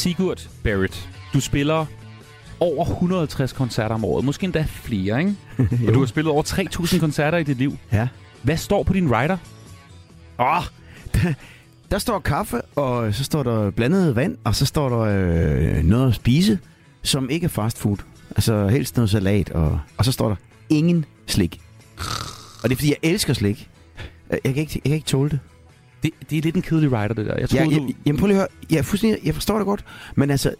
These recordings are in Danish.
Sigurd Barrett, du spiller over 150 koncerter om året. Måske endda flere, ikke? Og du har spillet over 3.000 koncerter i dit liv. Ja. Hvad står på din rider? Åh, oh, der, der står kaffe, og så står der blandet vand, og så står der øh, noget at spise, som ikke er fast food. Altså helst noget salat, og, og så står der ingen slik. Og det er, fordi jeg elsker slik. Jeg kan ikke, jeg kan ikke tåle det. Det, det er lidt en kedelig rider, det der. Jeg tror, Ja, du... jeg, jamen prøv lige at høre. Jeg, fuldstændig, jeg forstår det godt, men altså,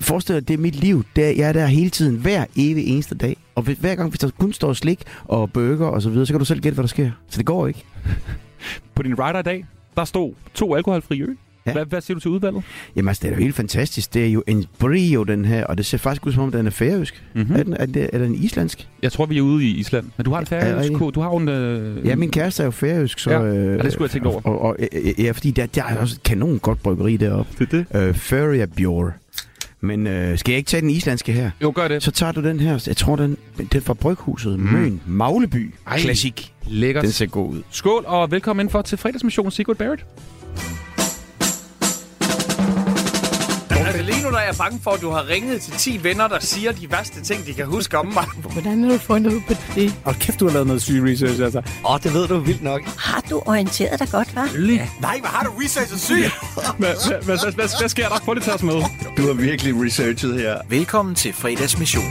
forestil dig, det er mit liv. Det er, jeg er der hele tiden, hver evig eneste dag. Og hver gang, hvis der kun står slik og burger og så videre, så kan du selv gætte, hvad der sker. Så det går ikke. På din rider i dag, der stod to alkoholfri øl. Ja. Hvad, hvad siger du til udvalget? Jamen altså, det er jo helt fantastisk. Det er jo en brio, den her, og det ser faktisk ud som om, den er færøsk. Mm-hmm. Mm. Er, den, er, det, er den islandsk? Jeg tror, vi er ude i Island. Men du har en Ja, færøsk rigtigt. ko- Du har en... Øh... Ja, min kæreste er jo færøsk, så... Ja, øh, og det skulle jeg tænke over. Og, og, og, ja, fordi der, der er også et kanon godt bryggeri deroppe. Det er det. Øh. Men øh, skal jeg ikke tage den islandske her? Jo, gør det. Så tager du den her, jeg tror, den, den fra Bryghuset, Mm. Møn, Magleby. Ej. Klassik. Lækkert. Den ser god ud. Skål, og velkommen for til fredagsmission Sigurd Barrett. Altså lige nu der er jeg bange for, at du har ringet til 10 venner, der siger de værste ting, de kan huske om mig. Hvordan har du fundet ud på det? Og kæft, du har lavet noget syg research, altså. Åh, oh, det ved du vildt nok. Har du orienteret dig godt, hva'? Nej, hvad har du researchet syg? Hvad, hvad, hvad, hvad, sker der? Få det til os med. Du har virkelig researchet her. Velkommen til fredagsmission.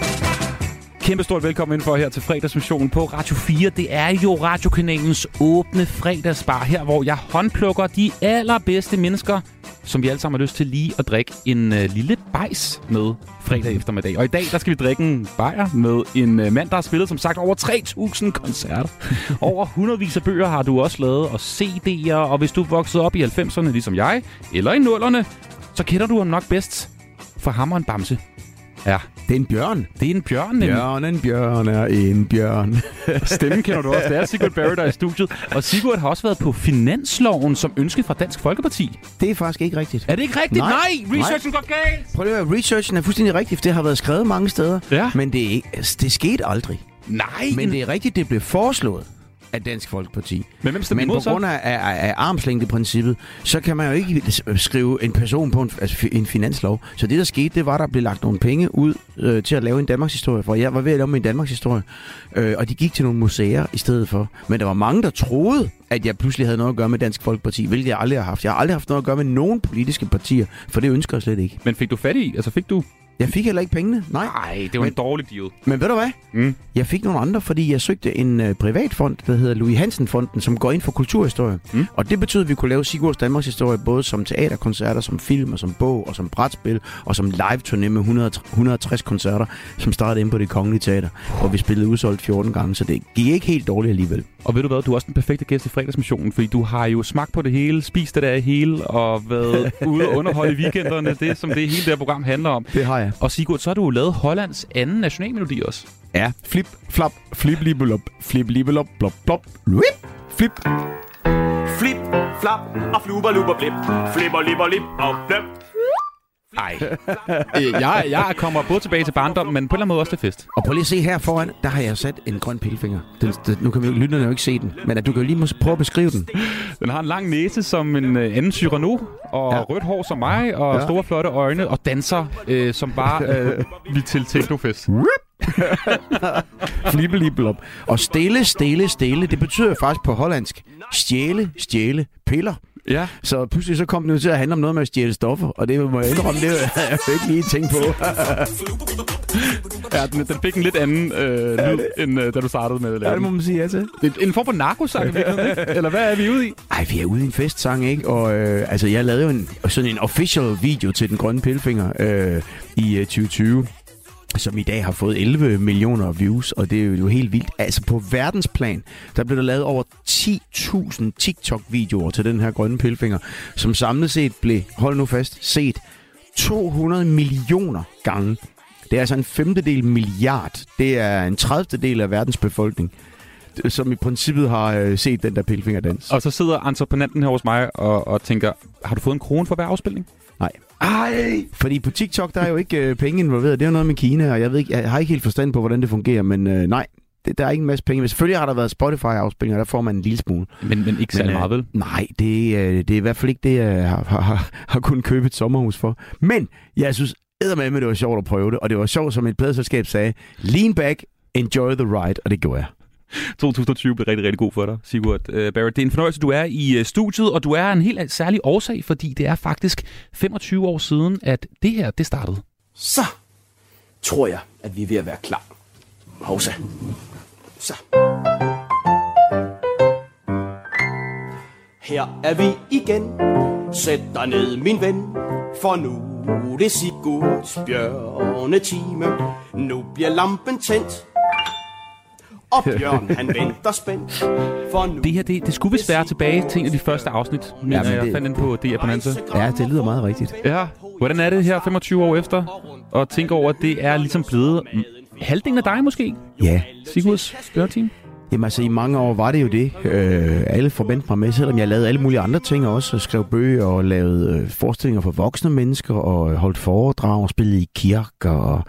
Kæmpe stort velkommen ind for her til fredagsmissionen på Radio 4. Det er jo radiokanalens åbne fredagsbar, her hvor jeg håndplukker de allerbedste mennesker, som vi alle sammen har lyst til lige at drikke en øh, lille bajs med fredag eftermiddag. Og i dag, der skal vi drikke en bajer med en øh, mand, der har spillet, som sagt, over 3.000 koncerter. over hundredvis af bøger har du også lavet, og CD'er, og hvis du vokset op i 90'erne, ligesom jeg, eller i 0'erne, så kender du ham nok bedst for Hammeren Bamse. Ja, Det er en bjørn. det er en bjørn, nemlig. Bjørn, en bjørn er en bjørn. Stemmen kender du også. Det er Sigurd Barrett, der er i studiet. Og Sigurd har også været på Finansloven som ønske fra Dansk Folkeparti. det er faktisk ikke rigtigt. Er det ikke rigtigt? Nej. Nej, researchen går galt. Prøv lige at høre, researchen er fuldstændig rigtig, for det har været skrevet mange steder. Ja. Men det, er ikke, det skete aldrig. Nej, Men det er rigtigt, det blev foreslået af Dansk Folkeparti. Men hvem stemte Men imod på grund af, af, af armslængdeprincippet, så kan man jo ikke skrive en person på en, altså en finanslov. Så det, der skete, det var, at der blev lagt nogle penge ud øh, til at lave en Danmarks historie. For jeg var ved at lave min Danmarks historie, øh, og de gik til nogle museer i stedet for. Men der var mange, der troede, at jeg pludselig havde noget at gøre med Dansk Folkeparti, hvilket jeg aldrig har haft. Jeg har aldrig haft noget at gøre med nogen politiske partier, for det ønsker jeg slet ikke. Men fik du fat i? Altså fik du... Jeg fik heller ikke pengene, nej. Nej, det var Men- en dårlig deal. Men ved du hvad? Mm. Jeg fik nogle andre, fordi jeg søgte en øh, privat fond, der hedder Louis Hansen Fonden, som går ind for kulturhistorie. Mm. Og det betød, at vi kunne lave Sigurds Danmarks historie, både som teaterkoncerter, som film og som bog og som brætspil og som live-turné med 100, 160 koncerter, som startede inde på det kongelige teater, hvor vi spillede udsolgt 14 gange, så det gik ikke helt dårligt alligevel. Og ved du hvad, du er også den perfekte gæst i fredagsmissionen, fordi du har jo smagt på det hele, spist det der hele, og været ude og underholde i weekenderne. Det, som det hele det her program handler om. Det har jeg. Og Sigurd, så har du jo lavet Hollands anden nationalmelodi også. Ja. Flip, flap, flip, libelop, flip, libelop, blop, blop, whip, flip. Flip, flap og fluber, luber, blip. Flipper, lipper, lip og blip. Nej. jeg, jeg kommer både tilbage til barndommen, men på en eller anden måde også til fest. Og prøv lige at se her foran, der har jeg sat en grøn pilfinger. Den, den, nu kan vi, jo- lytterne jo ikke se den, men at du kan jo lige mås- prøve at beskrive den. Den har en lang næse som en øh, anden Cyrano, og ja. Rødt hår som mig, og ja. Store flotte øjne, og danser øh, som bare øh, vi til technofest. Flippelibelop. Og stille, stille, stille, det betyder faktisk på hollandsk, stjæle, stjæle, piller. Ja, Så pludselig så kom det jo til at handle om noget med at stjæle stoffer, og det må jeg indrømme, det havde jeg jo ikke lige tænkt på. ja den, den fik en lidt anden øh, lyd, end øh, da du startede med at lave ja, det må man sige ja til. Det er en form for narkosang, eller hvad er vi ude i? Ej, vi er ude i en festsang, ikke? Og øh, altså, jeg lavede jo en, sådan en official video til Den Grønne Pilfinger øh, i øh, 2020 som i dag har fået 11 millioner views, og det er jo helt vildt. Altså på verdensplan, der blev der lavet over 10.000 TikTok-videoer til den her grønne pilfinger, som samlet set blev, hold nu fast, set 200 millioner gange. Det er altså en femtedel milliard. Det er en 30. del af verdens befolkning, som i princippet har øh, set den der pilfingerdans. Og så sidder entreprenanten her hos mig og, og tænker, har du fået en krone for hver afspilning? Nej. Ej! Fordi på TikTok, der er jo ikke øh, penge involveret. Det er jo noget med Kina, og jeg, ved ikke, jeg har ikke helt forstand på, hvordan det fungerer, men øh, nej. det, der er ikke en masse penge. Men selvfølgelig har der været Spotify-afspillinger, der får man en lille smule. Men, men ikke særlig øh, meget, vel? Nej, det, øh, det er i hvert fald ikke det, jeg har, har, har, har kunnet købe et sommerhus for. Men jeg synes med, det var sjovt at prøve det, og det var sjovt, som et pladeselskab sagde, lean back, enjoy the ride, og det gjorde jeg. 2020 blev rigtig, rigtig god for dig, Sigurd uh, Barrett. Det er en fornøjelse, du er i uh, studiet, og du er en helt særlig årsag, fordi det er faktisk 25 år siden, at det her, det startede. Så tror jeg, at vi er ved at være klar. Hovsa. Så. Her er vi igen. Sæt dig ned, min ven. For nu er det Sigurds bjørnetime. Nu bliver lampen tændt. Og Bjørn, han venter spændt. For nu Det her, det, det skulle vist være tilbage til en af de første afsnit, men Ja, men jeg det- fandt den på DR Bonanza. Ja, det lyder meget rigtigt. Ja, hvordan er det her 25 år efter? Og tænke over, at det er ligesom blevet halvdelen af dig måske, Ja, Sigurds bjørneteam. Jamen altså, i mange år var det jo det. Øh, alle forbandte mig med, selvom jeg lavede alle mulige andre ting også. og Skrev bøger og lavede øh, forestillinger for voksne mennesker, og holdt foredrag og spillede i kirker. Og,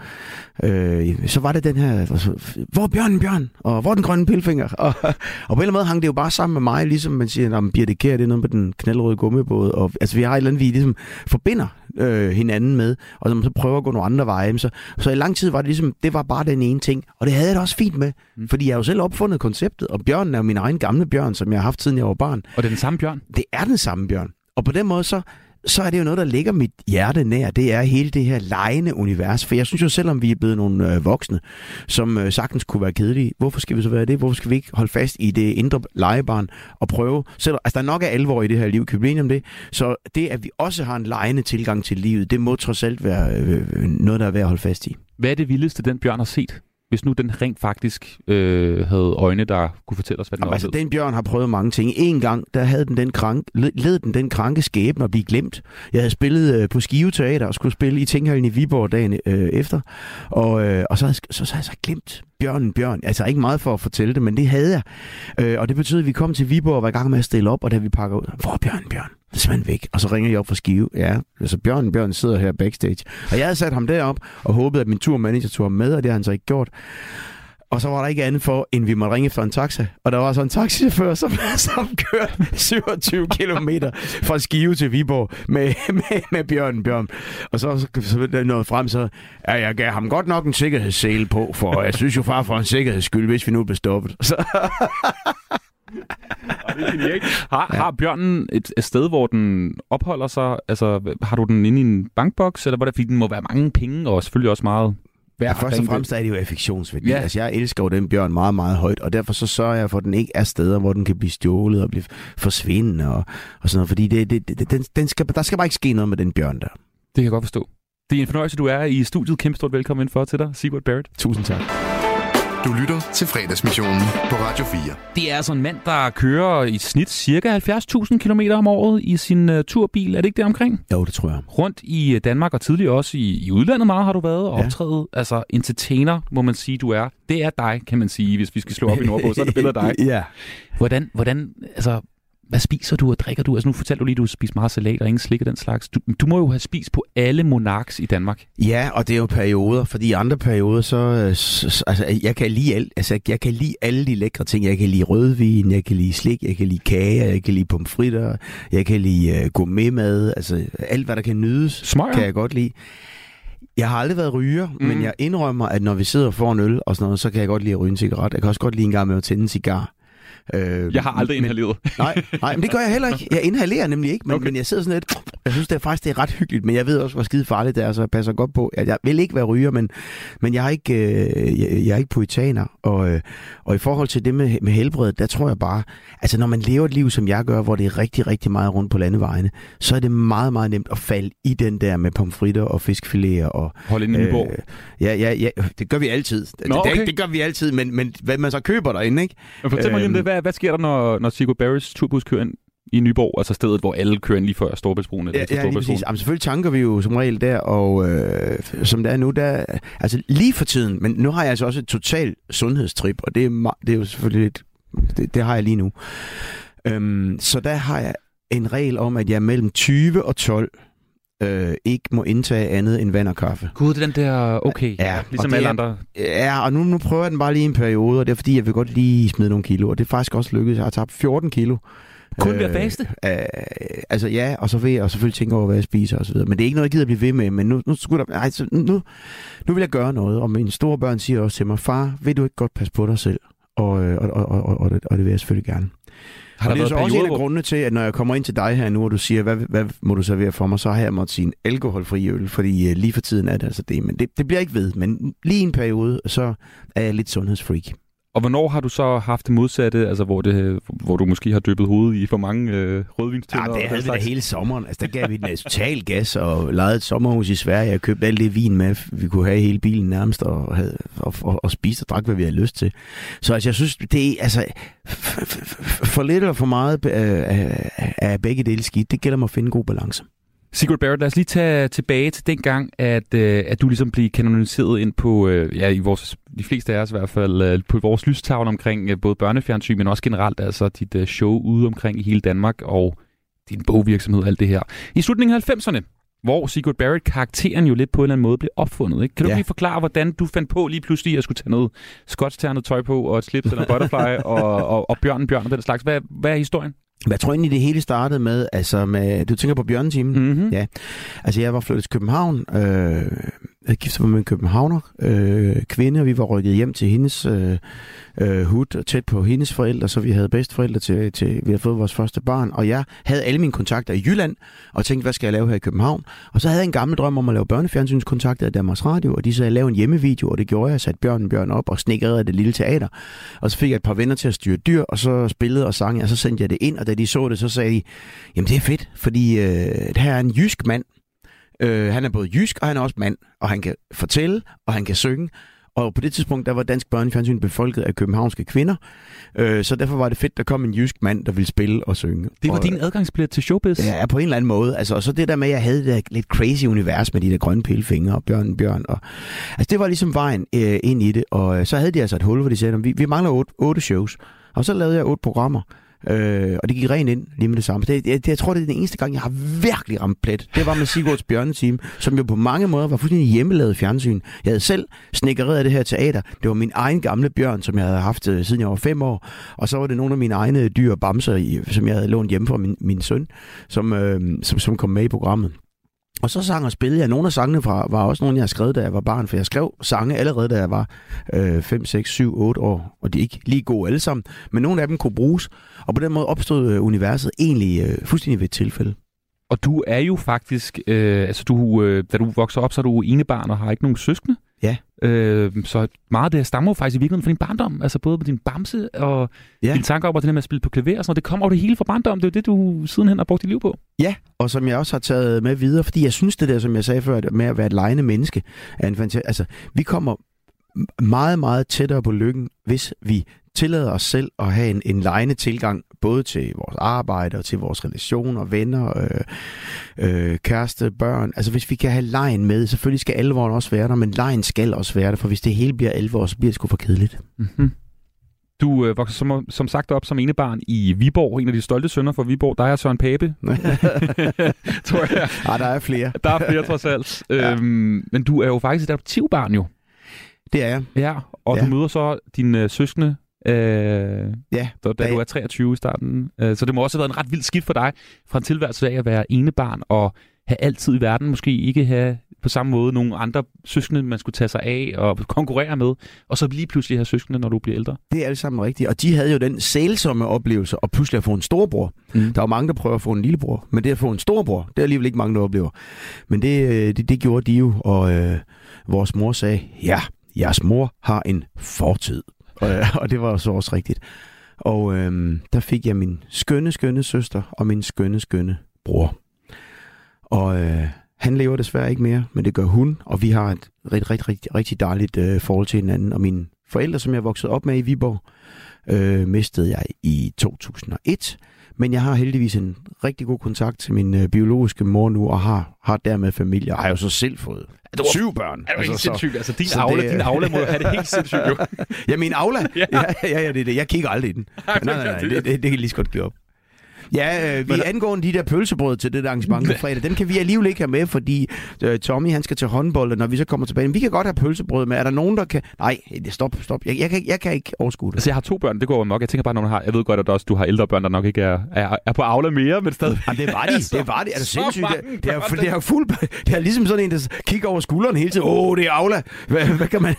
øh, så var det den her, altså, hvor er bjørnen, bjørn? Og hvor er den grønne pilfinger? Og, og på en eller anden måde hang det jo bare sammen med mig, ligesom man siger, om Birte Kjær, det er noget med den knaldrøde gummibåd. Og, altså, vi har et eller andet, vi ligesom forbinder øh, hinanden med, og når man så prøver at gå nogle andre veje. Så, så i lang tid var det ligesom, det var bare den ene ting, og det havde jeg da også fint med, mm. fordi jeg har jo selv opfundet konceptet, og bjørnen er jo min egen gamle bjørn, som jeg har haft siden jeg var barn. Og det er den samme bjørn. Det er den samme bjørn. Og på den måde så, så er det jo noget, der ligger mit hjerte nær. Det er hele det her lejende univers. For jeg synes jo, selvom vi er blevet nogle øh, voksne, som øh, sagtens kunne være kedelige, hvorfor skal vi så være det? Hvorfor skal vi ikke holde fast i det indre legebarn og prøve? Selv, altså, der er nok af alvor i det her liv, kan vi blive om det? Så det, at vi også har en lejende tilgang til livet, det må trods alt være øh, øh noget, der er værd at holde fast i. Hvad er det vildeste, den bjørn har set? Hvis nu den rent faktisk øh, havde øjne, der kunne fortælle os, hvad den Jamen, altså, den bjørn har prøvet mange ting. En gang, der havde den den krank, led, den den kranke skæbne at blive glemt. Jeg havde spillet øh, på Skive Teater og skulle spille i Tinghallen i Viborg dagen øh, efter. Og, øh, og så, havde, så, så havde jeg så glemt bjørnen bjørn. Altså ikke meget for at fortælle det, men det havde jeg. Øh, og det betød, at vi kom til Viborg og var i gang med at stille op, og da vi pakker ud, hvor er bjørnen bjørn? Det er simpelthen væk. Og så ringer jeg op fra Skive. Ja, altså Bjørn Bjørn sidder her backstage. Og jeg havde sat ham derop og håbede, at min turmanager tog ham med, og det har han så ikke gjort. Og så var der ikke andet for, end vi måtte ringe efter en taxa. Og der var så en taxichauffør, som, som altså kørte 27 km fra Skive til Viborg med, med, med Bjørn Bjørn. Og så, så, så nåede frem, så ja, jeg gav ham godt nok en sikkerhedssele på, for jeg synes jo far for en sikkerheds skyld, hvis vi nu blev stoppet. Så, Har, har bjørnen et, et sted, hvor den opholder sig? Altså, har du den inde i en bankboks, eller hvordan? Fordi den må være mange penge, og selvfølgelig også meget ja, først og fremmest er det jo affektionsværdi. Ja. Ja. Altså, jeg elsker jo den bjørn meget, meget højt, og derfor så sørger jeg for, at den ikke er steder, hvor den kan blive stjålet og blive forsvinde og, og sådan noget. Fordi det, det, det, den, den skal, der skal bare ikke ske noget med den bjørn der. Det kan jeg godt forstå. Det er en fornøjelse, du er i studiet. Kæmpe stort velkommen indenfor til dig, Sigurd Barrett. Tusind tak. Du lytter til fredagsmissionen på Radio 4. Det er altså en mand, der kører i snit cirka 70.000 km om året i sin uh, turbil. Er det ikke det omkring? Jo, det tror jeg. Rundt i øh, Danmark og tidligere også i, i udlandet meget har du været og Ja. optrædet. Altså entertainer, må man sige, du er. Det er dig, kan man sige, hvis vi skal slå op i Nordbog, så er det billede af dig. Ja. Hvordan, hvordan, altså, hvad spiser du og drikker du? Altså nu fortæller du lige, at du spiser meget salat og ingen slik og den slags. Du, du må jo have spist på alle monarks i Danmark. Ja, og det er jo perioder, fordi i andre perioder, så, så så- altså, jeg kan lide alt, altså, jeg kan lide alle de lækre ting. Jeg kan lide rødvin, jeg kan lide slik, jeg kan lide kager, jeg kan lide pomfritter, jeg kan lide uh, gourmetmad, altså alt, hvad der kan nydes, Smøger? kan jeg godt lide. Jeg har aldrig været ryger, mm. men jeg indrømmer, at når vi sidder og får en øl og sådan noget, så kan jeg godt lide at ryge en cigaret. Jeg kan også godt lide en gang med at tænde en cigar. Øh, Jeg har aldrig men- inhaleret. Nej, nej, men det gør jeg heller ikke. Jeg inhalerer nemlig ikke, men, Okay. men jeg sidder sådan lidt... Jeg synes det er faktisk, det er ret hyggeligt, men jeg ved også, hvor skide farligt det er, så jeg passer godt på. Jeg vil ikke være ryger, men, men jeg, er ikke, øh, jeg, jeg er ikke puritaner. Og, øh, og i forhold til det med, med helbredet, der tror jeg bare... Altså, når man lever et liv, som jeg gør, hvor det er rigtig, rigtig meget rundt på landevejene, så er det meget, meget nemt at falde i den der med pomfritter og fiskfiléer og... Hold ind i Nyborg. ja, ja, ja, det gør vi altid. Nå, det, okay. det, det gør vi altid, men, men hvad man så køber derinde, ikke? Men fortæl mig lige om Øhm. det. Hvad, hvad sker der, når, når Sigurd Barrys turbus kører ind i Nyborg, altså stedet, hvor alle kører ind lige før eller Ja, ja lige præcis. Jamen, selvfølgelig tanker vi jo som regel der, og øh, som det er nu, der, altså lige for tiden, men nu har jeg altså også et totalt sundhedstrip, og det er, det er jo selvfølgelig lidt, det, det har jeg lige nu. Øhm, så der har jeg en regel om, at jeg mellem 20 og 12 øh, ikke må indtage andet end vand og kaffe. Gud, det er den der, okay, Ja, ligesom alle er- andre. Ja, og nu, nu prøver jeg den bare lige en periode, og det er fordi, jeg vil godt lige smide nogle kilo, og det er faktisk også lykkedes. Jeg har tabt 14 kilo. Kun ved at faste? Øh, altså ja, og så vil jeg og selvfølgelig tænke over, hvad jeg spiser og så videre. Men det er ikke noget, jeg gider blive ved med. Men nu, nu, skulle der, så nu, nu vil jeg gøre noget. Og mine store børn siger også til mig, far, vil du ikke godt passe på dig selv? Og, øh, og, og, og, og, og, det, og det vil jeg selvfølgelig gerne. Har og der det er så også en af hvor... grundene til, at når jeg kommer ind til dig her nu, og du siger, hvad, hvad må du servere for mig, så har jeg måttet sige en alkoholfri øl, fordi øh, lige for tiden er det altså det. Men det, det bliver ikke ved. Men lige en periode, så er jeg lidt sundhedsfreak. Og hvornår har du så haft det modsatte, altså hvor, det, hvor du måske har dyppet hovedet i for mange øh, rødvinstænder? Ja, og det havde vi da hele sommeren. Altså, der gav vi den altså total gas og lejede et sommerhus i Sverige. Jeg købte alt det vin med, vi kunne have i hele bilen nærmest, og, havde, og, og, og spiste og drak, hvad vi havde lyst til. Så altså, jeg synes, det er altså, for lidt eller for meget øh, af, af begge dele skidt. Det gælder om at finde en god balance. Sigurd Barrett, lad os lige tage tilbage til den gang, at, øh, at du ligesom blev kanoniseret ind på, øh, ja, i vores, de fleste af os i hvert fald, øh, på vores lystavle omkring øh, både børnefjernsyn, men også generelt altså dit øh, show ude omkring i hele Danmark og din bogvirksomhed og alt det her. I slutningen af 90'erne, hvor Sigurd Barrett karakteren jo lidt på en eller anden måde blev opfundet. Ikke? Kan du Ja. lige forklare, hvordan du fandt på lige pludselig at skulle tage noget skotsternet tøj på, og et slips eller butterfly, og, og, og bjørnen bjørn og den slags? Hvad, hvad er historien? Jeg tror egentlig, det hele startede med, altså med, du tænker på bjørnetimen? Mm-hmm. Ja. Altså, jeg var flyttet til København. Øh, jeg giftede mig med en københavner øh, kvinde, og vi var rykket hjem til hendes øh, øh, hud, tæt på hendes forældre, så vi havde bedsteforældre til, til, vi havde fået vores første barn. Og jeg havde alle mine kontakter i Jylland, og tænkte, hvad skal jeg lave her i København? Og så havde jeg en gammel drøm om at lave børnefjernsynskontakter af Danmarks Radio, og de sagde, lave en hjemmevideo, og det gjorde jeg. Jeg satte Bjørn Bjørn op og snikkerede det lille teater. Og så fik jeg et par venner til at styre dyr, og så spillede og sang og så sendte jeg det ind, og da de så det, så sagde de, jamen det er fedt, fordi øh, det her er en jysk mand. Øh, han er både jysk, og han er også mand, og han kan fortælle, og han kan synge. Og på det tidspunkt, der var dansk børnefjernsyn befolket af københavnske kvinder, øh, så derfor var det fedt, der kom en jysk mand, der ville spille og synge. Det var og, din adgangsbillet til showbiz? Ja, på en eller anden måde. Altså, og så det der med, at jeg havde det der lidt crazy univers med de der grønne pilfingre og bjørn, bjørn. Og, altså, det var ligesom vejen øh, ind i det. Og øh, så havde de altså et hul, hvor de sagde, vi, vi mangler otte, otte shows. Og så lavede jeg otte programmer. Øh, og det gik rent ind lige med det samme. Det, det, jeg tror, det er den eneste gang, jeg har virkelig ramt plet. Det var med Sigurds Bjørneteam, som jo på mange måder var fuldstændig hjemmelavet fjernsyn. Jeg havde selv snikkeret det her teater. Det var min egen gamle bjørn, som jeg havde haft øh, siden jeg var fem år. Og så var det nogle af mine egne dyr og bamser, i, som jeg havde lånt hjemme fra min, min søn, som, øh, som, som kom med i programmet. Og så sang og spillede jeg. Nogle af sangene fra, var også nogle, jeg har skrevet, da jeg var barn, for jeg skrev sange allerede, da jeg var øh, 5, 6, 7, 8 år. Og de er ikke lige gode alle sammen, men nogle af dem kunne bruges. Og på den måde opstod øh, universet egentlig øh, fuldstændig ved et tilfælde. Og du er jo faktisk, øh, altså du, øh, da du vokser op, så er du enebarn og har ikke nogen søskende. Ja. Øh, så meget af det stammer jo faktisk i virkeligheden fra din barndom. Altså både på din bamse og Ja. dine tanker op og det der med at spille på klaver og sådan noget. Det kommer jo det hele fra barndom. Det er jo det, du sidenhen har brugt dit liv på. Ja, og som jeg også har taget med videre, fordi jeg synes det der, som jeg sagde før, med at være et lejende menneske, er en fantastisk... Altså, vi kommer meget, meget tættere på lykken, hvis vi tillader os selv at have en, en lejende tilgang, både til vores arbejde og til vores relationer, venner, øh, øh, kæreste, børn. Altså hvis vi kan have lejen med, selvfølgelig skal alvoren også være der, men lejen skal også være der, for hvis det hele bliver alvor, så bliver det sgu for kedeligt. Mm-hmm. Du øh, vokser som, som sagt op som enebarn i Viborg, en af de stolte sønner for Viborg. Der er Søren Pape, tror jeg. ah, der er flere. Der er flere trods alt. Ja. øhm, men du er jo faktisk et adoptivbarn jo. Det er jeg. Ja, og Ja. du møder så dine øh, søskende, øh, Ja, da, da Ja. du er 23 i starten. Øh, så det må også have været en ret vild skift for dig fra en tilværelse af at være enebarn og have altid i verden, måske ikke have på samme måde nogle andre søskende, man skulle tage sig af og konkurrere med, og så lige pludselig have søskende, når du bliver ældre. Det er alt sammen rigtigt. Og de havde jo den sælsomme oplevelse at pludselig at få en storbror. Mm. Der er jo mange, der prøver at få en lillebror, men det at få en storbror, det er alligevel ikke mange, der oplever. Men det, øh, det, det gjorde de jo, og øh, vores mor sagde, ja, jeres mor har en fortid. Og, øh, og det var jo så også rigtigt. Og øh, der fik jeg min skønne, skønne søster og min skønne, skønne bror. Og øh, han lever desværre ikke mere, men det gør hun, og vi har et rigtig, rigtig, rigtig, rigtig dejligt øh, forhold til hinanden. Og mine forældre, som jeg voksede op med i Viborg, øh, mistede jeg i 2001. Men jeg har heldigvis en rigtig god kontakt til min øh, biologiske mor nu, og har, har dermed familie, og har jo så selv fået du syv børn. Er du helt så- sindssygt? Altså, din, aula, det- din aula må have det helt sindssygt, jo. Ja, min Aula? Ja. ja. ja, det er det. Jeg kigger aldrig i den. Nej, nej, nej, det, det, det kan lige så godt give op. Ja, øh, vi Men- angående de der pølsebrød til det der arrangement på fredag, dem kan vi alligevel ikke have med, fordi øh, Tommy han skal til håndbold, og når vi så kommer tilbage, vi kan godt have pølsebrød med. Er der nogen, der kan... Nej, stop, stop. Jeg, jeg, kan, jeg kan ikke overskue det. Altså, jeg har to børn, det går jo nok. Jeg tænker bare, når man har... Jeg ved godt, at også du har ældre børn, der nok ikke er, er, er på Aula mere, men stadig. Jamen, det var de. Det var de. Er det Så sindssygt? Det, det, er, det, er fuld, det er ligesom sådan en, der kigger over skulderen hele tiden. Åh, oh, det er Aula. Hvad, hvad kan man...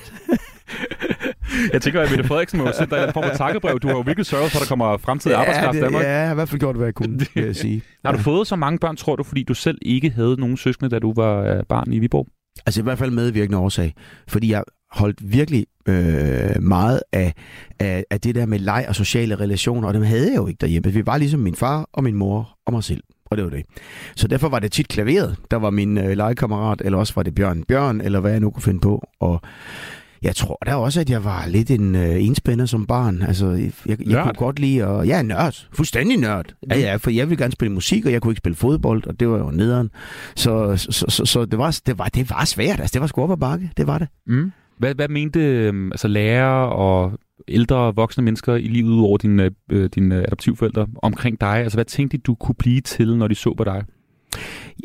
Jeg tænker, at Mette Frederiksen må sætte dig en form for takkebrev. Du har jo virkelig sørget for, at der kommer fremtidig arbejdskraft i Danmark. ja, jeg har i hvert fald gjort, hvad jeg kunne, vil jeg sige. Har du fået så mange børn, tror du, fordi du selv ikke havde nogen søskende, da du var øh, barn i Viborg? Altså i hvert fald medvirkende årsag. Fordi jeg holdt virkelig øh, meget af, af, af det der med leg og sociale relationer, og dem havde jeg jo ikke derhjemme. Vi var ligesom min far og min mor og mig selv. Og det var det. Så derfor var det tit klaveret, der var min øh, legekammerat, eller også var det Bjørn Bjørn, eller hvad jeg nu kunne finde på. Og jeg tror da også, at jeg var lidt en øh, enspænder som barn. Altså, jeg, jeg, kunne godt lide at... Ja, nørd. Fuldstændig nørd. Ja, ja, for jeg ville gerne spille musik, og jeg kunne ikke spille fodbold, og det var jo nederen. Så, så, så, så det, var, det, var, det var svært. Altså, det var sgu op ad bakke. Det var det. Mm. Hvad, hvad mente øh, altså, lærere og ældre voksne mennesker i livet over dine, øh, dine adoptivforældre omkring dig? Altså, hvad tænkte de, du kunne blive til, når de så på dig?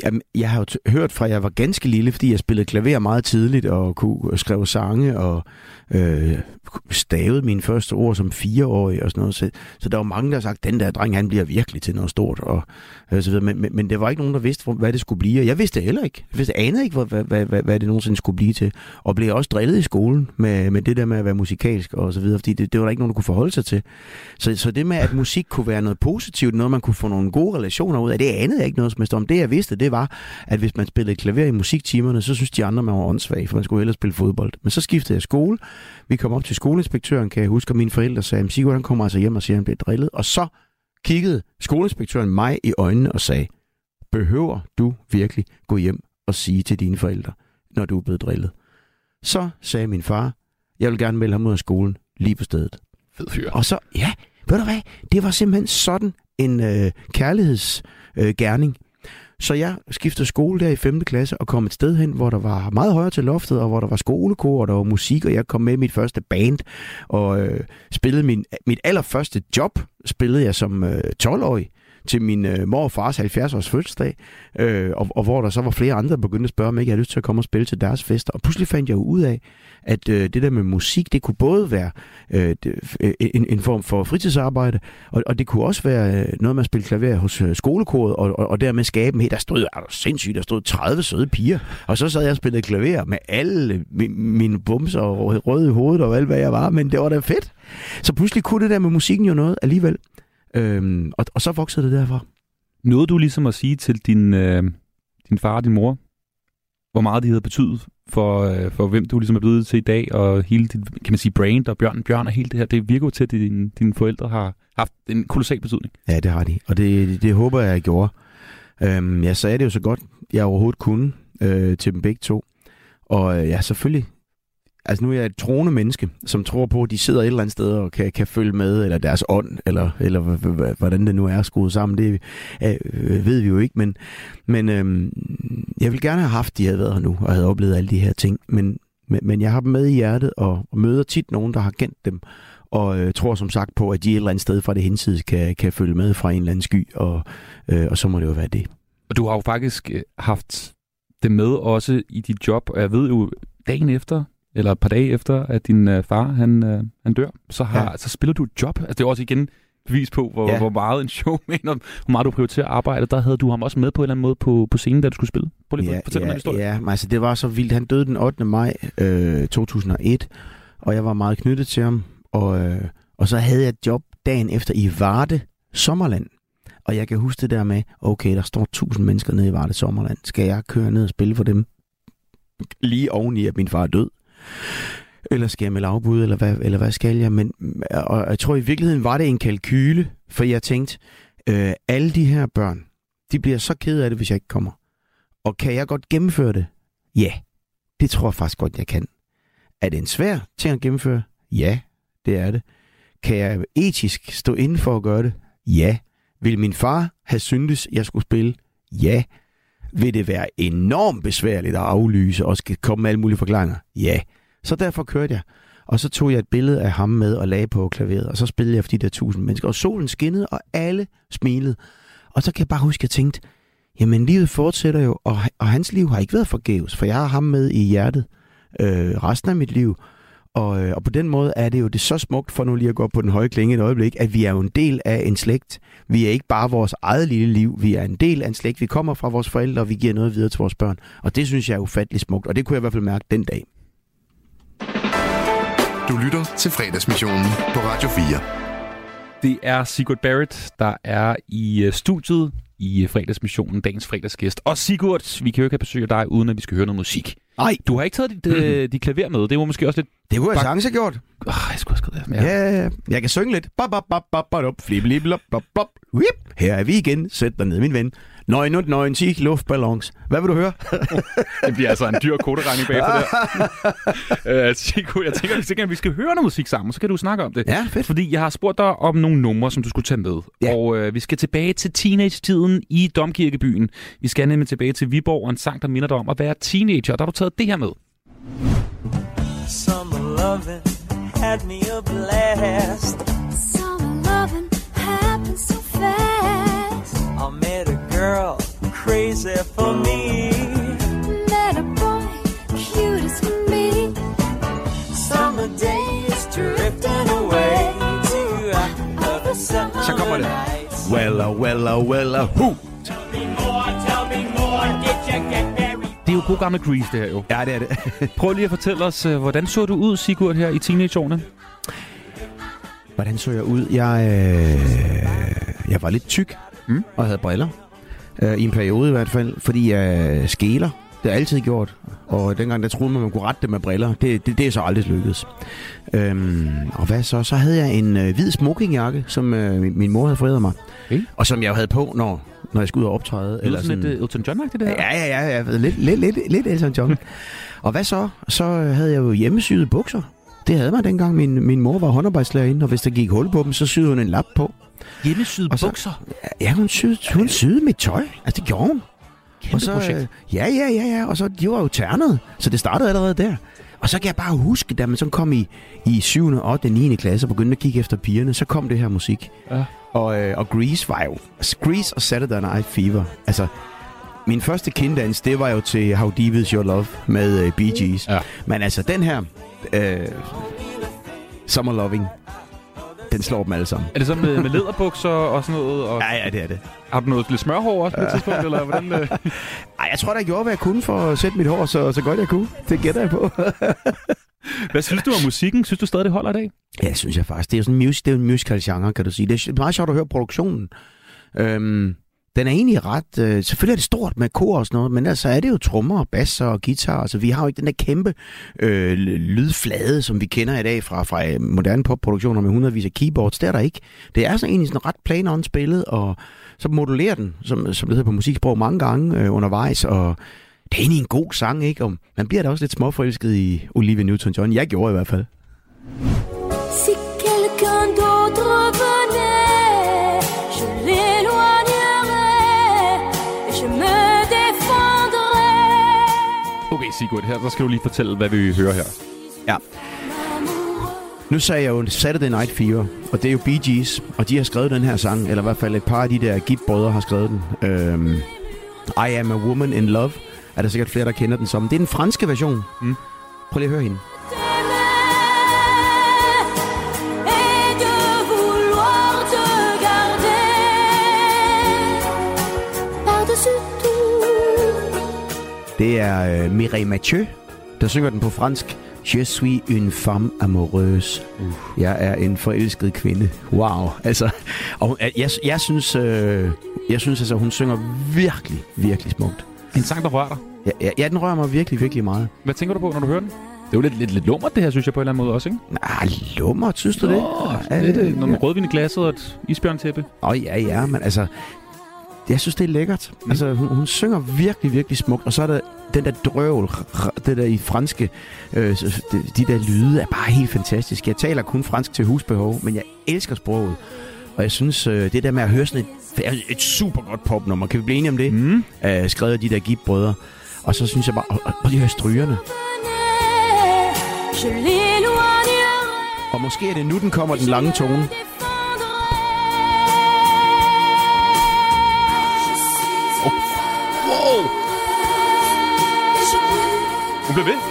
Jamen, jeg har jo t- hørt fra, at jeg var ganske lille, fordi jeg spillede klaver meget tidligt og kunne øh, skrive sange og øh, stavede mine første ord som fireårig og sådan noget. Så, så der var mange, der har sagt, den der dreng, han bliver virkelig til noget stort og, og så videre. Men, men, men det var ikke nogen, der vidste, hvor- hvad det skulle blive. Og jeg vidste heller ikke. Jeg vidste, anede ikke, hvad, hvad, hvad, hvad det nogensinde skulle blive til. Og blev også drillet i skolen med, med det der med at være musikalsk og så videre, fordi det, det var der ikke nogen, der kunne forholde sig til. Så, så det med, at musik kunne være noget positivt, noget man kunne få nogle gode relationer ud af, det anede jeg ikke noget som helst om. Det jeg vidste, det var, at hvis man spillede klaver i musiktimerne, så synes de andre, man var åndssvag, for man skulle hellere spille fodbold. Men så skiftede jeg skole. Vi kom op til skoleinspektøren, kan jeg huske, og mine forældre sagde, "Men Sigurd han kommer altså hjem og siger, at han bliver drillet. Og så kiggede skoleinspektøren mig i øjnene og sagde, behøver du virkelig gå hjem og sige til dine forældre, når du er blevet drillet? Så sagde min far, jeg vil gerne melde ham ud af skolen lige på stedet. Fed fyr. Og så, ja, ved du hvad, det var simpelthen sådan en øh, kærlighedsgerning. Øh, gerning så jeg skiftede skole der i 5. klasse og kom et sted hen, hvor der var meget højere til loftet, og hvor der var skolekor, og der var musik, og jeg kom med i mit første band, og øh, spillede min, mit allerførste job, spillede jeg som øh, 12-årig til min øh, mor og fars 70-års fødselsdag, øh, og, og hvor der så var flere andre, der begyndte at spørge, om ikke jeg havde lyst til at komme og spille til deres fester. Og pludselig fandt jeg jo ud af, at øh, det der med musik, det kunne både være øh, øh en, en form for fritidsarbejde, og, og det kunne også være øh, noget med at spille klaver hos øh, skolekoret, og, og, og dermed skabe en helt, der stod, er du sindssygt, der stod 30 søde piger, og så sad jeg og spillede klaver med alle mi- mine bumser og røde i hovedet og alt, hvad jeg var, men det var da fedt. Så pludselig kunne det der med musikken jo noget alligevel. Øhm, og, og så voksede det derfra. Nåede du ligesom at sige til din, øh, din far og din mor, hvor meget de havde betydet for, øh, for hvem du ligesom er blevet til i dag, og hele dit, kan man sige, brand og Bjørn, Bjørn og hele det her, det virker jo til, at dine, dine forældre har haft en kolossal betydning. Ja, det har de, og det, det, det håber jeg, jeg gjorde. Øhm, jeg sagde det jo så godt, jeg overhovedet kunne øh, til dem begge to. Og øh, ja, selvfølgelig. Altså nu er jeg et troende menneske, som tror på, at de sidder et eller andet sted og kan, kan følge med, eller deres ånd, eller, eller hvordan det nu er skruet sammen. Det øh, ved vi jo ikke, men, men øh, jeg vil gerne have haft, at de havde været her nu, og havde oplevet alle de her ting. Men, men, men jeg har dem med i hjertet, og, møder tit nogen, der har kendt dem, og øh, tror som sagt på, at de et eller andet sted fra det hinsides kan, kan følge med fra en eller anden sky, og, øh, og så må det jo være det. Og du har jo faktisk øh, haft det med også i dit job, og jeg ved jo, dagen efter, eller et par dage efter, at din øh, far han, øh, han dør, så, har, ja. Ja. så spiller du et job. Altså, det er også igen bevis på, hvor, ja. Ja. hvor meget en show mener, hvor meget du prioriterer arbejde. Der havde du ham også med på en eller anden måde på, på scenen, da du skulle spille. Prøv lige at fortælle mig ja, den historie. Ja, men altså det var så vildt. Han døde den 8. maj øh, 2001, og jeg var meget knyttet til ham. Og, øh, og så havde jeg et job dagen efter i Varde, Sommerland. Og jeg kan huske det der med, okay, der står tusind mennesker nede i Varde Sommerland. Skal jeg køre ned og spille for dem? Lige oveni, at min far er død. Eller skal jeg melde afbud, eller hvad, eller hvad skal jeg? Men, og jeg tror i virkeligheden var det en kalkyle, for jeg tænkte, øh, alle de her børn, de bliver så kede af det, hvis jeg ikke kommer. Og kan jeg godt gennemføre det? Ja, det tror jeg faktisk godt, jeg kan. Er det en svær ting at gennemføre? Ja, det er det. Kan jeg etisk stå inden for at gøre det? Ja. Vil min far have syntes, jeg skulle spille? Ja. Vil det være enormt besværligt at aflyse og skal komme med alle mulige forklaringer? Ja. Så derfor kørte jeg. Og så tog jeg et billede af ham med og lagde på klaveret, og så spillede jeg for de der tusind mennesker. Og solen skinnede, og alle smilede. Og så kan jeg bare huske, at jeg tænkte, jamen livet fortsætter jo, og, og hans liv har ikke været forgæves, for jeg har ham med i hjertet øh, resten af mit liv. Og, øh, og på den måde er det jo det så smukt, for nu lige at gå på den høje klinge et øjeblik, at vi er jo en del af en slægt. Vi er ikke bare vores eget lille liv, vi er en del af en slægt. Vi kommer fra vores forældre, og vi giver noget videre til vores børn. Og det synes jeg er ufattelig smukt, og det kunne jeg i hvert fald mærke den dag. Du lytter til fredagsmissionen på Radio 4. Det er Sigurd Barrett, der er i øh, studiet i øh, fredagsmissionen, dagens fredagsgæst. Og Sigurd, vi kan jo ikke have besøg af dig, uden at vi skal høre noget musik. Nej, Du har ikke taget dit, mm-hmm. dit klaver med. Det var måske også lidt... det kunne jeg Bak- sagtens have gjort. Oh, jeg skulle have skrevet det. Ja, ja, ja. Jeg kan synge lidt. Bop, bop, bop, bop, bop, flip. Whip. Her er vi igen. Sæt dig ned, min ven. Nøgen und nøgen, 10 luftballons. Hvad vil du høre? Det bliver altså en dyr koderegning bagefter der. uh, Sigurd, jeg tænker, hvis ikke, at vi skal høre noget musik sammen, så kan du snakke om det. Ja, fedt. Fordi jeg har spurgt dig om nogle numre, som du skulle tage med. Ja. Og øh, vi skal tilbage til teenage-tiden i Domkirkebyen. Vi skal nemlig tilbage til Viborg og en sang, der minder dig om at være teenager. Og der har du taget det her med. Summer loving had me a blast. Girl crazy for me. Met a boy, cute as can be. Summer days drifting away to other summer Så kommer det. nights. Wella, wella, wella, hu. Det er jo god gamle Grease, det her jo. Ja, det er det. Prøv lige at fortælle os, øh, hvordan så du ud, Sigurd, her i teenageårene? Hvordan så jeg ud? Jeg, øh, jeg var lidt tyk Mm. og havde briller. Øh, I en periode i hvert fald, fordi jeg skæler. Det har jeg altid gjort. Og dengang der troede man, man kunne rette det med briller. Det, det, det er så aldrig lykkedes. Øhm, og hvad så? Så havde jeg en øh, hvid smokingjakke, som øh, min, min mor havde foræret mig. Okay. Og som jeg jo havde på, når, når jeg skulle ud og optræde. Eller sådan lidt uh, Elton John-agtigt, det her? Ja, ja, ja, ja. Lidt, lidt, lidt, lidt Elton John. og hvad så? Så havde jeg jo hjemmesyede bukser. Det havde man dengang. Min, min mor var håndarbejdslærer og hvis der gik hul på dem, så syede hun en lap på. Hjemmesyde Og så- bukser. Ja, hun syede, hun syede mit tøj. Altså, det gjorde hun. Kæmpe og så, projekt. øh, ja, ja, ja, ja. Og så, de var jo ternet. Så det startede allerede der. Og så kan jeg bare huske, da man så kom i, i 7., 8., 9. klasse og begyndte at kigge efter pigerne, så kom det her musik. Ja. Og, øh, og Grease var jo... Grease og Saturday Night Fever. Altså, min første kinddans, det var jo til How Deep Is Your Love med øh, Bee Gees. Ja. Men altså, den her... Øh, Summer Loving, den slår dem alle sammen. Er det så med, med læderbukser og sådan noget? Og Ja, ja, det er det. Har du noget lidt smørhår også på et tidspunkt? Eller hvordan, øh? Ej, jeg tror, der gjorde, hvad jeg kunne for at sætte mit hår så, så godt jeg kunne. Det gætter jeg på. Hvad synes du om musikken? Synes du stadig, det holder i dag? Ja, det synes jeg faktisk. Det er jo sådan en, music, det er en musical genre, kan du sige. Det er meget sjovt at høre produktionen. Øhm, den er egentlig ret... Øh, selvfølgelig er det stort med kor og sådan noget, men altså er det jo trommer og basser og guitar. Altså, vi har jo ikke den der kæmpe øh, lydflade, som vi kender i dag fra, fra øh, moderne popproduktioner med hundredvis af keyboards. Det er der ikke. Det er så egentlig sådan ret plain on spillet, og så modulerer den, som, som det hedder på musiksprog, mange gange øh, undervejs, og det er egentlig en god sang, ikke? Og man bliver da også lidt småforelsket i Olivia Newton-John. Jeg gjorde i hvert fald. Si Sigurd, her så skal du lige fortælle, hvad vi hører her. Ja. Nu sagde jeg jo Saturday Night Fever, og det er jo Bee Gees, og de har skrevet den her sang, eller i hvert fald et par af de der Gibb-brødre har skrevet den. Øhm, I Am a Woman in Love, er der sikkert flere, der kender den som. Det er den franske version. Mm. Prøv lige at høre hende. Det er øh, Mireille Mathieu, der synger den på fransk. Je suis une femme amoureuse. Uh. Jeg er en forelsket kvinde. Wow. Altså, og hun- jeg, jeg synes, øh, jeg synes altså, hun synger virkelig, virkelig smukt. En sang, der rører dig. Ja, ja, ja, den rører mig virkelig, virkelig meget. Hvad tænker du på, når du hører den? Det er jo lidt, lidt, lidt lummert, det her, synes jeg, på en eller anden måde også, ikke? Ah, lummer, synes du det? Ja, lidt, øh, noget med rødvin i glasset og et isbjørntæppe. Åh, oh, ja, ja, men altså... Jeg synes, det er lækkert. Mm. Altså, hun, hun synger virkelig, virkelig smukt. Og så er der den der drøvel, det der i franske, øh, de, de der lyde er bare helt fantastisk. Jeg taler kun fransk til husbehov, men jeg elsker sproget. Og jeg synes, øh, det der med at høre sådan et, et super godt popnummer, kan vi blive enige om det? Mm. Øh, skrevet af de der Gibb-brødre. Og så synes jeg bare, prøv lige at høre strygerne. Og måske er det nu, den kommer, den lange tone. Bliver ved.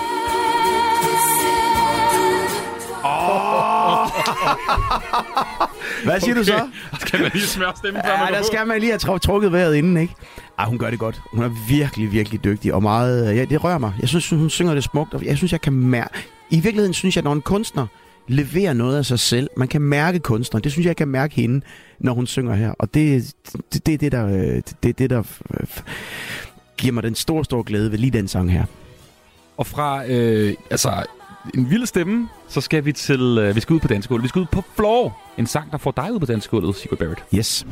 Hvad siger du så? Skal man lige smøre stemmen, før Ja, man der på? skal man lige have tru- trukket vejret inden, ikke? Ej, hun gør det godt. Hun er virkelig, virkelig dygtig, og meget... Ja, det rører mig. Jeg synes, hun synger det smukt, og jeg synes, jeg kan mærke... I virkeligheden synes jeg, når en kunstner leverer noget af sig selv, man kan mærke kunstneren. Det synes jeg, jeg kan mærke hende, når hun synger her. Og det, det, det er det, der, øh, det, det, der øh, giver mig den store, store glæde ved lige den sang her. Og fra øh, altså, en vild stemme, så skal vi til... Øh, vi skal ud på dansegulvet. Vi skal ud på Floor. En sang, der får dig ud på dansegulvet, Sigurd Barrett. Yes.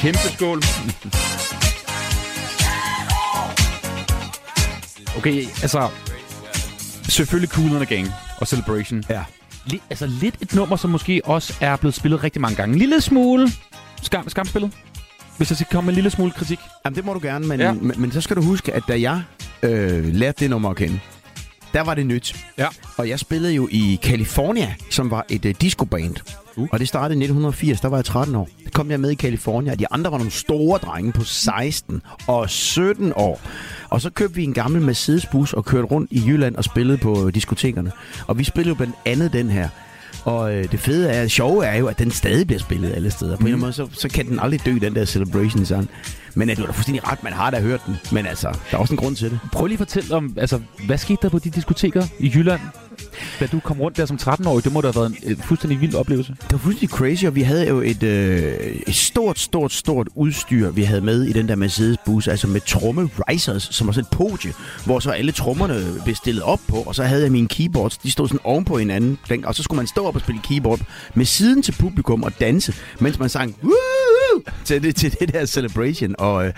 Kæmpe skål. Okay, altså... Selvfølgelig Cool and the Gang og Celebration. Ja. Altså lidt et nummer, som måske også er blevet spillet rigtig mange gange. En lille smule skam, skamspillet. Hvis jeg skal komme med en lille smule kritik. Jamen, det må du gerne, men, Ja. men, men så skal du huske, at da jeg øh, lærte det nummer at kende, der var det nyt. Ja. Og jeg spillede jo i California, som var et uh, discoband. Uh. Og det startede i 1980, der var jeg 13 år. Der kom jeg med i California, og de andre var nogle store drenge på 16 og 17 år. Og så købte vi en gammel Mercedes-bus og kørte rundt i Jylland og spillede på øh, diskotekerne. Og vi spillede jo blandt andet den her. Og øh, det fede er, det sjove er jo, at den stadig bliver spillet alle steder. På en eller anden måde, så, så kan den aldrig dø, den der Celebration-sang. Men du har da fuldstændig ret, man har da hørt den. Men altså, der er også en grund til det. Prøv lige at fortælle om, altså, hvad skete der på de diskoteker i Jylland, da du kom rundt der som 13-årig? Det må da have været en øh, fuldstændig vild oplevelse. Det var fuldstændig crazy, og vi havde jo et, øh, et stort, stort, stort udstyr, vi havde med i den der Mercedes-bus, altså med tromme risers, som var sådan et podie, hvor så alle trommerne blev stillet op på, og så havde jeg mine keyboards, de stod sådan oven på hinanden, og så skulle man stå op og spille keyboard med siden til publikum og danse, mens man sang Woo! til det, til det der celebration og, øh,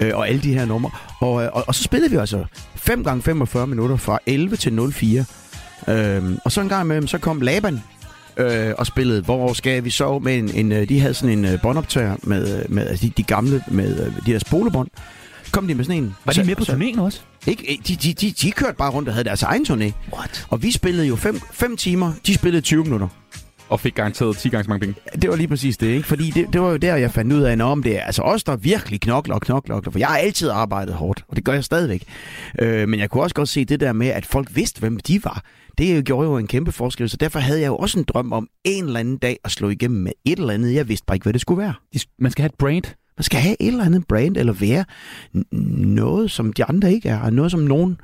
øh og alle de her numre. Og, øh, og, og så spillede vi altså 5 gange 45 minutter fra 11 til 04. Øhm, og så en gang imellem, så kom Laban øh, og spillede Hvor skal vi sove med en, en øh, de havde sådan en øh, båndoptager med, øh, med altså de, de gamle med øh, de der spolebånd. Kom de med sådan en. Var de med på turnéen også? Ikke, ikke- de, de, de, de kørte bare rundt og havde deres egen turné. What? Og vi spillede jo 5 timer, de spillede 20 minutter. Og fik garanteret 10 gange så mange penge. Det var lige præcis det, ikke? Fordi det, det var jo der, jeg fandt ud af, om det er altså os, der virkelig knokler og knokler. og knokler. For jeg har altid arbejdet hårdt, og det gør jeg stadigvæk. Øh, men jeg kunne også godt se det der med, at folk vidste, hvem de var. Det gjorde jo en kæmpe forskel, så derfor havde jeg jo også en drøm om en eller anden dag at slå igennem med et eller andet. Jeg vidste bare ikke, hvad det skulle være. Man skal have et brand. Man skal have et eller andet brand, eller være noget, som de andre ikke er, og noget, som nogen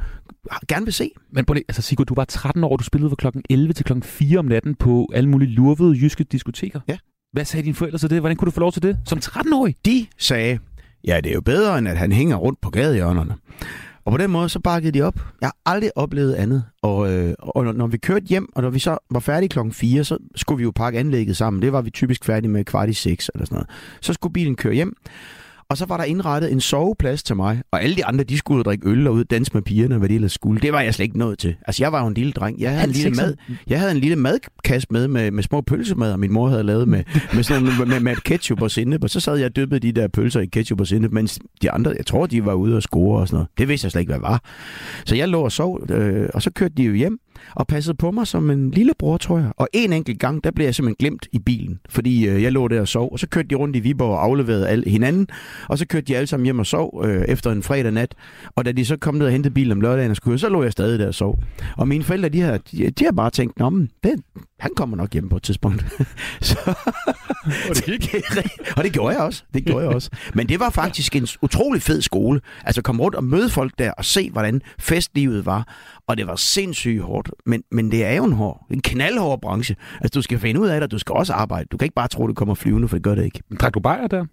gerne vil se. Men lige, altså Sigurd, du var 13 år, du spillede fra klokken 11 til klokken 4 om natten på alle mulige lurvede jyske diskoteker. Ja. Hvad sagde dine forældre til det? Hvordan kunne du få lov til det? Som 13-årig? De sagde, ja, det er jo bedre, end at han hænger rundt på gadehjørnerne. Og på den måde, så bakkede de op. Jeg har aldrig oplevet andet. Og, øh, og når- når vi kørte hjem, og når vi så var færdige klokken 4, så skulle vi jo pakke anlægget sammen. Det var vi typisk færdige med kvart i 6 eller sådan noget. Så skulle bilen køre hjem. Og så var der indrettet en soveplads til mig, og alle de andre, de skulle drikke øl og ud danse med pigerne, hvad de ellers skulle. Det var jeg slet ikke nået til. Altså, jeg var jo en lille dreng. Jeg havde, en lille, mad, jeg havde en lille madkasse med, med, med små pølsemad, og min mor havde lavet med, med, sådan, nogle- med, med ketchup og sennep. Og så sad jeg og dyppede de der pølser i ketchup og sennep, mens de andre, jeg tror, de var ude og score og sådan noget. Det vidste jeg slet ikke, hvad var. Så jeg lå og sov, øh, og så kørte de jo hjem og passede på mig som en lillebror, tror jeg. Og en enkelt gang, der blev jeg simpelthen glemt i bilen, fordi øh, jeg lå der og sov. Og så kørte de rundt i Viborg og afleverede al, hinanden, og så kørte de alle sammen hjem og sov øh, efter en fredag nat. Og da de så kom ned og hentede bilen om lørdagen og skulle, så lå jeg stadig der og sov. Og mine forældre, de har, de, de har bare tænkt, Nå, men det, han kommer nok hjem på et tidspunkt. så, Og det gik. og det gjorde jeg også. Det gjorde jeg også. Men det var faktisk en utrolig fed skole. Altså komme rundt og møde folk der og se, hvordan festlivet var. Og det var sindssygt hårdt. Men, men det er jo en hård, en knaldhård branche. Altså du skal finde ud af det, og du skal også arbejde. Du kan ikke bare tro, det kommer flyvende, for det gør det ikke. Drak du bajer der?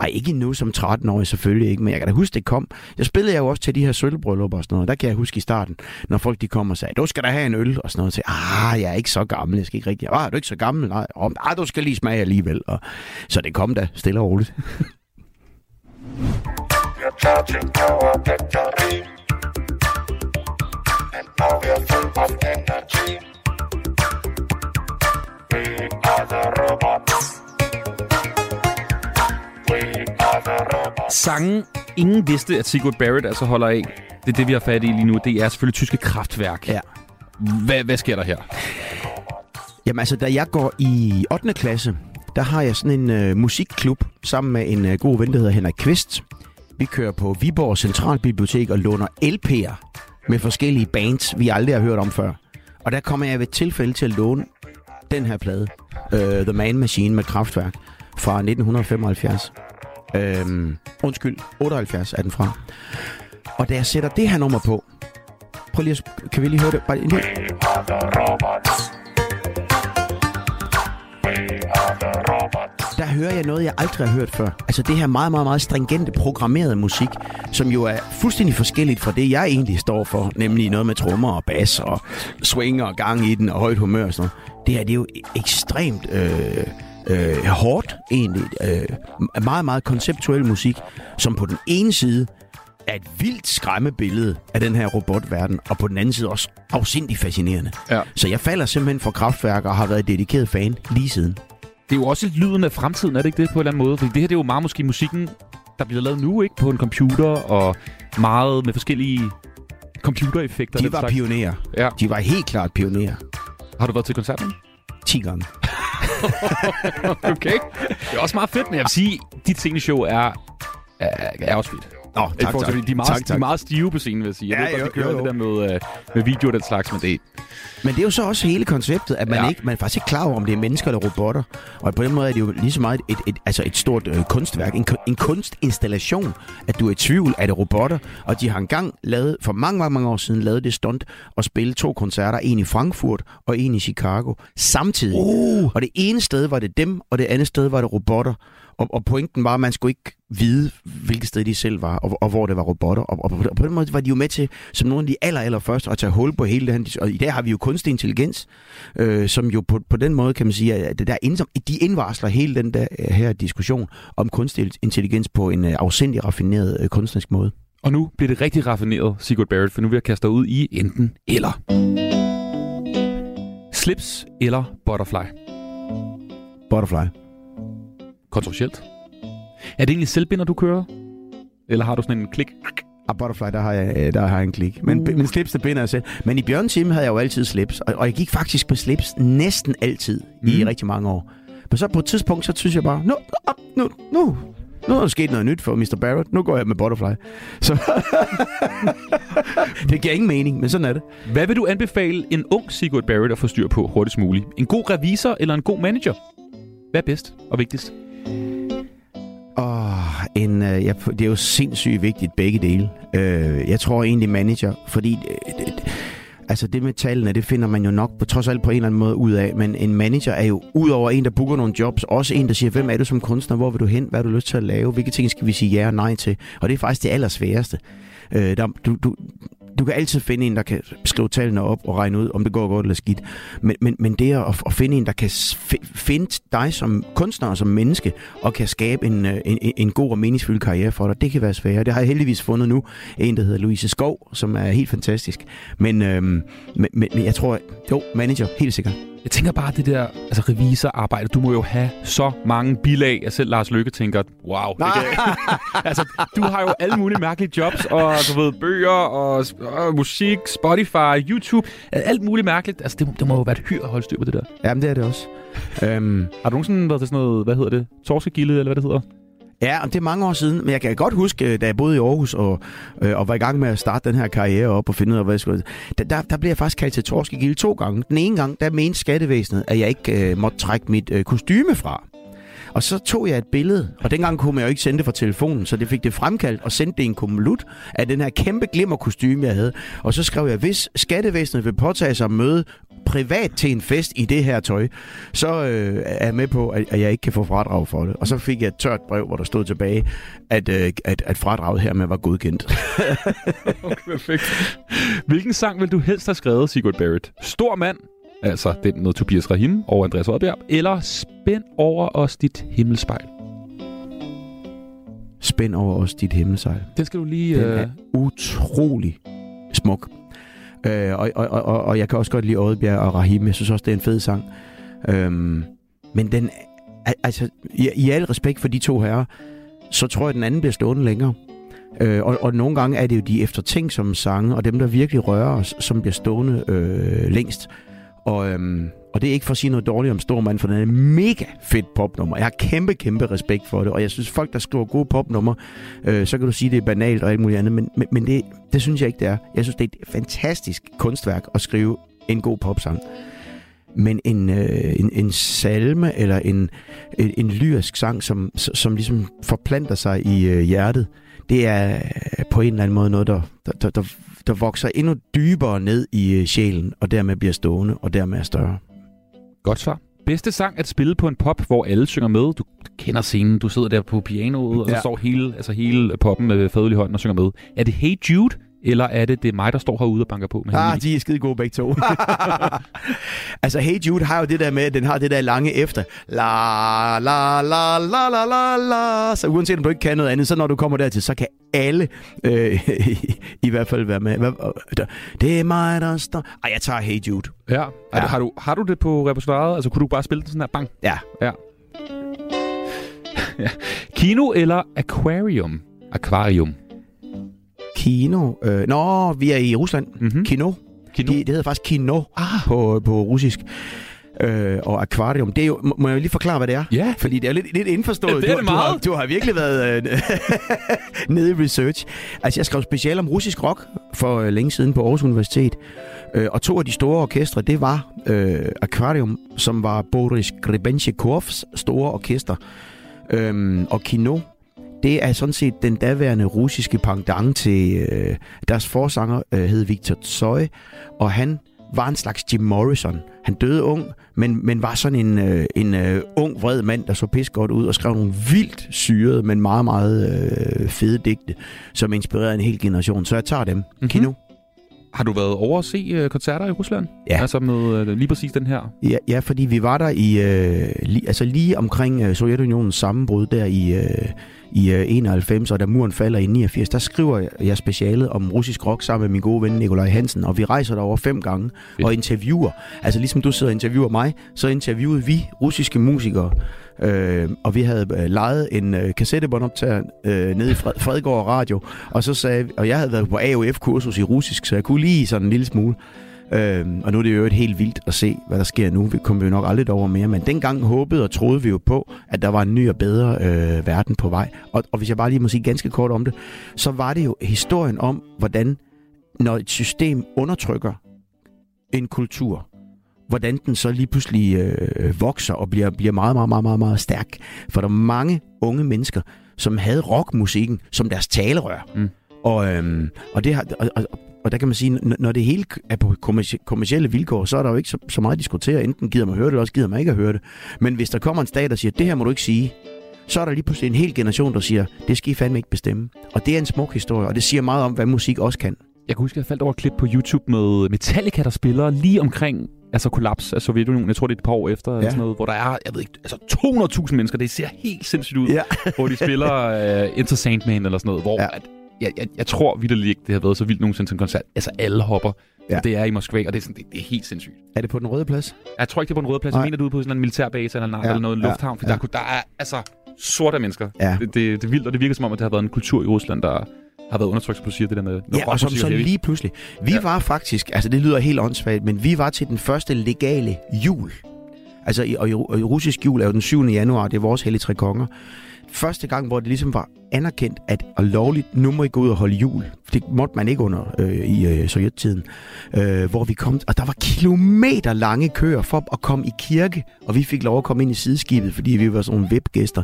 Nej, ikke nu som 13-årig selvfølgelig ikke, men jeg kan da huske, det kom. Jeg spillede jo også til de her sølvbryllupper og sådan noget. Der kan jeg huske i starten, når folk de kom og sagde, du skal da have en øl og sådan noget. Så ah, jeg er ikke så gammel, jeg skal ikke rigtig. Ah, er du ikke så gammel? Nej, oh, ah, du skal lige smage alligevel. Og, så det kom da stille og roligt. Sangen, ingen vidste, at Sigurd Barrett altså holder af. Det er det, vi har fat i lige nu. Det er selvfølgelig tyske kraftværk. Ja. Hvad, hvad sker der her? Jamen altså, da jeg går i 8. klasse, der har jeg sådan en øh, musikklub sammen med en øh, god ven, der hedder Henrik Kvist. Vi kører på Viborg Centralbibliotek og låner LP'er med forskellige bands, vi aldrig har hørt om før. Og der kommer jeg ved et tilfælde til at låne den her plade, uh, The Man Machine med Kraftværk, fra 1975. Øhm, undskyld, 78 er den fra. Og da jeg sætter det her nummer på, prøv lige at, kan vi lige høre det? Bare lige. Der hører jeg noget, jeg aldrig har hørt før. Altså det her meget, meget, meget stringente, programmerede musik, som jo er fuldstændig forskelligt fra det, jeg egentlig står for. Nemlig noget med trommer og bas og swing og gang i den og højt humør og sådan noget. Det her, det er jo ekstremt øh, øh, hårdt egentlig. Øh, meget, meget konceptuel musik, som på den ene side er et vildt skræmmebillede af den her robotverden, og på den anden side også afsindig fascinerende. Ja. Så jeg falder simpelthen for kraftværk og har været dedikeret fan lige siden. Det er jo også lyden af fremtiden, er det ikke det, på en eller anden måde? Fordi det her det er jo meget måske musikken, der bliver lavet nu, ikke? På en computer, og meget med forskellige computereffekter. De var slags. pionerer. Ja. De var helt klart pionerer. Har du været til koncerten? 10 gange. okay. Det er også meget fedt, men jeg vil sige, dit sceneshow er, er, er også fedt. Nå, forhold til, de, er meget, tak, de er tak. meget stive på scenen, vil jeg sige. Jeg Ja, ved godt, de kører jo, jo. det der med, øh, med video og den slags, men det Men det er jo så også hele konceptet, at man, Ja. ikke, man er faktisk ikke klar over, om det er mennesker eller robotter. Og på den måde er det jo lige så meget et, et, altså et stort øh, kunstværk, en, en kunstinstallation, at du er i tvivl, er det robotter? Og de har engang lavet, for mange, mange, mange år siden, lavet det stunt og spille to koncerter, en i Frankfurt og en i Chicago, samtidig. Uh. Og det ene sted var det dem, og det andet sted var det robotter. Og, og pointen var, at man skulle ikke vide, hvilket sted de selv var, og, og hvor det var robotter. Og, og, på, og på den måde var de jo med til, som nogle af de aller, aller første, at tage hul på hele det her. Og i dag har vi jo kunstig intelligens, øh, som jo på, på den måde, kan man sige, at det der ind, de indvarsler hele den der øh, her diskussion om kunstig intelligens på en øh, afsindig raffineret øh, kunstnerisk måde. Og nu bliver det rigtig raffineret, Sigurd Barrett, for nu vil jeg kaste dig ud i enten eller. Slips eller butterfly? Butterfly. Kontroversielt. Er det egentlig selvbinder, du kører? Eller har du sådan en klik? Og Butterfly, der har jeg, øh, der har jeg en klik. Men, uh. men slips, det binder jeg selv. Men i Bjørn Team havde jeg jo altid slips. Og, og jeg gik faktisk på slips næsten altid mm. i rigtig mange år. Men så på et tidspunkt, så synes jeg bare, nu, nu, nu, nu er der sket noget nyt for Mr. Barrett. Nu går jeg med Butterfly. Så det giver ingen mening, men sådan er det. Hvad vil du anbefale en ung Sigurd Barrett at få styr på hurtigst muligt? En god revisor eller en god manager? Hvad er bedst og vigtigst? Åh, en, øh, jeg, det er jo sindssygt vigtigt begge dele. Øh, jeg tror egentlig manager, fordi øh, det, altså det med tallene, det finder man jo nok på trods alt på en eller anden måde ud af. Men en manager er jo udover en, der booker nogle jobs, også en, der siger, hvem er du som kunstner, hvor vil du hen, hvad har du lyst til at lave, hvilke ting skal vi sige ja og nej til. Og det er faktisk det allersværeste. Øh, der, du, du, du kan altid finde en, der kan skrive tallene op og regne ud, om det går godt eller skidt. Men, men, men det at, at finde en, der kan finde dig som kunstner og som menneske, og kan skabe en, øh, en, en god og meningsfyldt karriere for dig, det kan være svært. Det har jeg heldigvis fundet nu. En, der hedder Louise Skov, som er helt fantastisk. Men, øhm, men, men, men jeg tror, jo, manager, helt sikkert. Jeg tænker bare, det der altså revisorarbejde, du må jo have så mange bilag, at selv Lars Lykke tænker, wow. Det kan... altså, du har jo alle mulige mærkelige jobs, og du ved, bøger, og, og musik, Spotify, YouTube, alt muligt mærkeligt. Altså, det, det må jo være et hyr at holde styr på det der. Jamen, det er det også. øhm, Har du nogensinde været til sådan noget, hvad hedder det, torskegilde, eller hvad det hedder? Ja, og det er mange år siden, men jeg kan godt huske, da jeg boede i Aarhus og, øh, og var i gang med at starte den her karriere op og finde ud af, hvad jeg skulle... Der, der, der blev jeg faktisk kaldt til Torskegilde to gange. Den ene gang, der mente skattevæsenet, at jeg ikke øh, måtte trække mit øh, kostyme fra. Og så tog jeg et billede, og dengang kunne man jo ikke sende det fra telefonen, så det fik det fremkaldt og sendte det i en kummelut af den her kæmpe glimmerkostyme, jeg havde. Og så skrev jeg, hvis skattevæsenet vil påtage sig at møde privat til en fest i det her tøj, så øh, er jeg med på, at, at jeg ikke kan få fradrag for det. Og så fik jeg et tørt brev, hvor der stod tilbage, at, øh, at, at fradraget hermed var godkendt. Perfekt. Hvilken sang vil du helst have skrevet, Sigurd Barrett? Stor mand, altså den med Tobias Rahim og Andreas Oddbjerg, eller Spænd over os dit himmelspejl? Spænd over os dit himmelsejl. Den skal du lige... Den øh, er utrolig smuk. Øh, og, og, og, og jeg kan også godt lide Oddbjerg og Rahim. Jeg synes også, det er en fed sang. Øhm, men den, al- altså, i, i al respekt for de to herrer, så tror jeg, at den anden bliver stående længere. Øh, og, og nogle gange er det jo de eftertænksomme sange, og dem, der virkelig rører os, som bliver stående øh, længst. Og, øhm, og det er ikke for at sige noget dårligt om Stormand, for den er en mega fedt popnummer. Jeg har kæmpe, kæmpe respekt for det, og jeg synes, folk, der skriver gode popnummer, øh, så kan du sige, det er banalt og alt muligt andet, men, men, men det, det synes jeg ikke, det er. Jeg synes, det er et fantastisk kunstværk at skrive en god popsang. Men en, øh, en, en salme eller en, en, en lyrisk sang, som, som ligesom forplanter sig i øh, hjertet, det er øh, på en eller anden måde noget, der, der, der, der vokser endnu dybere ned i øh, sjælen, og dermed bliver stående, og dermed er større. Godt svar. Bedste sang at spille på en pop, hvor alle synger med. Du kender scenen, du sidder der på pianoet, og Ja. så står hele, altså hele poppen med fadøl i hånden og synger med. Er det Hey Jude, eller er det, det er mig, der står herude og banker på? Med Ah, de er skide gode begge to. altså, Hey Jude har jo det der med, at den har det der lange efter. La, la, la, la, la, la, la. Så uanset om du ikke kan noget andet, så når du kommer dertil, så kan alle øh, i, i hvert fald være med. Øh, Det er mig, der står... Ej, jeg tager Hey Jude. Ja. Ja. Har, du, har du det på repertoireet? Altså, kunne du bare spille den sådan her? Bang. Ja. Ja. ja. Kino eller aquarium? Aquarium. Kino. Øh, nå, vi er i Rusland. Mm-hmm. Kino. Kino. Det, det hedder faktisk kino Ah. på, på russisk. Øh, og akvarium, det er jo, må- jeg lige forklare, hvad det er? Ja. Fordi det er lidt, lidt indforstået. Ja, det er du, det Du har, meget. du har virkelig været øh, nede i research. Altså, jeg skrev special om russisk rock for øh, længe siden på Aarhus Universitet. Øh, og to af de store orkestre, det var øh, Aquarium, som var Boris Grebenchekovs store orkester. Øhm, og Kino, det er sådan set den daværende russiske pendant til øh, deres forsanger, øh, hed Victor Tsoi, og han var en slags Jim Morrison. Han døde ung, men, men var sådan en, øh, en øh, ung, vred mand, der så pis godt ud og skrev nogle vildt syrede, men meget, meget øh, fede digte, som inspirerede en hel generation. Så jeg tager dem. Mm-hmm. Kino. Har du været over at se øh, koncerter i Rusland? Ja. Altså med øh, lige præcis den her? Ja, ja, fordi vi var der i øh, li, altså lige omkring øh, Sovjetunionens sammenbrud der i, øh, i øh, 91, og da muren falder i 89, der skriver jeg- specialet om russisk rock sammen med min gode ven Nikolaj Hansen, og vi rejser derover fem gange Fedt. og interviewer. Altså ligesom du sidder og interviewer mig, så interviewede vi russiske musikere, øh, og vi havde øh, lejet en øh, kassettebåndoptager øh, nede i Fred, Fredgård Radio, og så sagde og jeg havde været på AOF-kursus i russisk, så jeg kunne lige sådan en lille smule. Øhm, og nu er det jo et helt vildt at se, hvad der sker nu. Vi kommer jo nok aldrig over mere, men dengang håbede og troede vi jo på, at der var en ny og bedre øh, verden på vej. Og, og hvis jeg bare lige må sige ganske kort om det, så var det jo historien om, hvordan når et system undertrykker en kultur, hvordan den så lige pludselig øh, vokser og bliver, bliver meget, meget, meget, meget, meget stærk. For der er mange unge mennesker, som havde rockmusikken som deres talerør. Mm. Og, øhm, og, det har, og, og, og der kan man sige, når det hele er på kommercielle vilkår, så er der jo ikke så, så meget at diskutere. Enten gider man høre det, eller også gider man ikke at høre det. Men hvis der kommer en stat, der siger, det her må du ikke sige, så er der lige pludselig en hel generation, der siger, det skal I fandme ikke bestemme. Og det er en smuk historie, og det siger meget om, hvad musik også kan. Jeg kan huske, at jeg faldt over et klip på YouTube med Metallica, der spiller lige omkring altså kollaps af Sovjetunionen. Jeg tror, det er et par år efter, ja. eller sådan noget, hvor der er, jeg ved ikke, altså 200.000 mennesker. Det ser helt sindssygt ud, Ja. hvor de spiller uh, Enter Sandman eller sådan noget, hvor ja. at, jeg, jeg, jeg tror vildt ikke, det har været så vildt nogensinde til en koncert. Altså alle hopper. Ja. Det er i Moskva, og det er, sådan, det, det er helt sindssygt. Er det på den røde plads? Jeg tror ikke, det er på en røde plads. Nej. Jeg mener, det er ude på sådan en militærbase eller, Ja, ja. eller noget ja, lufthavn. For ja. der, kunne- der er altså sorte mennesker. Ja. Det, det, det er vildt, og det virker som om, at det har været en kultur i Rusland, der har været undertrykt, som du siger, det der med Ja, og som så lige pludselig. Vi ja. Var faktisk, altså det lyder helt åndssvagt, men vi var til den første legale jul. Altså, i- og i, og russisk jul er jo den 7. januar, det er vores hellige tre konger. Første gang, hvor det ligesom var anerkendt, at og lovligt, nu må I gå ud og holde jul. Det måtte man ikke under øh, i øh, sovjettiden. Øh, hvor vi kom, og der var kilometer lange køer for at komme i kirke, og vi fik lov at komme ind i sideskibet, fordi vi var sådan nogle VIP-gæster.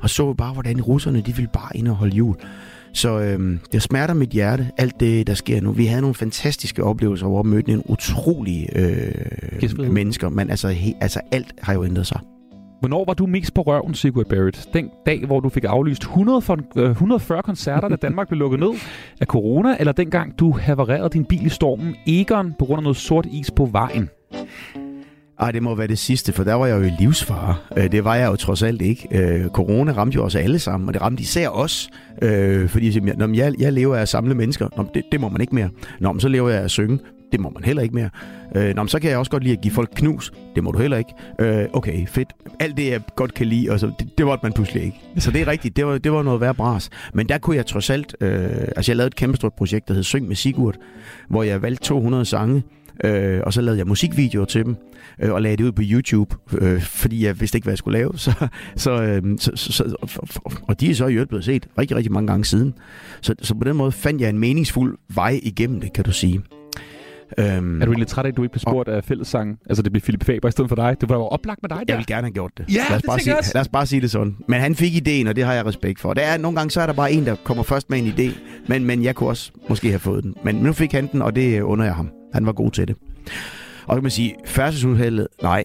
Og så vi bare, hvordan russerne, de ville bare ind og holde jul. Så øhm, det smerter mit hjerte, alt det, der sker nu. Vi havde nogle fantastiske oplevelser, hvor vi mødte en utrolig øh, mennesker, men altså, he, altså alt har jo ændret sig. Hvornår var du mest på røven, Sigurd Barrett? Den dag, hvor du fik aflyst 100 for, øh, 140 koncerter, da Danmark blev lukket ned af corona, eller dengang du havarerede din bil i stormen Egon på grund af noget sort is på vejen? Ej, det må være det sidste, for der var jeg jo i livsfare. Øh, det var jeg jo trods alt ikke. Øh, corona ramte jo os alle sammen, og det ramte især os. Øh, fordi jeg jeg, jeg lever af at samle mennesker. Nå, det, det må man ikke mere. Nå, men så lever jeg af at synge. Det må man heller ikke mere. Øh, Nå, men så kan jeg også godt lide at give folk knus. Det må du heller ikke. Øh, okay, fedt. Alt det, jeg godt kan lide, og så, det, det måtte man pludselig ikke. Så det er rigtigt. Det var, det var noget værd bras. Men der kunne jeg trods alt... Øh, altså, jeg lavede et kæmpe stort projekt, der hed Syng med Sigurd, hvor jeg valgte 200 sange, Øh, og så lavede jeg musikvideoer til dem, øh, og lagde det ud på YouTube, øh, fordi jeg vidste ikke, hvad jeg skulle lave. Så, så, øh, så, så, så, og de er så i øvrigt blevet set rigtig, rigtig mange gange siden. Så, så på den måde fandt jeg en meningsfuld vej igennem det, kan du sige. Øhm, Er du egentlig træt af, at du ikke blev spurgt af fællessang? Altså, det blev Philip Faber i stedet for dig. Det var jo oplagt med dig der. Jeg vil gerne have gjort det. Ja, lad os det bare sige. Lad os bare sige det sådan. Men han fik ideen, og det har jeg respekt for. Der er, nogle gange så er der bare en, der kommer først med en idé, men, men jeg kunne også måske have fået den. Men nu fik han den, og det under jeg ham. Han var god til det. Og kan man sige, færdselsuheldet, nej.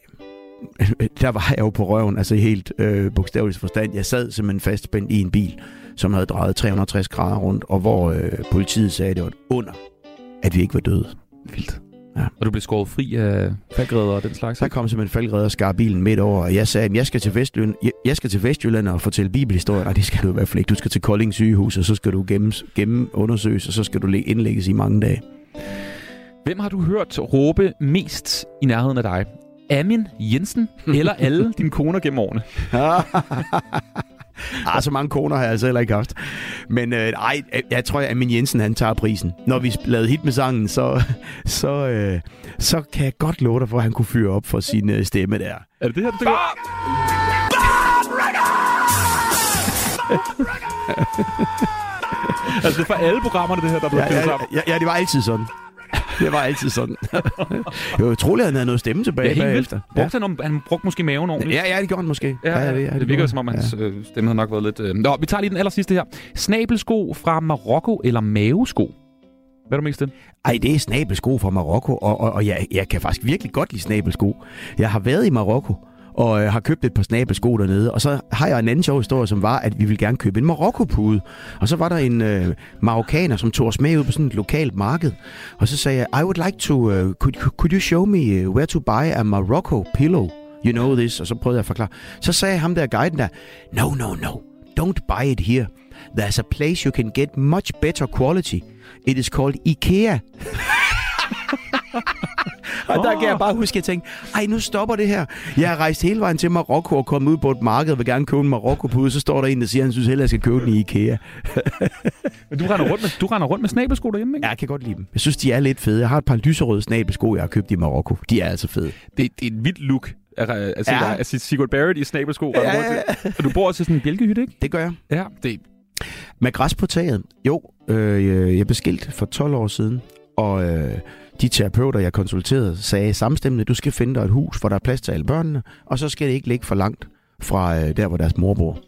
Der var jeg jo på røven, altså helt øh, bogstaveligt forstand. Jeg sad simpelthen fastspændt i en bil, som havde drejet 360 grader rundt, og hvor øh, politiet sagde, at det var under, at vi ikke var døde. Vildt. Ja. Og du blev skåret fri af faldgræder og den slags. Så kom simpelthen faldgræder og skar bilen midt over, og jeg sagde, at jeg skal til Vestjylland, jeg, jeg skal til Vestjylland og fortælle bibelhistorier. Nej, det skal du i hvert fald ikke. Du skal til Kolding sygehus, og så skal du gennem, gennem undersøges, og så skal du læ- indlægges i mange dage. Hvem har du hørt råbe mest i nærheden af dig? Amin Jensen eller alle dine koner gennem årene? ah, så mange koner har jeg altså heller ikke haft. Men øh, ej, jeg tror, at min Jensen han tager prisen. Når vi lavede hit med sangen, så, så, øh, så kan jeg godt love dig for, at han kunne fyre op for sin øh, stemme der. Er det det her, du tænker? altså, det er for alle programmerne, det her, der er blevet Ja, ja, ja, sammen. ja, ja, det var altid sådan. Det var altid sådan. var utroligt, at han havde noget stemme tilbage Ja, helt vildt. bagefter. Brugte han, om- han brugte måske maven ordentligt. Ja, ja, det gjorde han måske. Ja, ja, det, det, det virker jo som om, hans ja. stemme havde nok været lidt... Øh... Nå, vi tager lige den aller sidste her. Snabelsko fra Marokko eller mavesko? Hvad er du mest til? Ej, det er snabelsko fra Marokko, og, og, og jeg, jeg kan faktisk virkelig godt lide snabelsko. Jeg har været i Marokko, og øh, har købt et par snabelsko dernede. Og så har jeg en anden sjov historie, som var, at vi ville gerne købe en Marokko-pude. Og så var der en øh, marokkaner, som tog os med ud på sådan et lokalt marked. Og så sagde jeg, I would like to, uh, could, could you show me øh, where to buy a Morocco pillow? You know this. Og så prøvede jeg at forklare. Så sagde ham der guiden der, no, no, no, don't buy it here. There's a place you can get much better quality. It is called IKEA. og der kan jeg bare huske, at jeg tænkte, ej, nu stopper det her. Jeg har rejst hele vejen til Marokko og kommet ud på et marked og vil gerne købe en Marokko-pude. Så står der en, der siger, at han synes heller, jeg skal købe den i IKEA. Men du render rundt med, du render rundt med snabelsko derhjemme, ikke? Ja, jeg kan godt lide dem. Jeg synes, de er lidt fede. Jeg har et par lyserøde snabelsko, jeg har købt i Marokko. De er altså fede. Det, det er et vildt look at, at se Ja. dig, Sigurd Barrett i snabelsko. Ja, ja, ja. Og du bor også i sådan en bjælkehytte, ikke? Det gør jeg. Ja, det, Med græs på taget? Jo, øh, jeg blev skilt for 12 år siden, og øh, de terapeuter, jeg konsulterede, sagde samstemmende, du skal finde dig et hus, hvor der er plads til alle børnene, og så skal det ikke ligge for langt fra øh, der, hvor deres mor bor.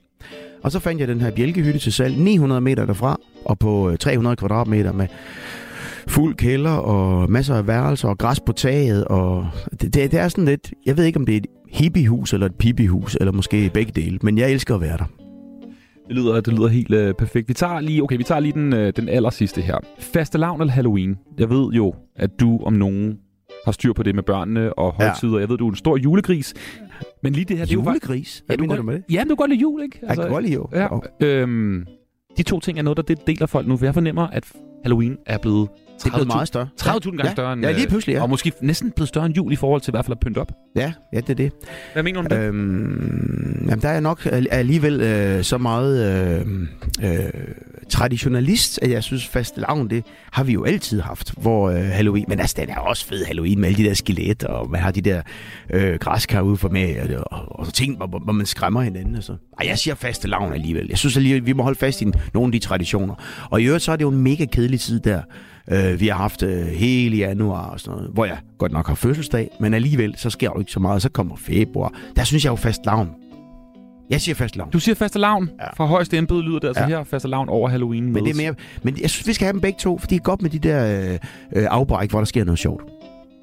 Og så fandt jeg den her bjælkehytte til salg 900 meter derfra, og på øh, 300 kvadratmeter med fuld kælder og masser af værelser og græs på taget. Og det, det, det er sådan lidt, jeg ved ikke om det er et hippiehus eller et pipihus, eller måske begge dele, men jeg elsker at være der det lyder, det lyder helt øh, perfekt. Vi tager lige, okay, vi tager lige den, øh, den aller sidste her. Fastelavn eller Halloween? Jeg ved jo, at du om nogen har styr på det med børnene og Ja. højtider. Jeg ved, du er en stor julegris. Men lige det her, det er jo. Julegris? Ja, Hvad mener du med det? Ja, men du kan godt lide jul, ikke? Jeg kan godt lide jo. Ja, øhm, de to ting er noget, der det deler folk nu, for jeg fornemmer, at Halloween er blevet 30.000 Det er blevet meget større. 30.000 gange ja. større end... Ja, lige øh, pludselig, ja. Og måske næsten blevet større end jul i forhold til i hvert fald at pynte op. Ja, ja, det er det. Hvad mener du om det? Øhm, jamen, der er nok al- alligevel øh, så meget øh, øh, traditionalist, at jeg synes, fast lavn, det har vi jo altid haft, hvor øh, Halloween, men altså, den er også fed Halloween med alle de der skeletter, og man har de der øh, græskar ude for med, og, og, og ting, hvor, hvor man skræmmer hinanden. Altså. så. Ej, jeg siger fast lavn alligevel. Jeg synes alligevel, vi må holde fast i nogle af de traditioner. Og i øvrigt, så er det jo en mega kedelig tid der. Øh, vi har haft øh, hele januar og sådan noget, hvor jeg godt nok har fødselsdag, men alligevel, så sker jo ikke så meget. Så kommer februar. Der synes jeg jo fast lavn. Jeg siger fast lavn. Du siger fastelavn. Ja. Ja. Fra højeste embede lyder det altså Ja. her. Fastelavn over Halloween. Men det er mere, men jeg synes, vi skal have dem begge to, for det er godt med de der øh, øh, afbræk, hvor der sker noget sjovt.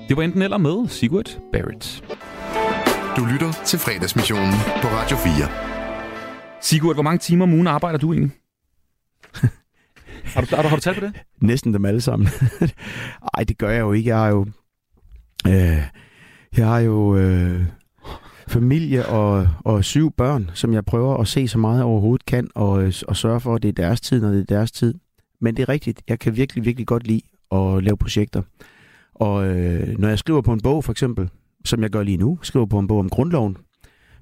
Det var enten eller med Sigurd Barrett. Du lytter til fredagsmissionen på Radio 4. Sigurd, hvor mange timer om ugen arbejder du egentlig? har, du, har, du, har du talt på det? Næsten dem alle sammen. Ej, det gør jeg jo ikke. Jeg har jo... Øh, jeg har jo øh, familie og, og syv børn, som jeg prøver at se så meget jeg overhovedet kan, og, og sørge for, at det er deres tid, når det er deres tid. Men det er rigtigt. Jeg kan virkelig, virkelig godt lide at lave projekter. Og øh, når jeg skriver på en bog, for eksempel, som jeg gør lige nu, skriver på en bog om grundloven,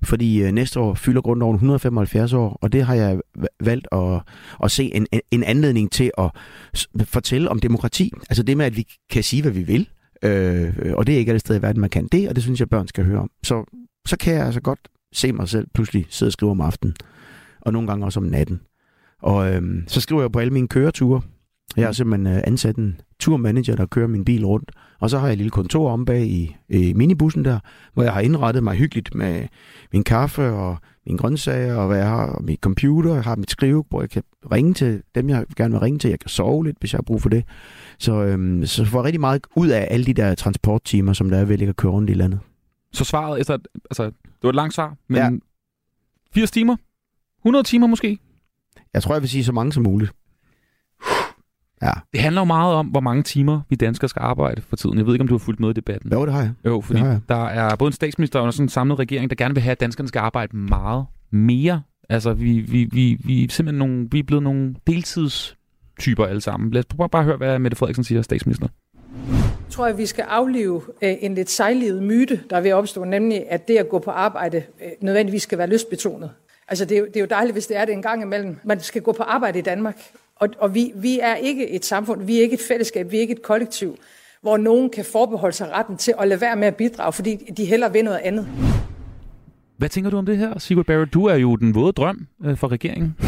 fordi øh, næste år fylder grundloven 175 år, og det har jeg valgt at, at se en, en anledning til at fortælle om demokrati. Altså det med, at vi kan sige, hvad vi vil, Øh, og det er ikke alle steder i verden, man kan det, og det synes jeg, børn skal høre om. Så, så kan jeg altså godt se mig selv pludselig sidde og skrive om aftenen, og nogle gange også om natten. Og øh, så skriver jeg på alle mine køreture. Jeg har simpelthen øh, ansat en turmanager, der kører min bil rundt. Og så har jeg et lille kontor om bag i, i minibussen der, hvor jeg har indrettet mig hyggeligt med min kaffe og mine grøntsager, og hvad jeg har, og mit computer, jeg har mit skrivebord, jeg kan ringe til dem, jeg gerne vil ringe til, jeg kan sove lidt, hvis jeg har brug for det. Så, øhm, så får jeg rigtig meget ud af alle de der transporttimer, som der er ved at køre rundt i landet. Så svaret efter, altså, det var et langt svar, men Ja. 80 timer? 100 timer måske? Jeg tror, jeg vil sige så mange som muligt. Ja, Det handler jo meget om, hvor mange timer vi danskere skal arbejde for tiden. Jeg ved ikke, om du har fulgt med i debatten. jo, det har jeg. Jo, fordi Det har jeg. der er både en statsminister og sådan en samlet regering, der gerne vil have, at danskerne skal arbejde meget mere. Altså, vi, vi, vi, vi er simpelthen nogle, vi er blevet nogle deltidstyper alle sammen. Lad os prøve bare at høre, hvad Mette Frederiksen siger, statsminister. Tror jeg, vi skal aflive øh, en lidt sejlivet myte, der er ved at opstå, nemlig at det at gå på arbejde øh, nødvendigvis skal være lystbetonet. Altså det er, jo, det er jo dejligt, hvis det er det en gang imellem. Man skal gå på arbejde i Danmark, og, og vi, vi er ikke et samfund, vi er ikke et fællesskab, vi er ikke et kollektiv, hvor nogen kan forbeholde sig retten til at lade være med at bidrage, fordi de hellere vil noget andet. Hvad tænker du om det her, Sigurd Barrett? Du er jo den våde drøm øh, for regeringen.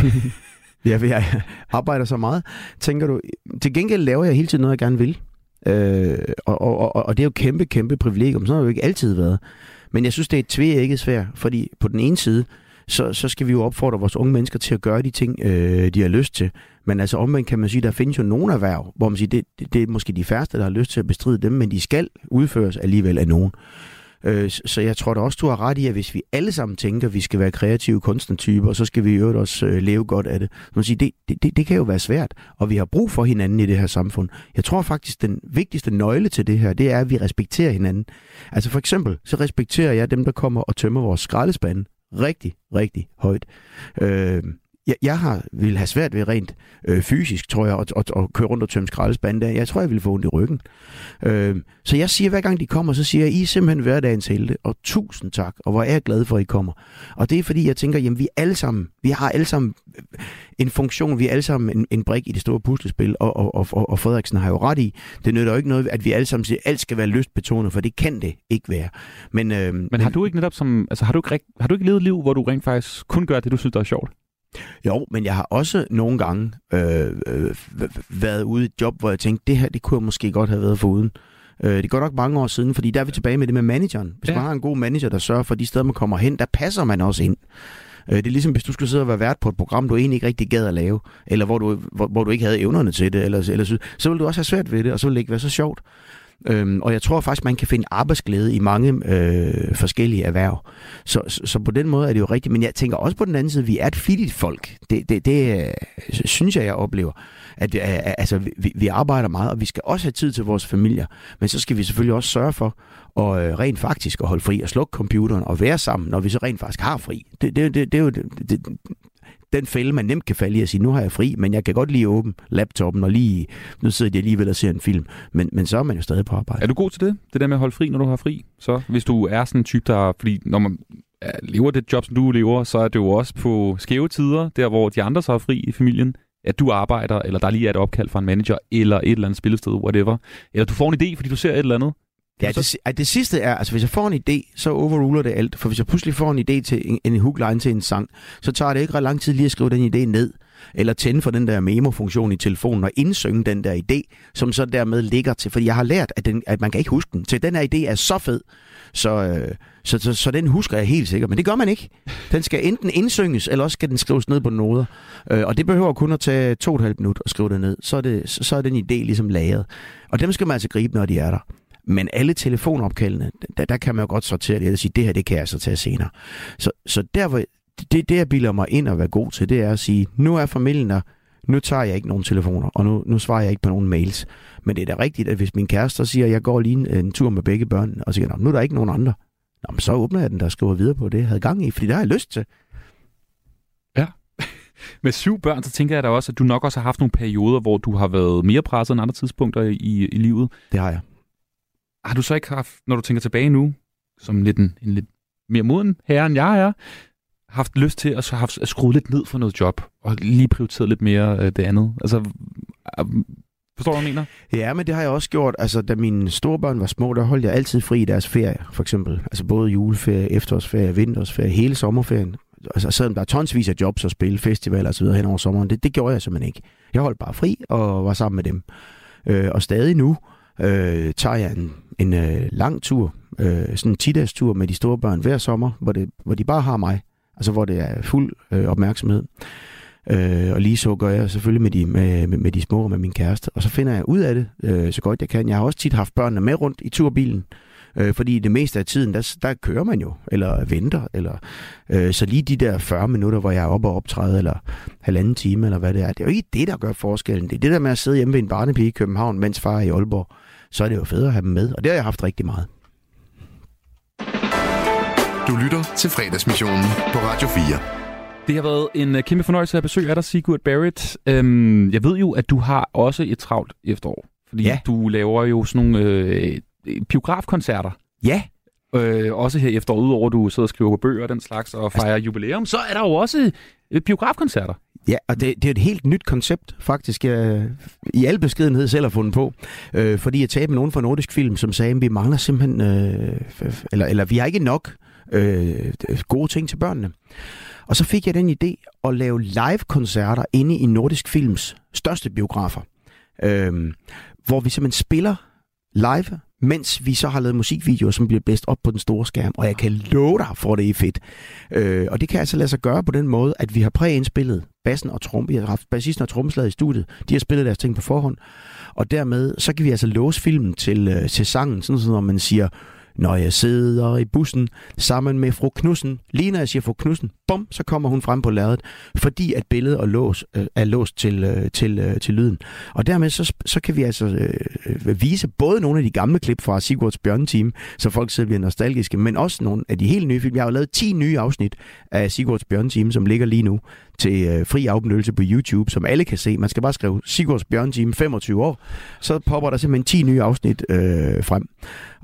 Ja, for jeg arbejder så meget. Tænker du, til gengæld laver jeg hele tiden noget, jeg gerne vil. Øh, og, og, og, og det er jo kæmpe, kæmpe privilegium. Sådan har det jo ikke altid været. Men jeg synes, det er et tvækket svært, fordi på den ene side, så, så skal vi jo opfordre vores unge mennesker til at gøre de ting, øh, de har lyst til. Men altså omvendt kan man sige, der findes jo nogle erhverv, hvor man siger, det, det, det er måske de færreste, der har lyst til at bestride dem, men de skal udføres alligevel af nogen. Øh, så- jeg tror da også, du har ret i, at hvis vi alle sammen tænker, at vi skal være kreative kunstnertyper, så skal vi i øvrigt også øh, leve godt af det. Man siger, det, det, det, det kan jo være svært, og vi har brug for hinanden i det her samfund. Jeg tror faktisk, den vigtigste nøgle til det her, det er, at vi respekterer hinanden. Altså for eksempel, så respekterer jeg dem, der kommer og tømmer vores skraldespande rigtig, rigtig højt. Øh, jeg, jeg har vil have svært ved rent øh, fysisk, tror jeg, at, at, at køre rundt og tømme skraldespande der. Jeg tror, jeg ville få ondt i ryggen. Øh, så jeg siger, hver gang de kommer, så siger jeg, I er simpelthen hverdagens helte, og tusind tak, og hvor er jeg glad for, at I kommer. Og det er fordi, jeg tænker, jamen vi alle sammen, vi har alle sammen en funktion, vi er alle sammen en, en brik i det store puslespil, og, og, og, og, Frederiksen har jo ret i, det nytter jo ikke noget, at vi alle sammen siger, at alt skal være lystbetonet, for det kan det ikke være. Men, øh, Men har du ikke netop som, altså har du ikke, har du ikke levet liv, hvor du rent faktisk kun gør det, du synes, der er sjovt? Jo, men jeg har også nogle gange øh, øh, været ude i et job, hvor jeg tænkte, det her, det kunne jeg måske godt have været foruden. Øh, det går nok mange år siden, fordi der er vi tilbage med det med manageren. Hvis Ja. man har en god manager, der sørger for de steder, man kommer hen, der passer man også ind. Øh, det er ligesom, hvis du skulle sidde og være vært på et program, du egentlig ikke rigtig gad at lave, eller hvor du, hvor, hvor du ikke havde evnerne til det, eller, eller, så ville du også have svært ved det, og så ville det ikke være så sjovt. Øhm, og jeg tror faktisk, man kan finde arbejdsglæde i mange øh, forskellige erhverv. Så, så, så på den måde er det jo rigtigt. Men jeg tænker også på den anden side, vi er et flittigt folk. Det, det, det øh, synes jeg, jeg oplever. At, øh, øh altså, vi, vi arbejder meget, og vi skal også have tid til vores familier. Men så skal vi selvfølgelig også sørge for og øh, rent faktisk at holde fri og slukke computeren og være sammen, når vi så rent faktisk har fri. Det, det, det, det er jo det, det, den fælde, man nemt kan falde i at sige, nu har jeg fri, men jeg kan godt lige åbne laptopen og lige, nu sidder jeg alligevel og ser en film. Men, men så er man jo stadig på arbejde. Er du god til det? Det der med at holde fri, når du har fri? Så hvis du er sådan en type, der... Fordi når man lever det job, som du lever, så er det jo også på skæve tider, der hvor de andre så er fri i familien, at du arbejder, eller der lige er et opkald fra en manager, eller et eller andet spillested, whatever. Eller du får en idé, fordi du ser et eller andet. Ja, det, ej, det sidste er, altså hvis jeg får en idé, så overruler det alt. For hvis jeg pludselig får en idé til en, en hookline til en sang, så tager det ikke ret lang tid lige at skrive den idé ned. Eller tænde for den der memo-funktion i telefonen og indsynge den der idé, som så dermed ligger til. Fordi jeg har lært, at, den, at man kan ikke huske den. Så den her idé er så fed, så, øh, så, så, så den husker jeg helt sikkert. Men det gør man ikke. Den skal enten indsynges, eller også skal den skrives ned på noder. Øh, og det behøver kun at tage to og et halvt minut at skrive det ned. Så er, det, så, så er den idé ligesom lagret. Og dem skal man altså gribe, når de er der. Men alle telefonopkaldene, der, der kan man jo godt sortere det og sige, det her, det kan jeg så tage senere. Så, så der, hvor, det, det, jeg bilder mig ind at være god til, det er at sige, nu er familien der, nu tager jeg ikke nogen telefoner, og nu, nu svarer jeg ikke på nogen mails. Men det er da rigtigt, at hvis min kæreste siger, at jeg går lige en, en tur med begge børn, og siger, "Nå, nu er der ikke nogen andre, Nå, men så åbner jeg den der og skriver videre på det, jeg havde gang i, fordi det har jeg lyst til. Med syv børn, så tænker jeg da også, at du nok også har haft nogle perioder, hvor du har været mere presset end andre tidspunkter i, i livet. Det har jeg. Har du så ikke haft, når du tænker tilbage nu, som lidt en, en lidt mere moden herre, end jeg er, haft lyst til at, så have skrue lidt ned for noget job, og lige prioriteret lidt mere øh, det andet? Altså, øh, Forstår du, hvad jeg mener? Ja, men det har jeg også gjort. Altså, da mine storebørn var små, der holdt jeg altid fri i deres ferie, for eksempel. Altså både juleferie, efterårsferie, vintersferie, hele sommerferien. Altså, selvom der er tonsvis af jobs og spille, festivaler og så videre hen over sommeren, det, det gjorde jeg simpelthen ikke. Jeg holdt bare fri og var sammen med dem. Øh, og stadig nu øh, Øh, tager jeg en, en øh, lang tur, øh, sådan en 10 tur med de store børn hver sommer, hvor, det, hvor de bare har mig. Altså hvor det er fuld øh, opmærksomhed. Øh, og lige så gør jeg selvfølgelig med de, med, med, med de små og med min kæreste. Og så finder jeg ud af det, øh, så godt jeg kan. Jeg har også tit haft børnene med rundt i turbilen. Øh, fordi det meste af tiden, der, der kører man jo, eller venter. Eller, øh, så lige de der 40 minutter, hvor jeg er oppe og optræde, eller halvanden time, eller hvad det er, det er jo ikke det, der gør forskellen. Det er det der med at sidde hjemme ved en barnepige i København, mens far er i Aalborg. Så er det jo fedt at have dem med, og det har jeg haft rigtig meget. Du lytter til fredagsmissionen på Radio 4. Det har været en øh, kæmpe fornøjelse at besøge af dig, Sigurd Barrett. Øhm, jeg ved jo, at du har også et travlt efterår. Fordi Ja. du laver jo sådan nogle øh, biografkoncerter. Ja, Øh, også her efter, udover at du sidder og skriver på bøger og den slags, og fejrer jubilæum, så er der jo også øh, biografkoncerter. Ja, og det, det er et helt nyt koncept, faktisk, jeg i al beskedenhed selv har fundet på. Øh, fordi jeg talte med nogen fra Nordisk Film, som sagde, at vi mangler simpelthen, øh, eller, eller vi har ikke nok øh, gode ting til børnene. Og så fik jeg den idé at lave live-koncerter inde i Nordisk Films største biografer. Øh, hvor vi simpelthen spiller live, mens vi så har lavet musikvideoer, som bliver bedst op på den store skærm. Og jeg kan love dig for, at det er fedt. Øh, og det kan altså lade sig gøre på den måde, at vi har præindspillet bassen og trom, Vi har haft bassisten og trommeslaget i studiet. De har spillet deres ting på forhånd. Og dermed, så kan vi altså låse filmen til, øh, til sangen, sådan så når man siger, når jeg sidder i bussen sammen med fru Knudsen, lige når jeg siger fru Knudsen, bum, så kommer hun frem på lærredet, fordi at billedet er låst, øh, er låst til, øh, til, øh, til lyden. Og dermed så, så kan vi altså øh, øh vise både nogle af de gamle klip fra Sigurds Bjørneteam, så folk sidder bliver nostalgiske, men også nogle af de helt nye film. Jeg har jo lavet 10 nye afsnit af Sigurds Bjørneteam, som ligger lige nu til øh, fri afbenyttelse på YouTube, som alle kan se. Man skal bare skrive Sigurds Bjørneteam 25 år, så popper der simpelthen 10 nye afsnit øh, frem.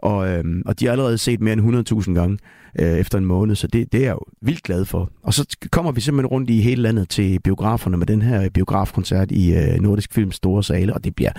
Og, øh, og de har allerede set mere end 100.000 gange øh, efter en måned, så det, det er jeg jo vildt glad for. Og så kommer vi simpelthen rundt i hele landet til biograferne med den her biografkoncert i øh, Nordisk Films store sale, og det bliver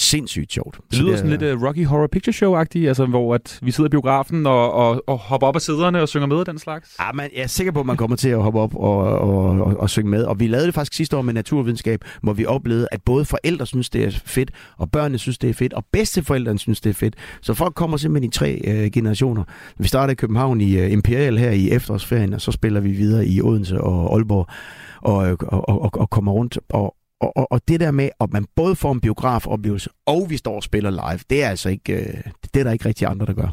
sindssygt sjovt. Det Så lyder er- sådan lidt uh, Rocky Horror Picture Show-agtigt, altså hvor at vi sidder i biografen og, og, og hopper op af sæderne og synger med den slags. Ja, man, jeg er sikker på, at man kommer til at hoppe op og, og, og, og synge med. Og vi lavede det faktisk sidste år med naturvidenskab, hvor vi oplevede, at både forældre synes, det er fedt, og børnene synes, det er fedt, og bedsteforældrene synes, det er fedt. Så folk kommer simpelthen i tre øh, generationer. Vi starter i København i øh, Imperial her i efterårsferien, og så spiller vi videre i Odense og Aalborg og, og, og, og kommer rundt. Og, og, og, og det der med, at man både får en biografoplevelse, og vi står og spiller live, det er altså ikke, øh, det er der ikke rigtig andre, der gør.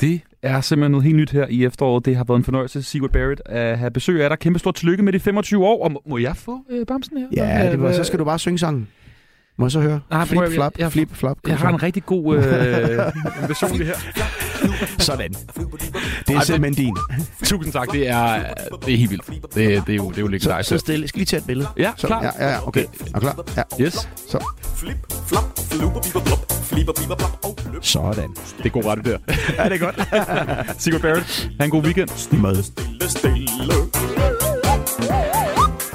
Det er simpelthen noget helt nyt her i efteråret. Det har været en fornøjelse, Sigurd Barrett, at have besøg af dig. Kæmpe stort tillykke med de 25 år. Og må, må jeg få øh, bamsen her? Ja, det var, så skal du bare synge sangen. Må jeg så høre? Nej, flip, at- flap, jeg- flip, flap. Jeg har en rigtig god øh, version det her. Sådan. Det er simpelthen din. Tusind tak, det er, det er helt vildt. Det, det er jo, det er jo Så, legendarisk. så stille. Skal vi tage et billede? Ja, så, klar. Ja, ja, ja, okay. Er klar? Ja. Yes, Så. Flip, flap, fluber, biber, blop, biber, blop, og løb. Sådan. det er god radio der. Ja, det er godt. Sigurd Barrett, ha' en god weekend. Mad. Stille, stille.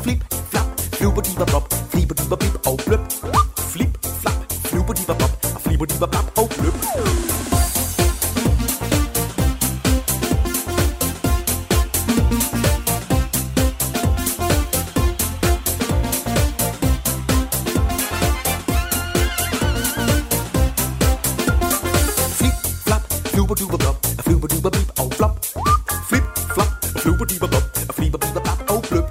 Flip, flap, fluber, diber, blop, flipper, diber, blip, og bløb. Flip, flap, fluber, diber, blop, og flipper, diber, blop, og bløb. Fluber, duber, blop, og fluber, duber, blip, og flop. Flip, flap, fluber, diber, blop, og flipper, blop, og bløb.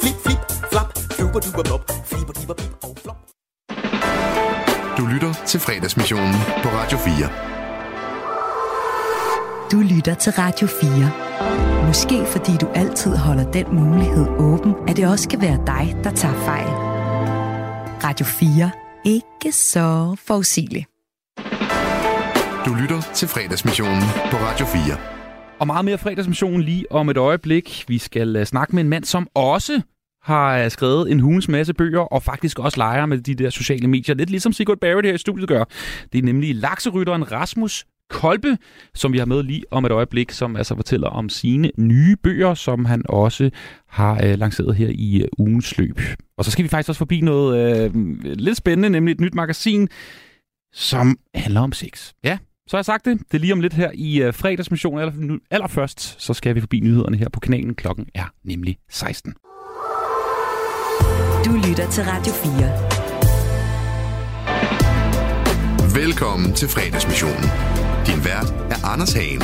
Flip, flip, flap, fluber, duber, blop, flipper, diber, blip, og flop. Du lytter til fredagsmissionen på Radio 4. Du lytter til Radio 4. Måske fordi du altid holder den mulighed åben, at det også kan være dig, der tager fejl. Radio 4. Ikke så forudsigeligt. Du lytter til fredagsmissionen på Radio 4. Og meget mere fredagsmission lige om et øjeblik. Vi skal uh, snakke med en mand, som også har uh, skrevet en hulens masse bøger, og faktisk også leger med de der sociale medier, lidt ligesom Sigurd Barrett her i studiet gør. Det er nemlig lakserytteren Rasmus Kolbe, som vi har med lige om et øjeblik, som altså fortæller om sine nye bøger, som han også har øh, lanceret her i øh, ugens løb. Og så skal vi faktisk også forbi noget øh, lidt spændende, nemlig et nyt magasin, som handler om sex. Ja, så har jeg sagt det. Det er lige om lidt her i øh, fredagsmission. Aller, nu- allerførst, så skal vi forbi nyhederne her på kanalen. Klokken er nemlig 16. Du lytter til Radio 4. Velkommen til fredagsmissionen. Din vært er Anders Hagen.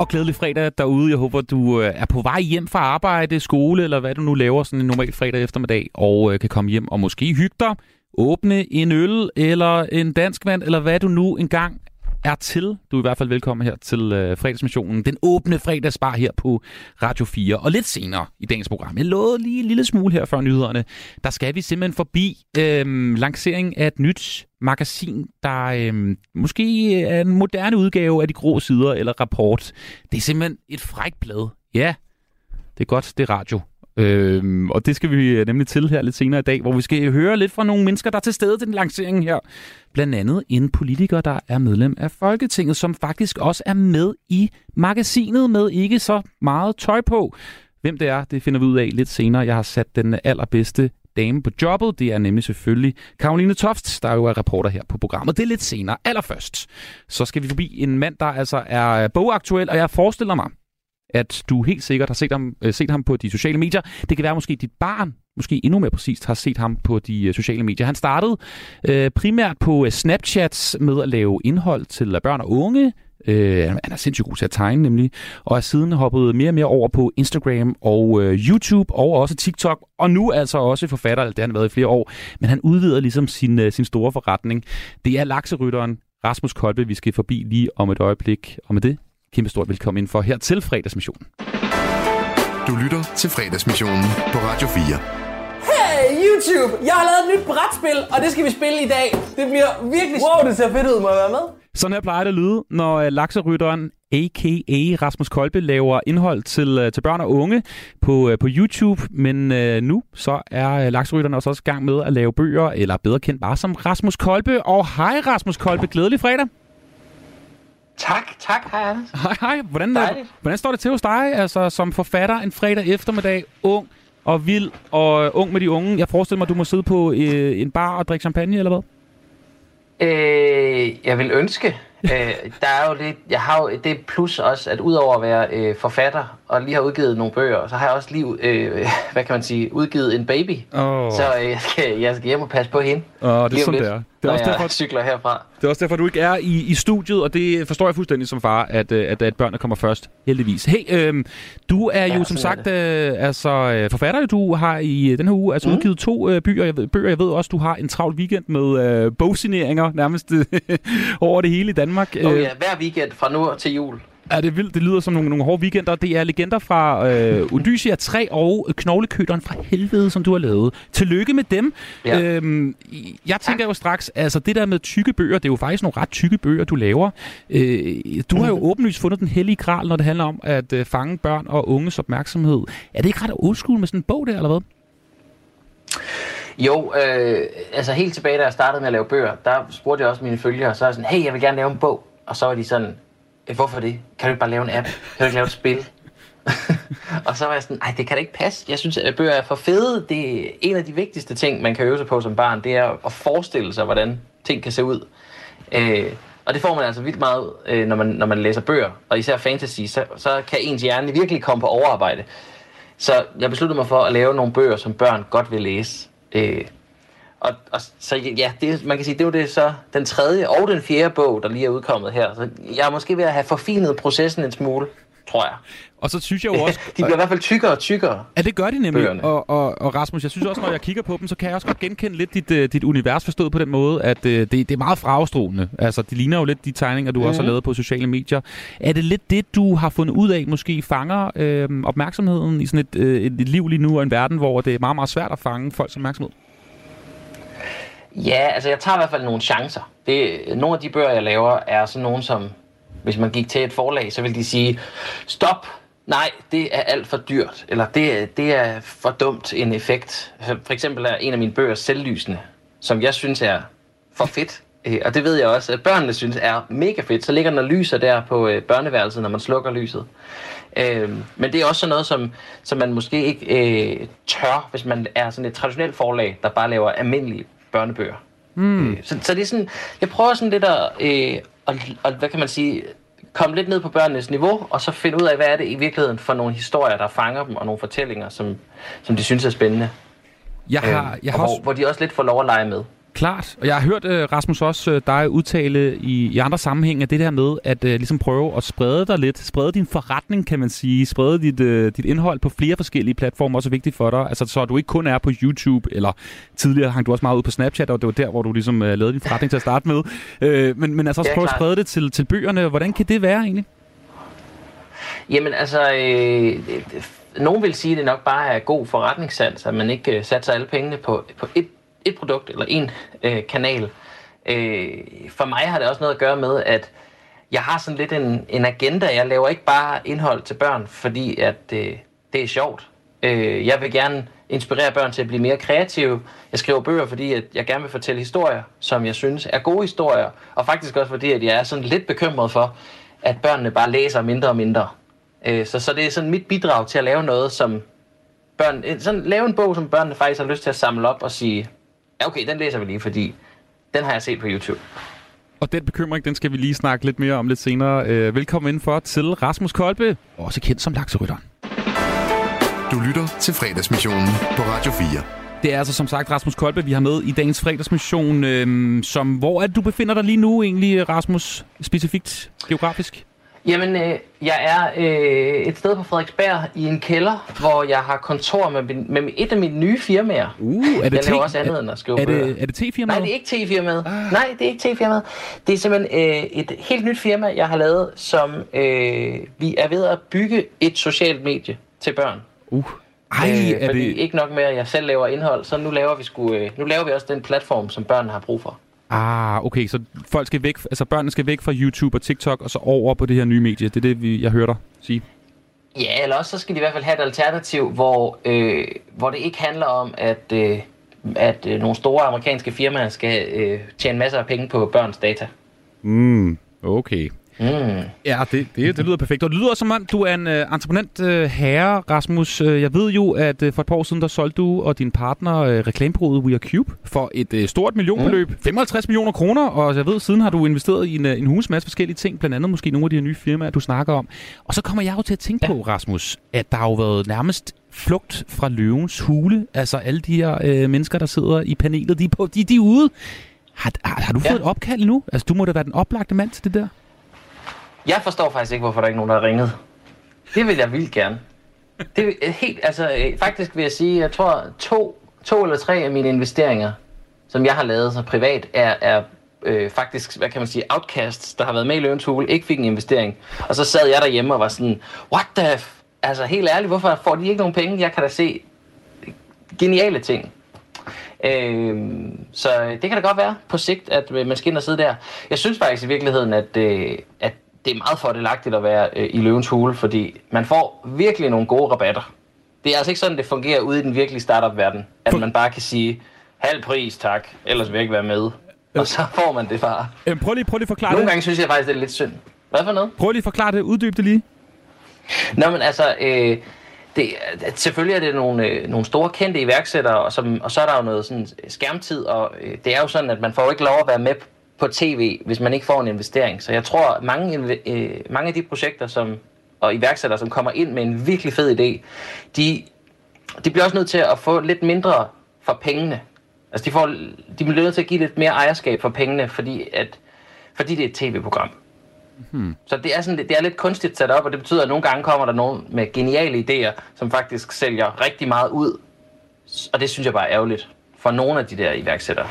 Og glædelig fredag derude. Jeg håber, du øh, er på vej hjem fra arbejde, skole, eller hvad du nu laver sådan en normal fredag eftermiddag, og øh, kan komme hjem og måske hygge dig, åbne en øl, eller en dansk vand, eller hvad du nu engang er til. Du er i hvert fald velkommen her til øh, fredagsmissionen. Den åbne fredagsbar her på Radio 4. Og lidt senere i dagens program, jeg lovede lige en lille smule her før nyhederne, der skal vi simpelthen forbi øh, lancering af et nyt magasin, der øh, måske er en moderne udgave af de grå sider eller rapport. Det er simpelthen et frækt blad. Ja, det er godt, det er radio. Øhm, og det skal vi øh, nemlig til her lidt senere i dag, hvor vi skal høre lidt fra nogle mennesker, der er til stede til den lancering her. Blandt andet en politiker, der er medlem af Folketinget, som faktisk også er med i magasinet med ikke så meget tøj på. Hvem det er, det finder vi ud af lidt senere. Jeg har sat den allerbedste dame på jobbet. Det er nemlig selvfølgelig Karoline Toft, der jo er reporter her på programmet. Det er lidt senere. Allerførst, så skal vi forbi en mand, der altså er bogaktuel, og jeg forestiller mig, at du helt sikkert har set ham, øh, set ham på de sociale medier. Det kan være måske dit barn, måske endnu mere præcist, har set ham på de øh, sociale medier. Han startede øh, primært på øh, Snapchat med at lave indhold til øh, børn og unge. Øh, han er sindssygt god til at tegne nemlig, og er siden hoppet mere og mere over på Instagram og øh, YouTube og også TikTok, og nu altså også forfatter, det har han været i flere år, men han udvider ligesom sin, øh, sin store forretning. Det er lakserytteren Rasmus Kolbe, vi skal forbi lige om et øjeblik, og med det kæmpe stort velkommen ind for her til fredagsmissionen. Du lytter til fredagsmissionen på Radio 4. Hey YouTube! Jeg har lavet et nyt brætspil, og det skal vi spille i dag. Det bliver virkelig... Wow, det ser fedt ud. Må jeg være med? Sådan her plejer det at lyde, når øh, lakserytteren a.k.a. Rasmus Kolbe laver indhold til, øh, til børn og unge på, øh, på YouTube. Men øh, nu så er lakserytterne også, også i gang med at lave bøger, eller bedre kendt bare som Rasmus Kolbe. Og hej Rasmus Kolbe, glædelig fredag. Tak, tak. Hej, Anders. Hej, hej. Hvordan, øh, Dejligt. hvordan står det til hos dig, altså som forfatter en fredag eftermiddag, ung og vild og øh, ung med de unge? Jeg forestiller mig, du må sidde på øh, en bar og drikke champagne, eller hvad? Øh, jeg vil ønske. øh, der er jo lidt, jeg har jo det plus også, at udover at være øh, forfatter og lige har udgivet nogle bøger, så har jeg også lige, øh, hvad kan man sige, udgivet en baby. Åh. Så øh, jeg, skal, jeg skal hjem og passe på hende. Åh, det er Lige sådan, lidt, det er. Det er også derfor- cykler herfra. Det er også derfor, du ikke er i, i studiet, og det forstår jeg fuldstændig som far, at, øh, at, at børnene kommer først, heldigvis. Hey, øh, du er jo Ja, som sådan sagt øh, altså, øh, forfatter. Du har i øh, den her uge altså mm. udgivet to øh, bøger. Jeg ved, bøger. Jeg ved også, du har en travl weekend med øh, bogsigneringer nærmest øh, over det hele i Danmark. Oh, ja, hver weekend fra nu til jul. Er det vildt? Det lyder som nogle, nogle hårde weekender. Det er legender fra øh, Odyssea 3 og Knoglekøderen fra helvede, som du har lavet. Tillykke med dem. Ja. Øhm, jeg tænker jo straks, altså det der med tykke bøger, det er jo faktisk nogle ret tykke bøger, du laver. Øh, du har jo åbenlyst fundet den hellige kral, når det handler om at øh, fange børn og unges opmærksomhed. Er det ikke ret old med sådan en bog der, eller hvad? Jo, øh, altså helt tilbage, da jeg startede med at lave bøger, der spurgte jeg også mine følgere, så er jeg sådan, hey, jeg vil gerne lave en bog. Og så var de sådan, "Øh, Øh, hvorfor det? Kan du ikke bare lave en app? Kan du ikke lave et spil? og så var jeg sådan, nej, det kan da ikke passe. Jeg synes, at bøger er for fede. Det er en af de vigtigste ting, man kan øve sig på som barn, det er at forestille sig, hvordan ting kan se ud. Øh, og det får man altså vildt meget, øh, når, man, når man læser bøger, og især fantasy, så, så kan ens hjerne virkelig komme på overarbejde. Så jeg besluttede mig for at lave nogle bøger, som børn godt vil læse. Øh, og, og så ja, det, man kan sige, det var det så den tredje og den fjerde bog, der lige er udkommet her. Så jeg er måske ved at have forfinet processen en smule, tror jeg. Og så synes jeg jo også... De bliver i hvert fald tykkere og tykkere. Ja, det gør de nemlig. Bøgerne. Og, og, og Rasmus, jeg synes også, når jeg kigger på dem, så kan jeg også godt genkende lidt dit, uh, dit univers forstået på den måde, at uh, det, det er meget farvestrålende. Altså, det ligner jo lidt de tegninger, du mm. også har Mhm. lavet på sociale medier. Er det lidt det, du har fundet ud af, måske fanger øh, opmærksomheden i sådan et, øh, et liv lige nu, og en verden, hvor det er meget, meget svært at fange folks opmærksomhed? Ja, altså jeg tager i hvert fald nogle chancer. Det, nogle af de bøger, jeg laver, er sådan nogle, som hvis man gik til et forlag, så ville de sige, stop, nej, det er alt for dyrt, eller det, det er for dumt en effekt. Altså, for eksempel er en af mine bøger selvlysende, som jeg synes er for fedt. Øh, og det ved jeg også, at børnene synes er mega fedt. Så ligger der lyser der på øh, børneværelset, når man slukker lyset. Øh, men det er også sådan noget, som, som man måske ikke øh, tør, hvis man er sådan et traditionelt forlag, der bare laver almindelige børnebøger. Mm. Øh, så, så det er sådan, jeg prøver sådan lidt at, øh, og, og, hvad kan man sige, komme lidt ned på børnenes niveau, og så finde ud af, hvad er det i virkeligheden for nogle historier, der fanger dem, og nogle fortællinger, som, som de synes er spændende. Jeg har, Øh, jeg har hvor, også, hvor de også lidt får lov at lege med. Klart, og jeg har hørt uh, Rasmus også uh, dig udtale i, i andre sammenhænge det der med at uh, ligesom prøve at sprede dig lidt, sprede din forretning, kan man sige, sprede dit, uh, dit indhold på flere forskellige platforme, også er vigtigt for dig, altså så du ikke kun er på YouTube, eller tidligere hang du også meget ud på Snapchat, og det var der, hvor du ligesom uh, lavede din forretning til at starte med, uh, men, men altså også Ja, prøve at sprede det til, til bøgerne, hvordan kan det være egentlig? Jamen altså, øh, øh, nogen vil sige, at det nok bare er god forretningssans, at man ikke øh, satser alle pengene på, på et, et produkt eller en øh, kanal. Øh, for mig har det også noget at gøre med, at jeg har sådan lidt en, en agenda. Jeg laver ikke bare indhold til børn, fordi at øh, det er sjovt. Øh, jeg vil gerne inspirere børn til at blive mere kreative. Jeg skriver bøger, fordi at jeg gerne vil fortælle historier, som jeg synes er gode historier. Og faktisk også fordi, at jeg er sådan lidt bekymret for, at børnene bare læser mindre og mindre. Øh, så, så det er sådan mit bidrag til at lave noget, som børn, sådan lave en bog, som børnene faktisk har lyst til at samle op og sige, ja okay, den læser vi lige, fordi den har jeg set på YouTube. Og den bekymring, den skal vi lige snakke lidt mere om lidt senere. Øh, velkommen indenfor til Rasmus Kolbe, også kendt som Lakserytteren. Du lytter til fredagsmissionen på Radio 4. Det er altså som sagt Rasmus Kolbe, vi har med i dagens fredagsmission. Øhm, som, hvor er det, du befinder dig lige nu egentlig, Rasmus, specifikt geografisk? Jamen, øh, jeg er øh, et sted på Frederiksberg i en kælder, hvor jeg har kontor med, min, med et af mine nye firmaer. Uh, er det jeg laver også andet er- end at skrive er det- bøger. er det te-firmaet? Nej, det er ikke te-firmaet. Ah. Nej, det er ikke te-firmaet. Det er simpelthen øh, et helt nyt firma, jeg har lavet, som øh, vi er ved at bygge et socialt medie til børn. Uh. Ej, er fordi det... ikke nok med, at jeg selv laver indhold, så nu laver vi, sgu, øh, nu laver vi også den platform, som børnene har brug for. Ah, okay, så folk skal væk, altså børnene skal væk fra YouTube og TikTok, og så over på det her nye medie. Det er det, vi, jeg hører dig sige. Ja, eller også så skal de i hvert fald have et alternativ, hvor, øh, hvor det ikke handler om, at, øh, at øh, nogle store amerikanske firmaer skal øh, tjene masser af penge på børns data. Mm, okay. Mm. Ja, det, det, det lyder perfekt. Og det lyder som om, du er en uh, entreprenant uh, herre, Rasmus. Uh, jeg ved jo, at uh, for et par år siden, der solgte du og din partner uh, reklamebureauet We Are Cube for et uh, stort millionbeløb. Mm. 55 millioner kroner, og jeg ved, siden har du investeret i en, uh, en hus masse forskellige ting, blandt andet måske nogle af de her nye firmaer, du snakker om. Og så kommer jeg jo til at tænke ja. på, Rasmus, at der har jo været nærmest flugt fra løvens hule. Altså alle de her uh, mennesker, der sidder i panelet, de er, på, de, de er ude. Har, har, har du fået Ja. et opkald nu? Altså, du må da være den oplagte mand til det der. Jeg forstår faktisk ikke, hvorfor der ikke er nogen, der har ringet. Det vil jeg vildt gerne. Det er helt, altså, øh, faktisk vil jeg sige, jeg tror, to, to eller tre af mine investeringer, som jeg har lavet så privat, er, er øh, faktisk, hvad kan man sige, outcasts, der har været med i Løvens Hule, ikke fik en investering. Og så sad jeg derhjemme og var sådan, what the f... Altså helt ærligt, hvorfor får de ikke nogen penge? Jeg kan da se geniale ting. Øhm, øh, så det kan da godt være på sigt, at øh, man skal ind og sidde der. Jeg synes faktisk i virkeligheden, at, øh, at det er meget fordelagtigt at være øh, i løvens hule, fordi man får virkelig nogle gode rabatter. Det er altså ikke sådan, det fungerer ude i den virkelige startup-verden, at man bare kan sige, halv pris, tak, ellers vil jeg ikke være med. Og så får man det bare. Øh, prøv lige, prøv lige at forklare Nogle det. gange synes jeg faktisk, det er lidt synd. Hvad for noget? Prøv lige at forklare det. Uddyb det lige. Nå, men altså, øh, det, selvfølgelig er det nogle, øh, nogle store kendte iværksættere, og, som, og så er der jo noget sådan skærmtid, og øh, det er jo sådan, at man får ikke lov at være med på tv, hvis man ikke får en investering. Så jeg tror, at mange, øh, mange af de projekter som, og iværksættere, som kommer ind med en virkelig fed idé, de, de bliver også nødt til at få lidt mindre for pengene. Altså, de, får, de bliver nødt til at give lidt mere ejerskab for pengene, fordi, at, fordi det er et tv-program. Hmm. Så det er, sådan, det er lidt kunstigt sat op, og det betyder, at nogle gange kommer der nogen med geniale idéer, som faktisk sælger rigtig meget ud. Og det synes jeg bare er ærgerligt for nogle af de der iværksættere.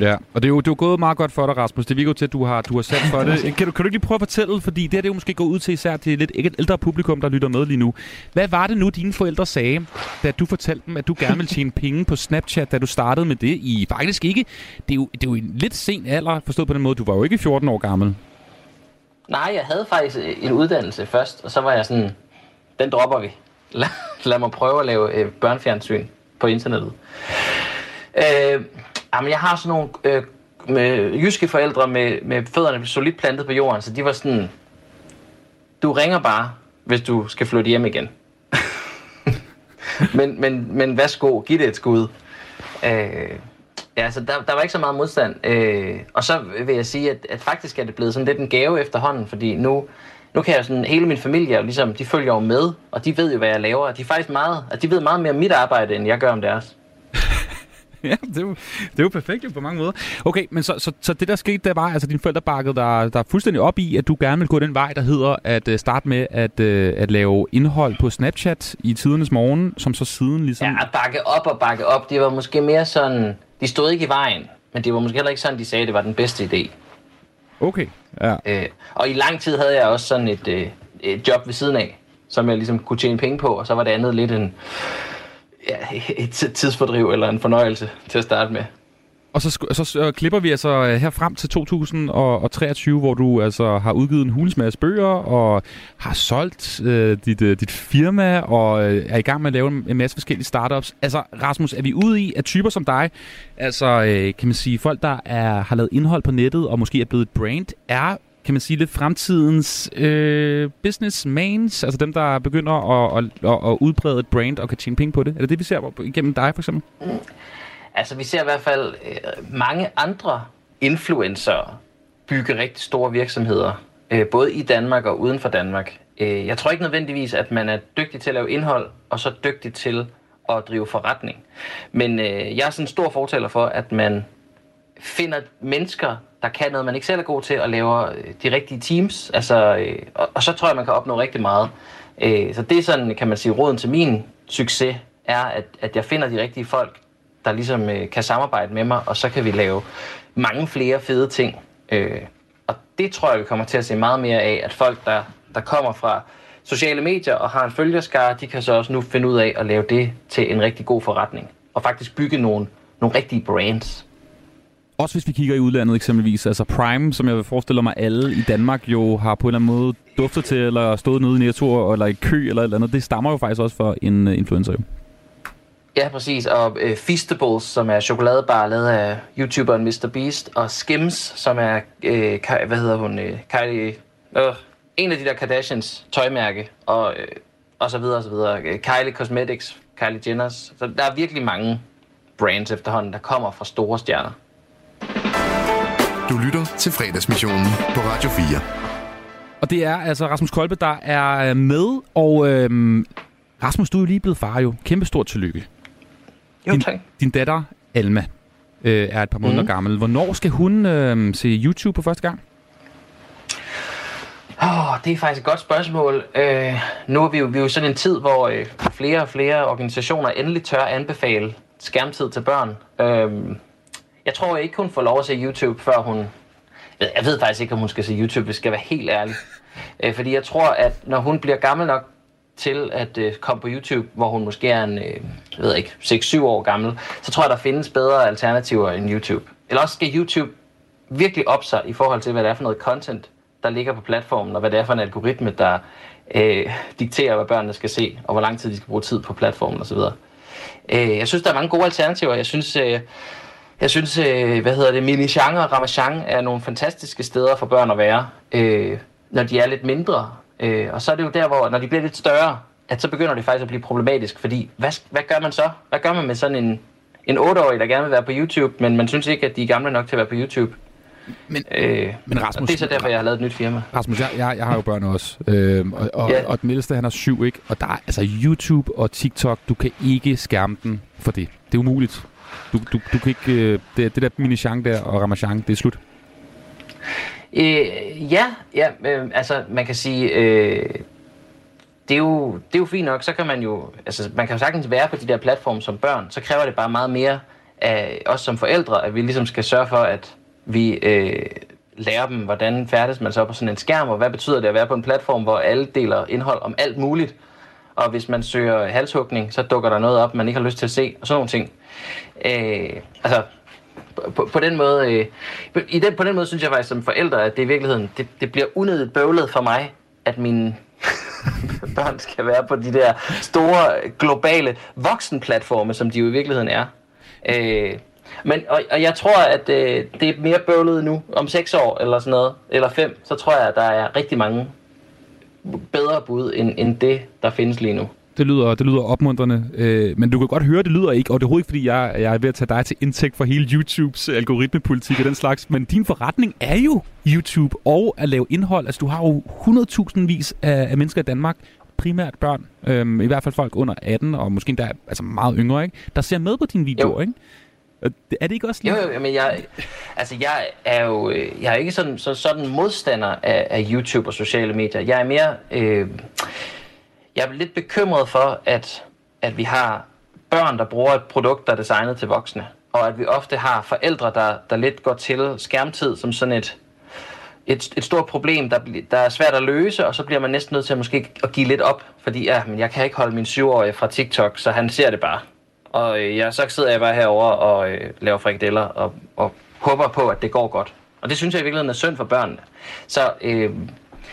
Ja, og det er jo, det er jo gået meget godt for dig, Rasmus. Det virker jo til, at du har, du har sat for det. Kan du, kan du ikke lige prøve at fortælle, fordi det her det er jo måske gået ud til især til lidt et ældre publikum, der lytter med lige nu. Hvad var det nu, dine forældre sagde, da du fortalte dem, at du gerne ville tjene penge på Snapchat, da du startede med det? I faktisk ikke, det er jo, det er jo en lidt sen alder, forstået på den måde. Du var jo ikke 14 år gammel. Nej, jeg havde faktisk en uddannelse først, og så var jeg sådan, den dropper vi. Lad, lad mig prøve at lave øh, børnefjernsyn på internettet. Øh, jamen, jeg har sådan nogle øh, med jyske forældre med, med fødderne solidt plantet på jorden, så de var sådan, du ringer bare, hvis du skal flytte hjem igen. men, men, men værsgo, giv det et skud. Øh, ja, så der, der var ikke så meget modstand. Øh, og så vil jeg sige, at, at faktisk er det blevet sådan lidt en gave efterhånden, fordi nu, nu kan jeg sådan, hele min familie, jo ligesom, de følger jo med, og de ved jo, hvad jeg laver, og de er faktisk meget, at de ved meget mere om mit arbejde, end jeg gør om deres. ja, det er, jo, det er jo perfekt jo på mange måder. Okay, men så, så, så det der skete, det var altså din forældre bakkede der, der er fuldstændig op i, at du gerne vil gå den vej, der hedder at uh, starte med at, uh, at lave indhold på Snapchat i tidernes morgen, som så siden ligesom... Ja, at bakke op og bakke op, det var måske mere sådan, de stod ikke i vejen, men det var måske heller ikke sådan, de sagde, at det var den bedste idé. Okay, ja. Øh, og i lang tid havde jeg også sådan et, øh, et job ved siden af, som jeg ligesom kunne tjene penge på, og så var det andet lidt en, ja, et tidsfordriv eller en fornøjelse til at starte med. Og så, så, så øh, klipper vi altså øh, her frem til 2023, hvor du altså har udgivet en hulens masse bøger og har solgt øh, dit, øh, dit firma og øh, er i gang med at lave en masse forskellige startups. Altså Rasmus, er vi ude i, at typer som dig, altså øh, kan man sige folk, der er, har lavet indhold på nettet og måske er blevet et brand, er kan man sige, lidt fremtidens øh, businessmans, altså dem, der begynder at, at, at, at udbrede et brand og kan tjene penge på det? Er det det, vi ser igennem dig for eksempel? Mm. Altså, vi ser i hvert fald øh, mange andre influencer bygge rigtig store virksomheder, øh, både i Danmark og uden for Danmark. Øh, jeg tror ikke nødvendigvis, at man er dygtig til at lave indhold, og så dygtig til at drive forretning. Men øh, jeg er sådan en stor fortaler for, at man finder mennesker, der kan noget, man ikke selv er god til, og laver øh, de rigtige teams. Altså, øh, og, og så tror jeg, man kan opnå rigtig meget. Øh, så det er sådan, kan man sige, råden til min succes, er, at, at jeg finder de rigtige folk, der ligesom øh, kan samarbejde med mig, og så kan vi lave mange flere fede ting. Øh, og det tror jeg, vi kommer til at se meget mere af, at folk, der, der kommer fra sociale medier og har en følgerskare, de kan så også nu finde ud af at lave det til en rigtig god forretning. Og faktisk bygge nogle, nogle rigtige brands. Også hvis vi kigger i udlandet eksempelvis, altså Prime, som jeg forestiller mig alle i Danmark jo har på en eller anden måde duftet til, eller stået nede i Netto, eller i kø, eller et eller andet, det stammer jo faktisk også fra en uh, influencer jo. Ja, præcis. Og øh, Feastables, som er chokoladebar lavet af YouTuberen Mr. Beast, og Skims, som er, øh, hvad hedder hun, øh, Kylie, øh, en af de der Kardashians tøjmærke, og, øh, og så videre, og så videre. Øh, Kylie Cosmetics, Kylie Jenner's. Så der er virkelig mange brands efterhånden, der kommer fra store stjerner. Du lytter til fredagsmissionen på Radio 4. Og det er altså Rasmus Kolbe, der er med, og øhm, Rasmus, du er jo lige blevet far jo. Kæmpe stort tillykke. Jo, din, tak. Din datter, Alma, øh, er et par måneder mm. gammel. Hvornår skal hun øh, se YouTube på første gang? Oh, det er faktisk et godt spørgsmål. Øh, nu er vi jo, vi er jo sådan en tid, hvor øh, flere og flere organisationer endelig tør anbefale skærmtid til børn. Øh, jeg tror ikke, hun får lov at se YouTube, før hun... Jeg ved faktisk ikke, om hun skal se YouTube, hvis jeg skal være helt ærlig. Øh, fordi jeg tror, at når hun bliver gammel nok til at øh, komme på YouTube, hvor hun måske er en, øh, jeg ved ikke, 6-7 år gammel, så tror jeg, der findes bedre alternativer end YouTube. Eller også skal YouTube virkelig op sig i forhold til, hvad det er for noget content, der ligger på platformen, og hvad det er for en algoritme, der øh, dikterer, hvad børnene skal se, og hvor lang tid de skal bruge tid på platformen osv. Øh, jeg synes, der er mange gode alternativer. Jeg synes, øh, jeg synes øh, hvad hedder det, Mini og Ramachan er nogle fantastiske steder for børn at være, øh, når de er lidt mindre. Øh, og så er det jo der, hvor når de bliver lidt større, at så begynder det faktisk at blive problematisk, fordi hvad, hvad gør man så? Hvad gør man med sådan en, en 8-årig, der gerne vil være på YouTube, men man synes ikke, at de er gamle nok til at være på YouTube? Men, øh, men Rasmus, det er så derfor, jeg har lavet et nyt firma. Rasmus, jeg, jeg, jeg har jo børn også, øh, og, og, ja. og den middelste, han er syv, ikke? Og der er altså YouTube og TikTok, du kan ikke skærme den for det. Det er umuligt. Du, du, du kan ikke... Øh, det, det der mini der og Ramachan, det er slut. Øh, ja, ja øh, altså man kan sige, øh, det, er jo, det er jo fint nok, så kan man jo, altså man kan jo sagtens være på de der platforme som børn, så kræver det bare meget mere af os som forældre, at vi ligesom skal sørge for, at vi øh, lærer dem, hvordan færdes man så på sådan en skærm, og hvad betyder det at være på en platform, hvor alle deler indhold om alt muligt, og hvis man søger halshugning, så dukker der noget op, man ikke har lyst til at se, og sådan nogle ting. Øh, altså, på, på den måde, øh, i den, på den måde synes jeg faktisk som forældre, at det i virkeligheden, det, det bliver unødigt bøvlet for mig, at mine børn skal være på de der store globale voksenplatforme, som de jo i virkeligheden er. Øh, Men, og, og jeg tror, at øh, det er mere bøvlet nu. Om seks år eller sådan noget, eller fem, så tror jeg, at der er rigtig mange bedre bud, end, end det, der findes lige nu. Det lyder, det lyder opmuntrende, øh, men du kan godt høre, det lyder ikke, og det er overhovedet ikke, fordi jeg, jeg er ved at tage dig til indtægt for hele YouTubes algoritmepolitik og den slags, men din forretning er jo YouTube og at lave indhold. Altså, du har jo 100.000 vis af, af mennesker i Danmark, primært børn, øh, i hvert fald folk under 18, og måske endda altså meget yngre, ikke? der ser med på dine videoer, jo. ikke? Er det ikke også lidt? Jo, jo, men jeg, altså jeg er jo øh, jeg er ikke sådan, så, sådan modstander af, af YouTube og sociale medier. Jeg er mere, øh, jeg er lidt bekymret for, at, at vi har børn, der bruger et produkt, der er designet til voksne. Og at vi ofte har forældre, der, der lidt går til skærmtid som sådan et, et, et stort problem, der, der er svært at løse, og så bliver man næsten nødt til at måske at give lidt op, fordi ja, men jeg kan ikke holde min syvårige fra TikTok, så han ser det bare. Og øh, ja, så sidder jeg bare herover og øh, laver frikadeller og, og håber på, at det går godt. Og det synes jeg i virkeligheden er synd for børnene. Så, øh,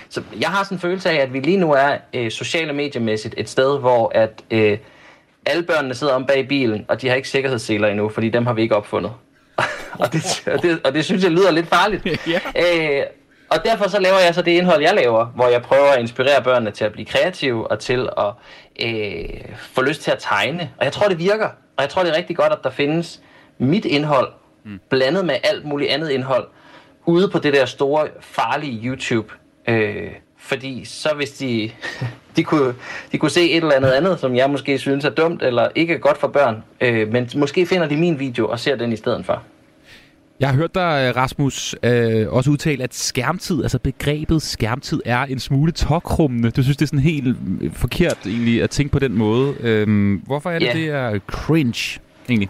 så jeg har sådan en følelse af, at vi lige nu er øh, sociale mediemæssigt et sted, hvor at øh, alle børnene sidder om bag bilen, og de har ikke sikkerhedsseler endnu, fordi dem har vi ikke opfundet. og, det, og, det, og det synes jeg lyder lidt farligt. yeah. øh, og derfor så laver jeg så det indhold, jeg laver, hvor jeg prøver at inspirere børnene til at blive kreative og til at øh, få lyst til at tegne. Og jeg tror, det virker. Og jeg tror, det er rigtig godt, at der findes mit indhold, mm. blandet med alt muligt andet indhold, ude på det der store, farlige YouTube. Øh, fordi så hvis de, de, kunne, de kunne se et eller andet andet, som jeg måske synes er dumt eller ikke er godt for børn, øh, men måske finder de min video og ser den i stedet for. Jeg har hørt dig, Rasmus, øh, også udtale, at skærmtid, altså begrebet skærmtid, er en smule tokrummende. Du synes, det er sådan helt øh, forkert egentlig at tænke på den måde. Øh, hvorfor er det, yeah. det er cringe egentlig?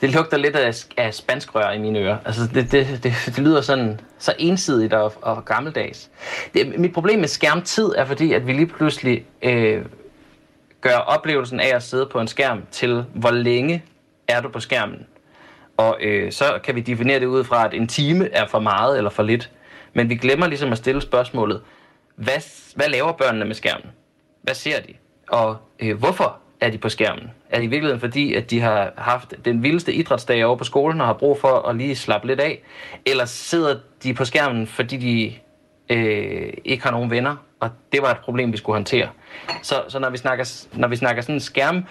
Det lugter lidt af, af spanskrør i mine ører. Altså, det, det, det, det lyder sådan så ensidigt og, og gammeldags. Det, mit problem med skærmtid er fordi, at vi lige pludselig øh, gør oplevelsen af at sidde på en skærm til, hvor længe er du på skærmen. Og øh, så kan vi definere det ud fra, at en time er for meget eller for lidt. Men vi glemmer ligesom at stille spørgsmålet, hvad, hvad laver børnene med skærmen? Hvad ser de? Og øh, hvorfor er de på skærmen? Er det i virkeligheden fordi, at de har haft den vildeste idrætsdag over på skolen og har brug for at lige slappe lidt af? Eller sidder de på skærmen, fordi de øh, ikke har nogen venner? Og det var et problem, vi skulle håndtere. Så, så når vi snakker, når vi snakker sådan skærm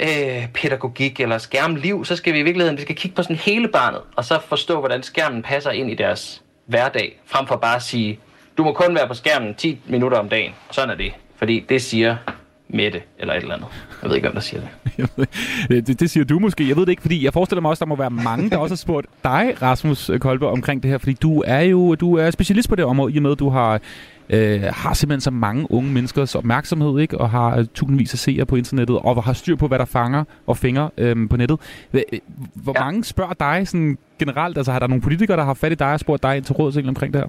øh, pædagogik eller skærmliv, så skal vi i virkeligheden vi skal kigge på sådan hele barnet, og så forstå, hvordan skærmen passer ind i deres hverdag, frem for bare at sige, du må kun være på skærmen 10 minutter om dagen. Sådan er det. Fordi det siger Mette eller et eller andet. Jeg ved ikke, om der siger det. det. Det siger du måske. Jeg ved det ikke, fordi jeg forestiller mig også, der må være mange, der også har spurgt dig, Rasmus Kolbe, omkring det her. Fordi du er jo du er specialist på det område, i og med, at du har øh, har simpelthen så mange unge menneskers opmærksomhed, ikke? og har tusindvis af seere på internettet, og har styr på, hvad der fanger og finger øh, på nettet. Hvor ja. mange spørger dig sådan generelt? Altså har der nogle politikere, der har fat i dig og spurgt dig ind til råds omkring det her?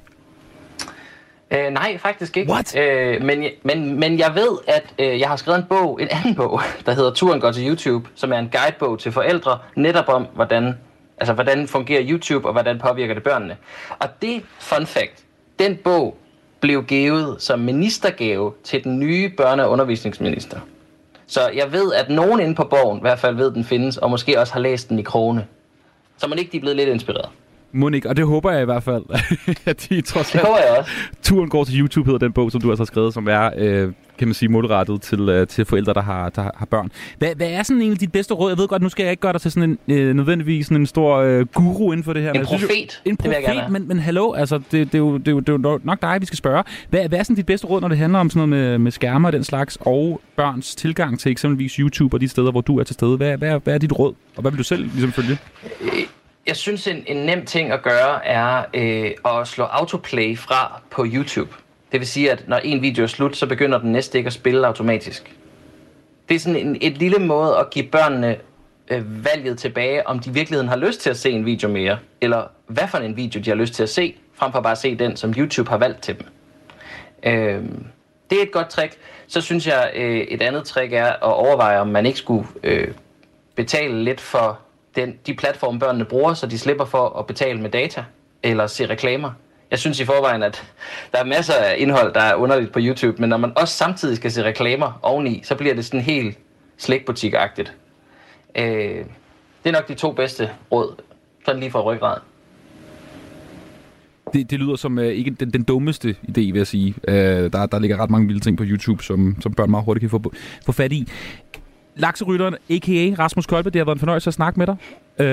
Øh, nej, faktisk ikke. What? Øh, men, men, men jeg ved, at øh, jeg har skrevet en bog, en anden bog, der hedder Turen går til YouTube, som er en guidebog til forældre, netop om, hvordan, altså, hvordan fungerer YouTube, og hvordan påvirker det børnene. Og det, fun fact, den bog blev givet som ministergave til den nye børne- og undervisningsminister. Så jeg ved, at nogen inde på borgen i hvert fald ved, den findes, og måske også har læst den i krone. Så man ikke de er blevet lidt inspireret. Monik, og det håber jeg i hvert fald, at de trods alt... Det håber jeg også. Turen går til YouTube hedder den bog, som du altså har skrevet, som er, øh, kan man sige, målrettet til, øh, til forældre, der har, der har børn. Hvad, hvad er sådan egentlig dit bedste råd? Jeg ved godt, nu skal jeg ikke gøre dig til sådan en, øh, nødvendigvis sådan en stor øh, guru inden for det her. En profet. Synes, en profet, men, men hallo, altså, det, det, er jo, det, er jo, det er jo nok dig, vi skal spørge. Hvad, hvad er sådan dit bedste råd, når det handler om sådan noget med, med skærmer og den slags, og børns tilgang til eksempelvis YouTube og de steder, hvor du er til stede? Hvad, hvad, hvad er dit råd, og hvad vil du selv ligesom følge? Jeg synes, en, en nem ting at gøre er øh, at slå autoplay fra på YouTube. Det vil sige, at når en video er slut, så begynder den næste ikke at spille automatisk. Det er sådan en, et lille måde at give børnene øh, valget tilbage, om de i virkeligheden har lyst til at se en video mere, eller hvad for en video de har lyst til at se, frem for bare at se den, som YouTube har valgt til dem. Øh, det er et godt trick. Så synes jeg, øh, et andet trick er at overveje, om man ikke skulle øh, betale lidt for den, de platforme, børnene bruger, så de slipper for at betale med data eller se reklamer. Jeg synes i forvejen, at der er masser af indhold, der er underligt på YouTube, men når man også samtidig skal se reklamer oveni, så bliver det sådan helt slikbutik-agtigt. Øh, Det er nok de to bedste råd. Sådan lige fra ryggraden. Det, det lyder som uh, ikke den, den dummeste idé, vil jeg sige. Uh, der, der ligger ret mange vilde ting på YouTube, som, som børn meget hurtigt kan få, få fat i. Lakserytteren, a.k.a. Rasmus Kolbe, det har været en fornøjelse at snakke med dig. Uh,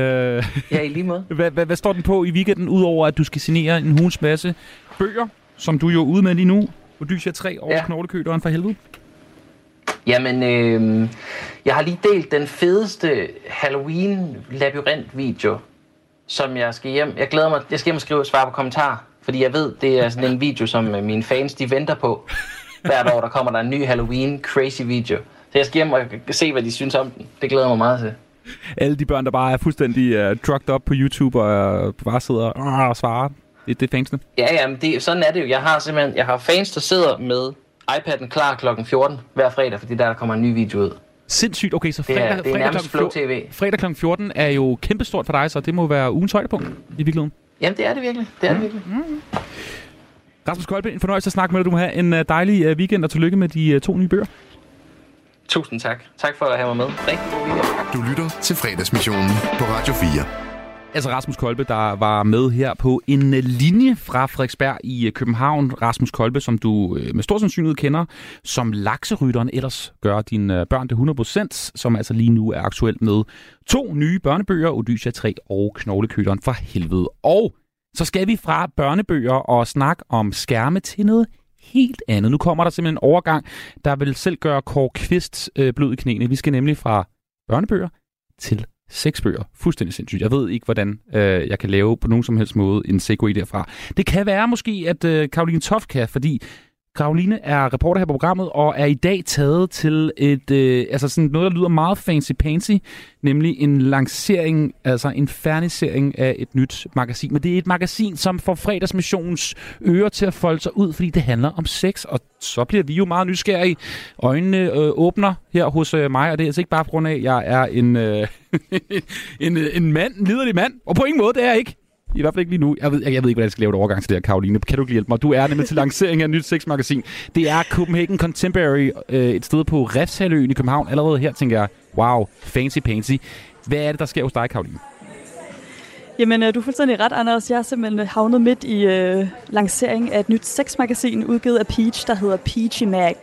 ja, i lige måde. hvad, hvad, hvad står den på i weekenden, udover at du skal signere en hulens masse bøger, som du jo er ude med lige nu? Odyssea 3 over ja. knoglekøderen for helvede. Jamen, øh, jeg har lige delt den fedeste Halloween-labyrint-video, som jeg skal hjem. Jeg glæder mig, jeg skal hjem og skrive et svar på kommentar, fordi jeg ved, det er sådan en video, som øh, mine fans, de venter på. Hvert år, der kommer der en ny Halloween-crazy-video. Så jeg skal hjem og se, hvad de synes om den. Det glæder jeg mig meget til. Alle de børn, der bare er fuldstændig uh, drugged op på YouTube og uh, bare sidder og, uh, svarer. Det, det er fansene. Ja, ja, men det, sådan er det jo. Jeg har simpelthen jeg har fans, der sidder med iPad'en klar kl. 14 hver fredag, fordi der, der kommer en ny video ud. Sindssygt. Okay, så fredag, det er, det er fredag, nærmest Flow TV. fredag kl. 14 er jo kæmpestort for dig, så det må være ugens højdepunkt i virkeligheden. Jamen, det er det virkelig. Det er det virkelig. Mm. Rasmus Kolbe, en fornøjelse at snakke med dig. Du må have en dejlig weekend, og tillykke med de to nye bøger. Tusind tak. Tak for at have mig med. Rigtig god weekend. Du lytter til fredagsmissionen på Radio 4. Altså Rasmus Kolbe, der var med her på en linje fra Frederiksberg i København. Rasmus Kolbe, som du med stor sandsynlighed kender som lakserytteren, ellers gør dine børn det 100%, som altså lige nu er aktuelt med to nye børnebøger, Odyssea 3 og Knoglekøderen for helvede. Og så skal vi fra børnebøger og snakke om skærme til noget helt andet. Nu kommer der simpelthen en overgang, der vil selv gøre Kåre Kvist øh, blod i knæene. Vi skal nemlig fra børnebøger til seks bøger. Fuldstændig sindssygt. Jeg ved ikke, hvordan øh, jeg kan lave på nogen som helst måde en segue derfra. Det kan være måske, at øh, Karoline Toft kan, fordi Karoline er reporter her på programmet, og er i dag taget til et, øh, altså sådan noget, der lyder meget fancy-pansy, nemlig en lancering, altså en fernisering af et nyt magasin. Men det er et magasin, som får fredagsmissionens ører til at folde sig ud, fordi det handler om sex, og så bliver vi jo meget nysgerrige. Øjnene øh, åbner her hos øh, mig, og det er altså ikke bare på grund af, at jeg er en, øh, en, en mand, en liderlig mand, og på ingen måde, det er jeg ikke. I hvert fald ikke lige nu. Jeg ved, jeg, jeg ved ikke, hvordan jeg skal lave et overgang til det her, Karoline. Kan du ikke hjælpe mig? Du er nemlig til lancering af et nyt sexmagasin. Det er Copenhagen Contemporary, øh, et sted på Refshaløen i København. Allerede her tænker jeg, wow, fancy pansy. Hvad er det, der sker hos dig, Karoline? Jamen, øh, du er fuldstændig ret, Anders. Jeg er simpelthen øh, havnet midt i øh, lancering af et nyt sexmagasin, udgivet af Peach, der hedder Peachy Mag.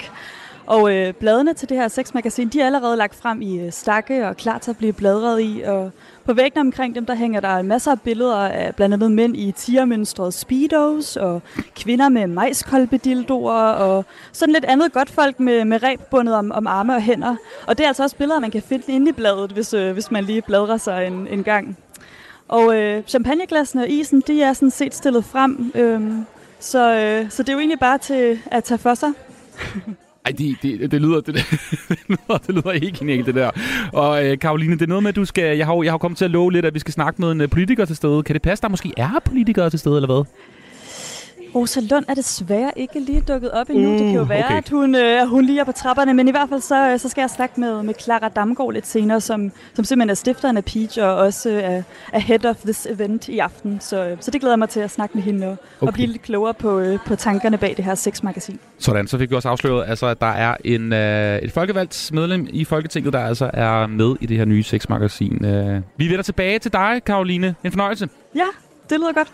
Og øh, bladene til det her sexmagasin, de er allerede lagt frem i øh, stakke og klar til at blive bladret i. Og på væggene omkring dem, der hænger der masser af billeder af blandt andet mænd i tiermønstrede speedos, og kvinder med majskolbedildoer, og sådan lidt andet godt folk med, med reb bundet om, om arme og hænder. Og det er altså også billeder, man kan finde inde i bladet, hvis, øh, hvis man lige bladrer sig en, en gang. Og øh, champagneglassene og isen, de er sådan set stillet frem, øh, så, øh, så det er jo egentlig bare til at tage for sig. Ej, det, det, det, lyder, det, det, lyder, det lyder ikke genialt, det der. Og øh, Karoline, det er noget med, at du skal... Jeg har, jeg har kommet til at love lidt, at vi skal snakke med en øh, politiker til stede. Kan det passe, der måske er politikere til stede, eller hvad? Rosa Lund er desværre ikke lige dukket op endnu. Uh, det kan jo være, okay. at hun, øh, hun lige er på trapperne, men i hvert fald så, øh, så skal jeg snakke med, med Clara Damgaard lidt senere, som, som simpelthen er stifteren af Peach og også øh, er, er head of this event i aften. Så, øh, så det glæder jeg mig til at snakke med hende og, okay. og blive lidt klogere på, øh, på tankerne bag det her sexmagasin. Sådan, så fik vi også afsløret, altså, at der er en, øh, et folkevalgt medlem i Folketinget, der altså er med i det her nye sexmagasin. Øh. Vi vender tilbage til dig, Karoline. En fornøjelse. Ja, det lyder godt.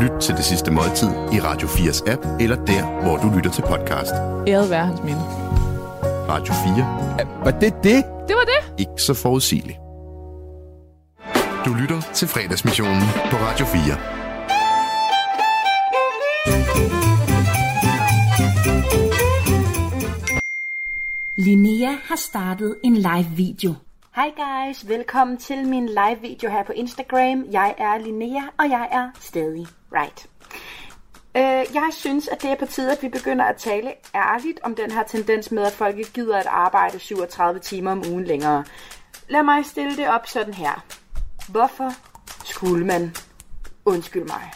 Lyt til det sidste måltid i Radio 4's app, eller der, hvor du lytter til podcast. Æret være hans minde. Radio 4. Var det det? Det var det. Ikke så forudsigeligt. Du lytter til fredagsmissionen på Radio 4. Linnea har startet en live video. Hej guys, velkommen til min live video her på Instagram. Jeg er Linnea, og jeg er stadig right. Øh, jeg synes, at det er på tide, at vi begynder at tale ærligt om den her tendens med, at folk ikke gider at arbejde 37 timer om ugen længere. lad mig stille det op sådan her. Hvorfor skulle man? Undskyld mig.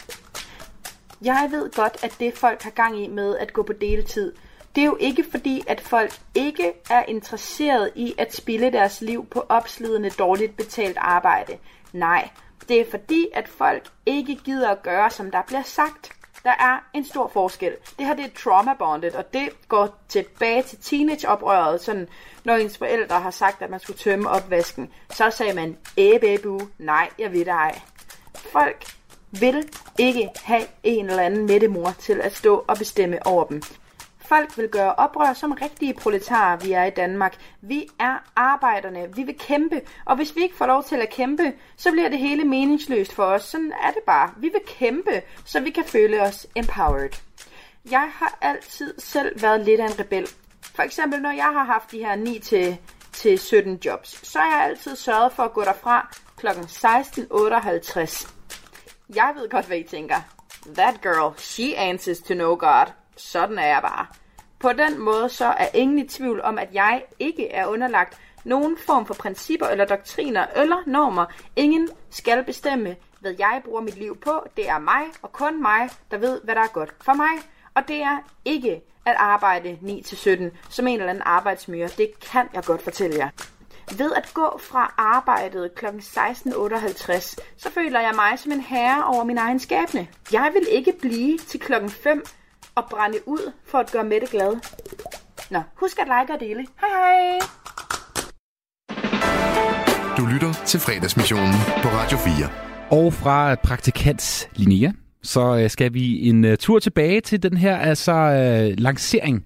Jeg ved godt, at det folk har gang i med at gå på deltid, det er jo ikke fordi, at folk ikke er interesseret i at spille deres liv på opslidende, dårligt betalt arbejde. Nej, det er fordi, at folk ikke gider at gøre, som der bliver sagt. Der er en stor forskel. Det her det er trauma-bonded, og det går tilbage til teenageoprøret. Sådan, når ens forældre har sagt, at man skulle tømme opvasken, så sagde man, æbebu, nej, jeg ved ej. Folk vil ikke have en eller anden mættemor til at stå og bestemme over dem. Folk vil gøre oprør som rigtige proletarer, vi er i Danmark. Vi er arbejderne. Vi vil kæmpe. Og hvis vi ikke får lov til at kæmpe, så bliver det hele meningsløst for os. Sådan er det bare. Vi vil kæmpe, så vi kan føle os empowered. Jeg har altid selv været lidt af en rebel. For eksempel, når jeg har haft de her 9 til, til 17 jobs, så har jeg altid sørget for at gå derfra kl. 16.58. Jeg ved godt, hvad I tænker. That girl, she answers to no God. Sådan er jeg bare. På den måde så er ingen i tvivl om, at jeg ikke er underlagt nogen form for principper eller doktriner eller normer. Ingen skal bestemme, hvad jeg bruger mit liv på. Det er mig og kun mig, der ved, hvad der er godt for mig. Og det er ikke at arbejde 9-17 som en eller anden arbejdsmyre. Det kan jeg godt fortælle jer. Ved at gå fra arbejdet kl. 16.58, så føler jeg mig som en herre over min egen skæbne. Jeg vil ikke blive til klokken 5 og brænde ud for at gøre Mette glad. Nå, husk at like og dele. Hej hej! Du lytter til fredagsmissionen på Radio 4. Og fra praktikant Linnea, så øh, skal vi en uh, tur tilbage til den her altså uh, lancering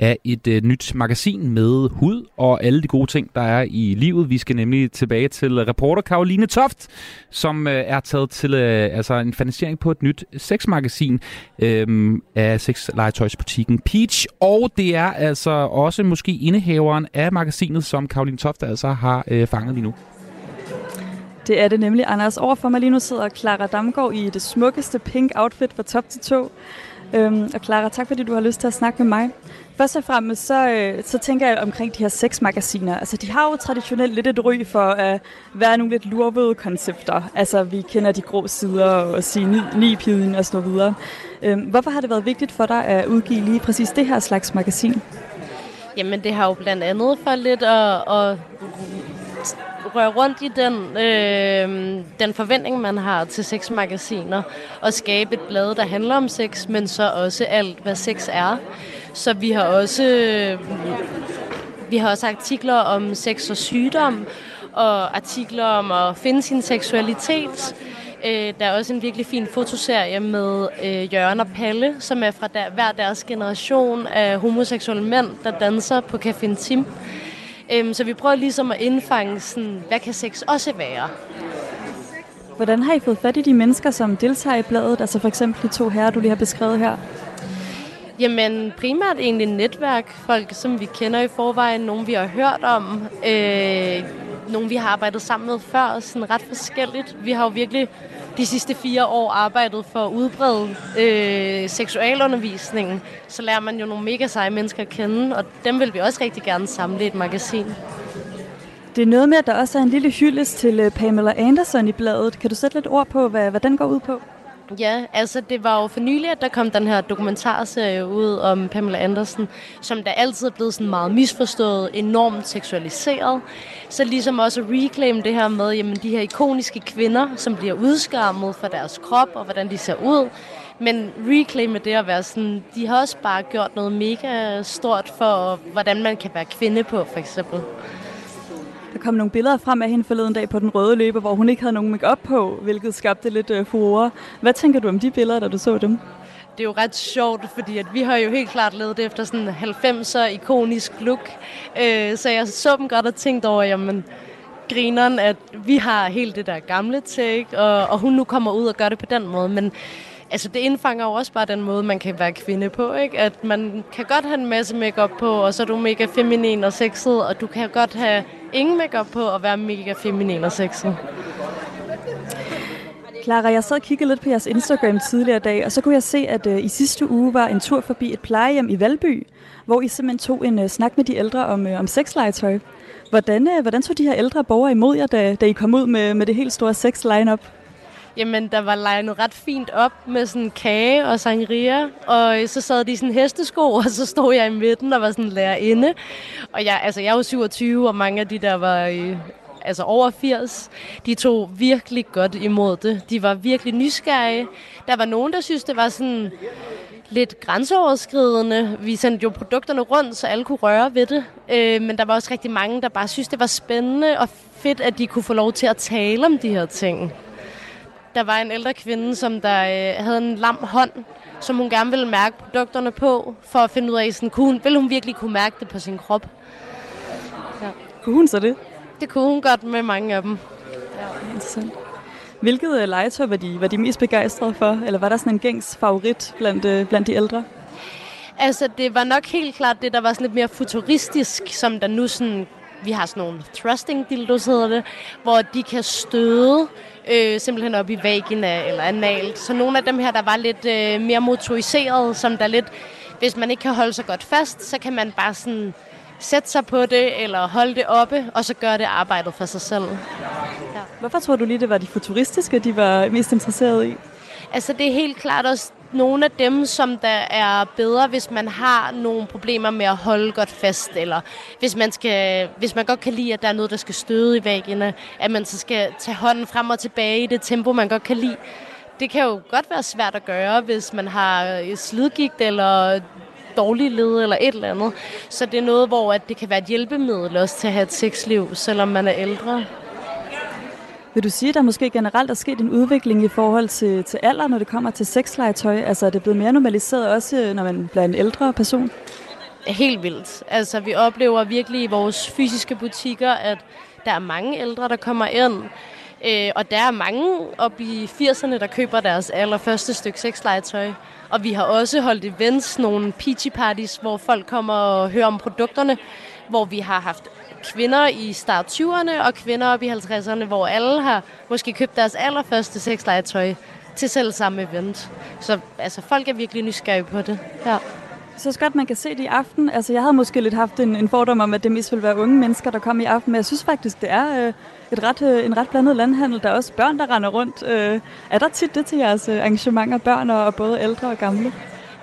af et øh, nyt magasin med hud og alle de gode ting, der er i livet. Vi skal nemlig tilbage til reporter Karoline Toft, som øh, er taget til øh, altså en finansiering på et nyt sexmagasin øh, af sexlegetøjsbutikken Peach. Og det er altså også måske indehaveren af magasinet, som Karoline Toft altså har øh, fanget lige nu. Det er det nemlig, Anders. Overfor mig lige nu sidder Clara Damgaard i det smukkeste pink outfit fra top til to. Øhm, og Clara, tak fordi du har lyst til at snakke med mig. Først og fremmest, så, øh, så tænker jeg omkring de her sexmagasiner. Altså, de har jo traditionelt lidt et ry for at være nogle lidt lurvede koncepter. Altså, vi kender de grå sider og sige ni, ni og så videre. Øhm, hvorfor har det været vigtigt for dig at udgive lige præcis det her slags magasin? Jamen, det har jo blandt andet for lidt at, at røre rundt i den, øh, den forventning, man har til sexmagasiner, og skabe et blad, der handler om sex, men så også alt, hvad sex er. Så vi har også, vi har også artikler om sex og sygdom, og artikler om at finde sin seksualitet. Øh, der er også en virkelig fin fotoserie med øh, Jørgen og Palle, som er fra der, hver deres generation af homoseksuelle mænd, der danser på Café Tim. Øhm, så vi prøver ligesom at indfange, sådan, hvad kan sex også være? Hvordan har I fået fat i de mennesker, som deltager i bladet? Altså for eksempel de to herrer, du lige har beskrevet her. Jamen primært egentlig netværk. Folk, som vi kender i forvejen. Nogle, vi har hørt om. Øh, nogen, vi har arbejdet sammen med før. Sådan ret forskelligt. Vi har jo virkelig de sidste fire år arbejdet for at udbrede øh, seksualundervisningen, så lærer man jo nogle mega seje mennesker at kende, og dem vil vi også rigtig gerne samle i et magasin. Det er noget med, at der også er en lille hyldest til øh, Pamela Anderson i bladet. Kan du sætte lidt ord på, hvad, hvad den går ud på? Ja, altså det var jo for nylig, at der kom den her dokumentarserie ud om Pamela Andersen, som der altid er blevet sådan meget misforstået, enormt seksualiseret. Så ligesom også reclaim det her med, jamen de her ikoniske kvinder, som bliver udskammet for deres krop og hvordan de ser ud. Men reclaim det at være sådan, de har også bare gjort noget mega stort for, hvordan man kan være kvinde på, for eksempel. Der kom nogle billeder frem af hende forleden dag på den røde løber, hvor hun ikke havde nogen makeup på, hvilket skabte lidt øh, furore. Hvad tænker du om de billeder, da du så dem? det er jo ret sjovt, fordi at vi har jo helt klart ledet efter sådan en 90'er ikonisk look. Øh, så jeg så dem godt og tænkte over, jamen, grineren, at vi har helt det der gamle take, og, og hun nu kommer ud og gør det på den måde. Men altså, det indfanger jo også bare den måde, man kan være kvinde på. Ikke? At man kan godt have en masse makeup på, og så er du mega feminin og sexet, og du kan godt have ingen makeup på og være mega feminin og sexet. Clara, jeg sad og kiggede lidt på jeres Instagram tidligere i dag, og så kunne jeg se, at uh, i sidste uge var en tur forbi et plejehjem i Valby, hvor I simpelthen tog en uh, snak med de ældre om, uh, om sexlegetøj. Hvordan, uh, hvordan tog de her ældre borgere imod jer, da, da I kom ud med, med det helt store sex-line-up? Jamen, der var legnet ret fint op med sådan kage og sangria, og så sad de i sådan hestesko, og så stod jeg i midten og var sådan lærerinde. Og jeg, altså, jeg er jo 27, og mange af de der var i, altså over 80, de tog virkelig godt imod det. De var virkelig nysgerrige. Der var nogen, der synes, det var sådan lidt grænseoverskridende. Vi sendte jo produkterne rundt, så alle kunne røre ved det. Øh, men der var også rigtig mange, der bare synes, det var spændende og fedt, at de kunne få lov til at tale om de her ting. Der var en ældre kvinde, som der øh, havde en lam hånd, som hun gerne ville mærke produkterne på, for at finde ud af, sådan, kunne hun, ville hun virkelig kunne mærke det på sin krop. Ja. Kunne hun så det? Det kunne hun godt med mange af dem. Ja, interessant. Hvilket uh, legetøj var de, var de mest begejstrede for? Eller var der sådan en gængs favorit blandt, uh, blandt de ældre? Altså, det var nok helt klart det, der var sådan lidt mere futuristisk, som der nu sådan... Vi har sådan nogle thrusting dildos, hedder det, hvor de kan støde øh, simpelthen op i vagina eller analt. Så nogle af dem her, der var lidt øh, mere motoriseret, som der lidt... Hvis man ikke kan holde sig godt fast, så kan man bare sådan sætte sig på det, eller holde det oppe, og så gøre det arbejdet for sig selv. Ja. Hvorfor tror du lige, det var de futuristiske, de var mest interesserede i? Altså, det er helt klart også nogle af dem, som der er bedre, hvis man har nogle problemer med at holde godt fast, eller hvis man, skal, hvis man godt kan lide, at der er noget, der skal støde i væggene, at man så skal tage hånden frem og tilbage i det tempo, man godt kan lide. Det kan jo godt være svært at gøre, hvis man har slidgigt eller dårlig led eller et eller andet. Så det er noget, hvor at det kan være et hjælpemiddel også til at have et sexliv, selvom man er ældre. Vil du sige, at der måske generelt er sket en udvikling i forhold til, til alder, når det kommer til sexlegetøj? Altså er det blevet mere normaliseret også, øh, når man bliver en ældre person? Helt vildt. Altså vi oplever virkelig i vores fysiske butikker, at der er mange ældre, der kommer ind. Øh, og der er mange op i 80'erne, der køber deres allerførste stykke sexlegetøj. Og vi har også holdt events, nogle peachy parties, hvor folk kommer og hører om produkterne, hvor vi har haft kvinder i start 20'erne og kvinder op i 50'erne, hvor alle har måske købt deres allerførste sexlegetøj til selv samme event. Så altså, folk er virkelig nysgerrige på det. Ja. Så godt, man kan se det i aften. Altså, jeg havde måske lidt haft en, en fordom om, at det mest ville være unge mennesker, der kom i aften, men jeg synes faktisk, det er øh, et ret, øh, en ret blandet landhandel. Der er også børn, der render rundt. Øh, er der tit det til jeres øh, arrangementer, børn og, og både ældre og gamle?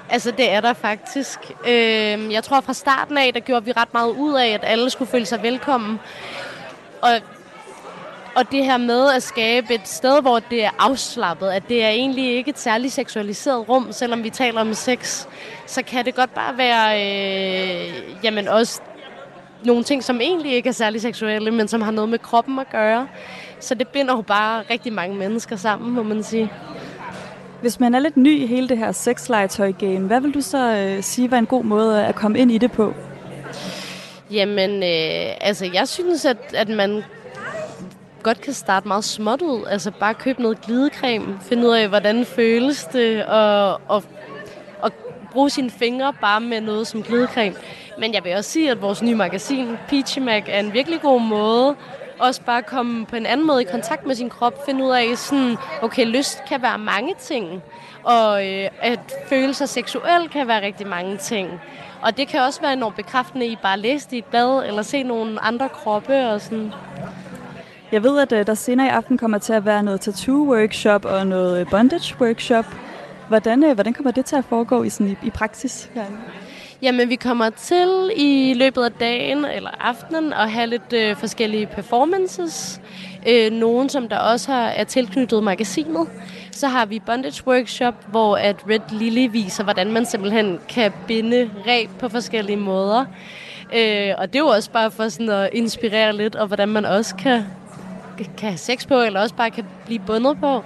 Altså, det er der faktisk. Øh, jeg tror, fra starten af, der gjorde vi ret meget ud af, at alle skulle føle sig velkommen. Og og det her med at skabe et sted, hvor det er afslappet, at det er egentlig ikke et særligt seksualiseret rum, selvom vi taler om sex, så kan det godt bare være, øh, jamen også nogle ting, som egentlig ikke er særlig seksuelle, men som har noget med kroppen at gøre. Så det binder jo bare rigtig mange mennesker sammen, må man sige. Hvis man er lidt ny i hele det her sexlegetøj-game, hvad vil du så øh, sige var en god måde at komme ind i det på? Jamen, øh, altså jeg synes, at, at man godt kan starte meget småt ud. Altså bare købe noget glidecreme, finde ud af, hvordan føles det, og, og, og bruge sine fingre bare med noget som glidecreme. Men jeg vil også sige, at vores nye magasin, Peachy Mac, er en virkelig god måde også bare komme på en anden måde i kontakt med sin krop, finde ud af sådan, okay, lyst kan være mange ting, og øh, at føle sig seksuel kan være rigtig mange ting. Og det kan også være enormt bekræftende i bare at læse i et bad, eller se nogle andre kroppe og sådan. Jeg ved, at øh, der senere i aften kommer til at være noget tattoo-workshop og noget bondage-workshop. Hvordan, øh, hvordan kommer det til at foregå i, sådan, i, i praksis herinde? Jamen, vi kommer til i løbet af dagen eller aftenen at have lidt øh, forskellige performances. Øh, nogen, som der også har, er tilknyttet magasinet. Så har vi bondage workshop, hvor at Red Lily viser, hvordan man simpelthen kan binde reb på forskellige måder. Øh, og det er jo også bare for sådan at inspirere lidt, og hvordan man også kan kan have sex på, eller også bare kan blive bundet på.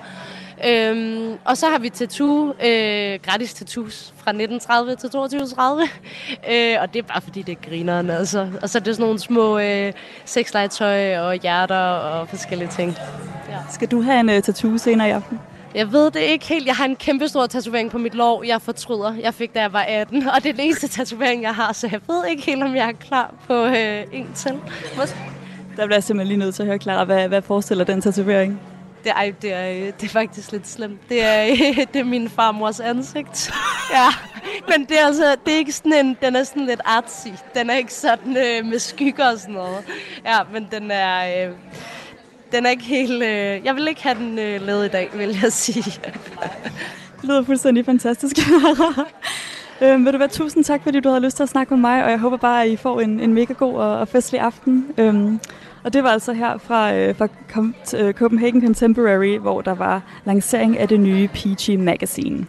Øhm, og så har vi tattoo, øh, gratis tattoos fra 1930 til 2230. øh, og det er bare fordi, det er grineren, altså. Og så er det sådan nogle små øh, sexlegetøj og hjerter og forskellige ting. Ja. Skal du have en uh, tattoo senere i aften? Jeg ved det ikke helt. Jeg har en kæmpe stor tatovering på mit lår. Jeg fortryder. Jeg fik, da jeg var 18. Og det er den eneste tatovering, jeg har. Så jeg ved ikke helt, om jeg er klar på øh, en til. Der bliver jeg simpelthen lige nødt til at høre, Clara, hvad, hvad forestiller den tatovering? Det er, ej, det, er, øh, det er faktisk lidt slemt. Det er, det er min farmors ansigt. Ja, men det er altså, det er ikke sådan en, den er sådan lidt artsy. Den er ikke sådan øh, med skygger og sådan noget. Ja, men den er, øh, den er ikke helt, øh, jeg vil ikke have den øh, lavet i dag, vil jeg sige. Det lyder fuldstændig fantastisk. øhm, vil du være tusind tak, fordi du havde lyst til at snakke med mig, og jeg håber bare, at I får en, en mega god og, og festlig aften. Øhm, og det var altså her fra, øh, fra øh, Copenhagen Contemporary, hvor der var lancering af det nye Peachy Magazine.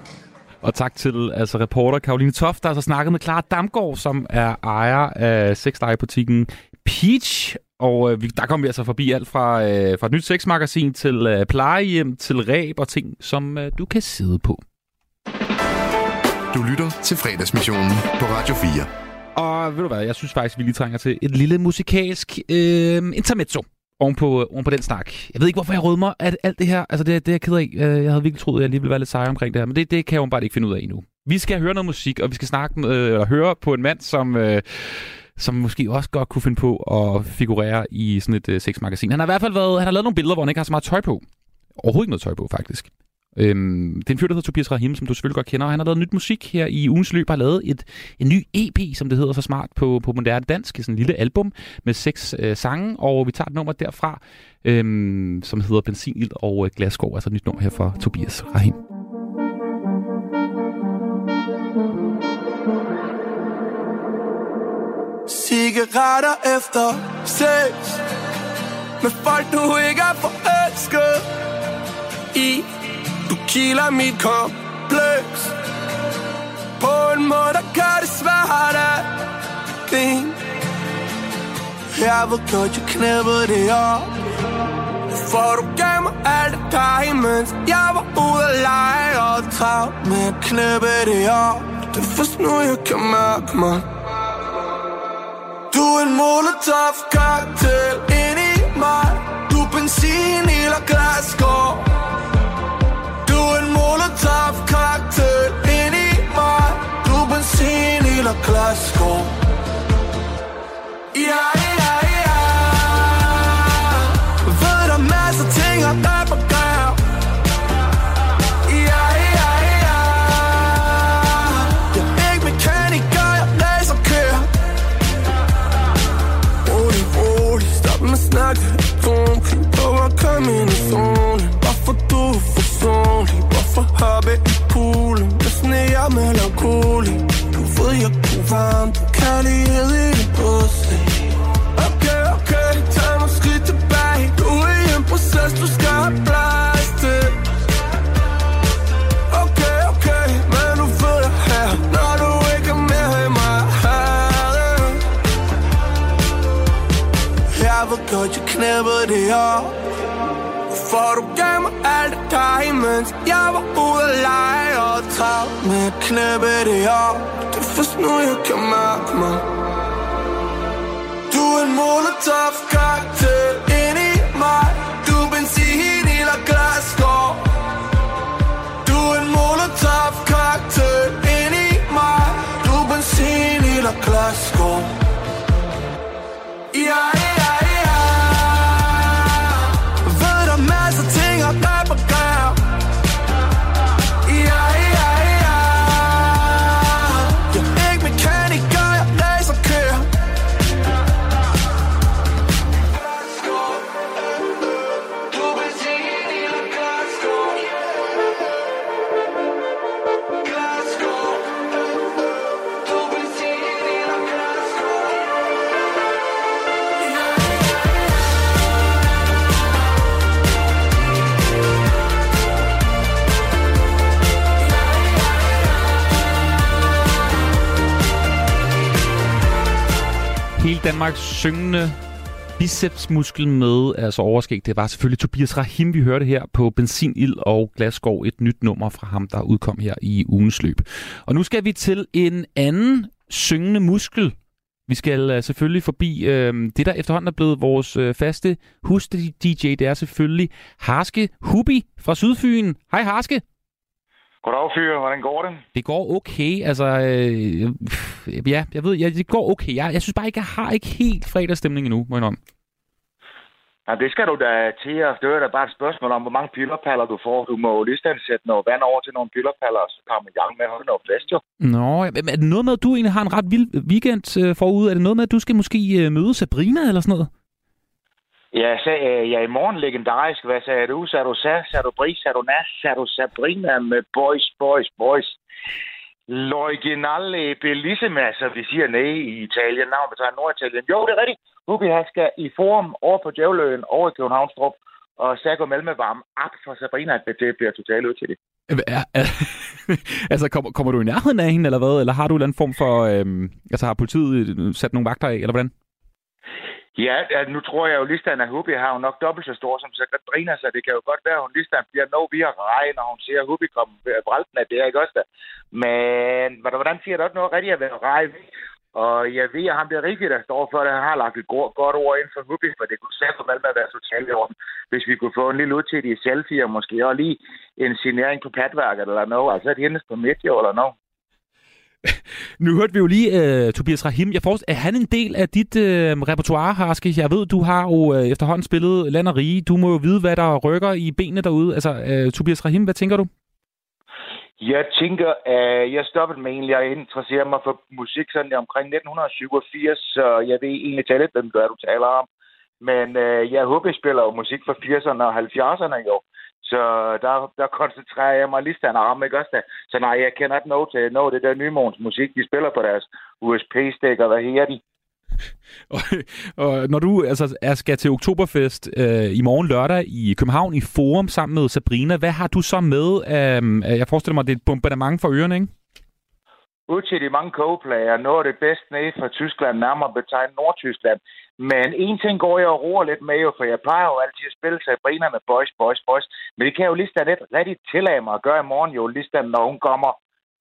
Og tak til altså, reporter Karoline Toft, der har altså snakket med Clara Damgaard, som er ejer af sexlegebutikken Peach. Og øh, vi- der kom vi altså forbi alt fra, øh, fra et nyt sexmagasin til øh, plejehjem, til ræb og ting, som øh, du kan sidde på. Du lytter til fredagsmissionen på Radio 4. Og ved du hvad, jeg synes faktisk, vi lige trænger til et lille musikalsk øh, intermezzo oven på, øh, oven på den snak. Jeg ved ikke, hvorfor jeg rødmer at alt det her. Altså, det, det er jeg ked af. Øh, jeg havde virkelig troet, at jeg lige ville være lidt sej omkring det her, men det, det kan jeg jo bare ikke finde ud af endnu. Vi skal høre noget musik, og vi skal snakke med, øh, eller høre på en mand, som... Øh, som måske også godt kunne finde på at figurere i sådan et øh, sexmagasin. Han har i hvert fald været, han har lavet nogle billeder, hvor han ikke har så meget tøj på. Overhovedet ikke noget tøj på, faktisk. Øhm, det er en fyr, der hedder Tobias Rahim, som du selvfølgelig godt kender, og han har lavet nyt musik her i ugens løb, har lavet et, en ny EP, som det hedder så smart på, på moderne dansk, sådan en lille album med seks øh, sange, og vi tager et nummer derfra, øhm, som hedder Benzinild og øh, Glasgow, altså et nyt nummer her fra Tobias Rahim. Cigaretter efter sex Med folk du ikke er forelsket i. Du kilder mit kompleks. På en måde der gør det svært at grine Jeg ved godt jeg knæppede det op For du gav mig alt det dig Mens jeg var ude at lege Og travlt med at knæppe det op Det er først nu jeg kan mærke mig. Du er en molotov cocktail ind i mig. Du er benzin eller glasgård Du er molotov cocktail ind i mig. Du benzin i La glasgård Ja, ja, ja. Ved der masser ting at der på gør Ja, ja, ja. Jeg er ikke mekaniker, jeg læser kører Rolig, rolig, stop med at snakke. Don't prøv at komme ind i zonen hoppe i poolen. Med sne og melankoli. Du ved jeg kunne varme Du kan lige i din pussy Okay, okay, tag mig skridt tilbage. Du er i en proces, du skal have plads til. Okay, okay, men du ved jeg her? Når du ikke er mere i mig jeg ved godt, jeg knæppede det op for du gav mig alt det dig Mens jeg var ude at lege Og travlt med at knæppe det op Det er først nu, jeg kan mærke mig. Du er en molotov cocktail ind i mig. Du er benzin eller glasgård Du er en molotov cocktail ind i mig. Du er benzin eller glasgård Ja, Danmarks syngende bicepsmuskel med, altså overskæg, det var selvfølgelig Tobias Rahim, vi hørte her på Benzinild og Glasgow, et nyt nummer fra ham, der udkom her i ugens løb. Og nu skal vi til en anden syngende muskel. Vi skal uh, selvfølgelig forbi øh, det, der efterhånden er blevet vores øh, faste hus-DJ. Det er selvfølgelig Harske Hubi fra Sydfyn. Hej Harske. Goddag, fyre. Hvordan går det? Det går okay. Altså, øh, ja, jeg ved, ja, det går okay. Jeg, jeg synes bare ikke, jeg har ikke helt fredagsstemning endnu, må jeg indrømme. Ja, det skal du da til at det er da bare et spørgsmål om, hvor mange pillerpaller du får. Du må jo lige sætte noget vand over til nogle pillerpaller, og så kommer i gang med holde noget fest, jo. Nå, er det noget med, at du egentlig har en ret vild weekend øh, forude? Er det noget med, at du skal måske øh, møde Sabrina eller sådan noget? Ja, så, øh, ja, i morgen legendarisk. Hvad sagde du? Sagde du Sa? Sagde du Bris? Sagde du Nas? Sagde du Sabrina med Boys, Boys, Boys? L'originale bellissima, som vi siger nej i Italien. Navn betegner Norditalien. Jo, det er rigtigt. Hubi, han skal i forum over på Djævløen, over i Københavnstrup, og Sago Malme varm op for Sabrina, at det bliver totalt ud til det. Er, er, altså, kommer, kommer du i nærheden af hende, eller hvad? Eller har du en eller anden form for... Øhm, altså, har politiet sat nogle vagter af, eller hvordan? Ja, nu tror jeg jo, at listen af Hubi har jo nok dobbelt så stor som Sabrina, så det kan jo godt være, at hun Listan bliver nå via regn, når hun ser Hubi komme brælten af det, er ikke også der? Men hvordan siger det også noget rigtigt at være regn? Og jeg ved, at ham der Rikke, der står for det, han har lagt et godt, godt ord ind for Hubi, for det kunne sætte for Malmø være totalt i orden. Hvis vi kunne få en lille udtidig selfie, og måske også lige en signering på patværket eller noget, altså et hendes på midt, eller noget. Nu hørte vi jo lige uh, Tobias Rahim. Jeg forstår, er han en del af dit uh, repertoire, Harske? Jeg ved, du har jo uh, efterhånden spillet Land og Rige. Du må jo vide, hvad der rykker i benene derude. Altså, uh, Tobias Rahim, hvad tænker du? Jeg tænker, at jeg stoppede med egentlig at interessere mig for musik sådan omkring 1987, så jeg ved egentlig tale lidt, hvem du er, du taler om. Men uh, jeg håber, jeg spiller jo musik fra 80'erne og 70'erne jo. Så der, der koncentrerer jeg mig lige stand om, ikke også da? Så nej, jeg kender ikke noget til noget det der nymåns musik, de spiller på deres USP-stik, og hvad her de? og, og når du altså, er, skal til Oktoberfest øh, i morgen lørdag i København i Forum sammen med Sabrina, hvad har du så med? Øh, jeg forestiller mig, det er et bombardement for ørerne, ikke? Ud til de mange kogeplager, noget af det bedste nede fra Tyskland, nærmere betegnet Nordtyskland. Men en ting går jeg og roer lidt med, jo, for jeg plejer jo altid at spille Sabrina med boys, boys, boys. Men det kan jo lige lidt rigtig tillade mig at gøre i morgen, jo, lige når hun kommer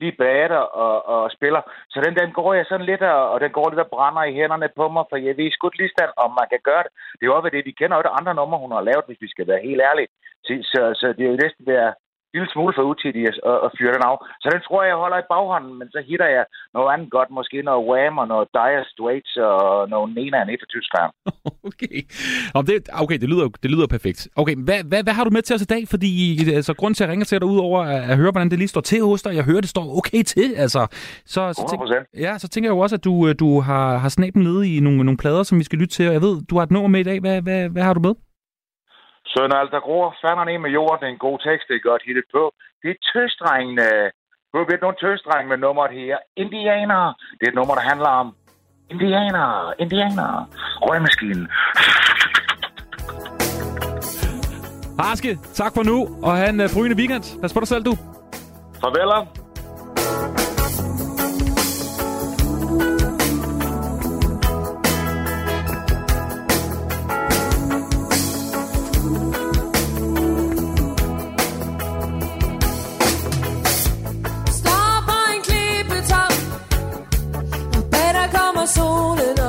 lige bader og, og spiller. Så den, den går jeg sådan lidt, og, og den går lidt og brænder i hænderne på mig, for jeg ved sgu lige stand, om man kan gøre det. Det er jo også det, vi kender jo det andre numre, hun har lavet, hvis vi skal være helt ærlige. Så, så, så det er jo næsten være lille smule for utidig at, at, at fyre den af. Så den tror jeg, jeg holder i baghånden, men så hitter jeg noget andet godt. Måske noget Wham og noget Dire Straits og noget Nena nede fra Tyskland. okay. Det, okay, det lyder, det lyder perfekt. Okay, hvad, hvad, hvad har du med til os i dag? Fordi altså, grunden til, at jeg ringer til dig ud over at, at høre, hvordan det lige står til hos dig, jeg hører, det står okay til. Altså, så, så, tænk, ja, så tænker jeg jo også, at du, du har, har snaben nede i nogle, nogle plader, som vi skal lytte til. Og jeg ved, du har et nummer med i dag. Hvad, hvad, hvad har du med? Så når altså gror fanderne ind med jorden, det er en god tekst, det er godt hittet på. Det er tøstrengene. Du har ved nogle tøstreng med nummeret her. Indianer. Det er et nummer, der handler om indianer, indianer. Røgmaskinen. Harske, tak for nu, og have en uh, brygende weekend. Pas på dig selv, du. Farvel. my soul and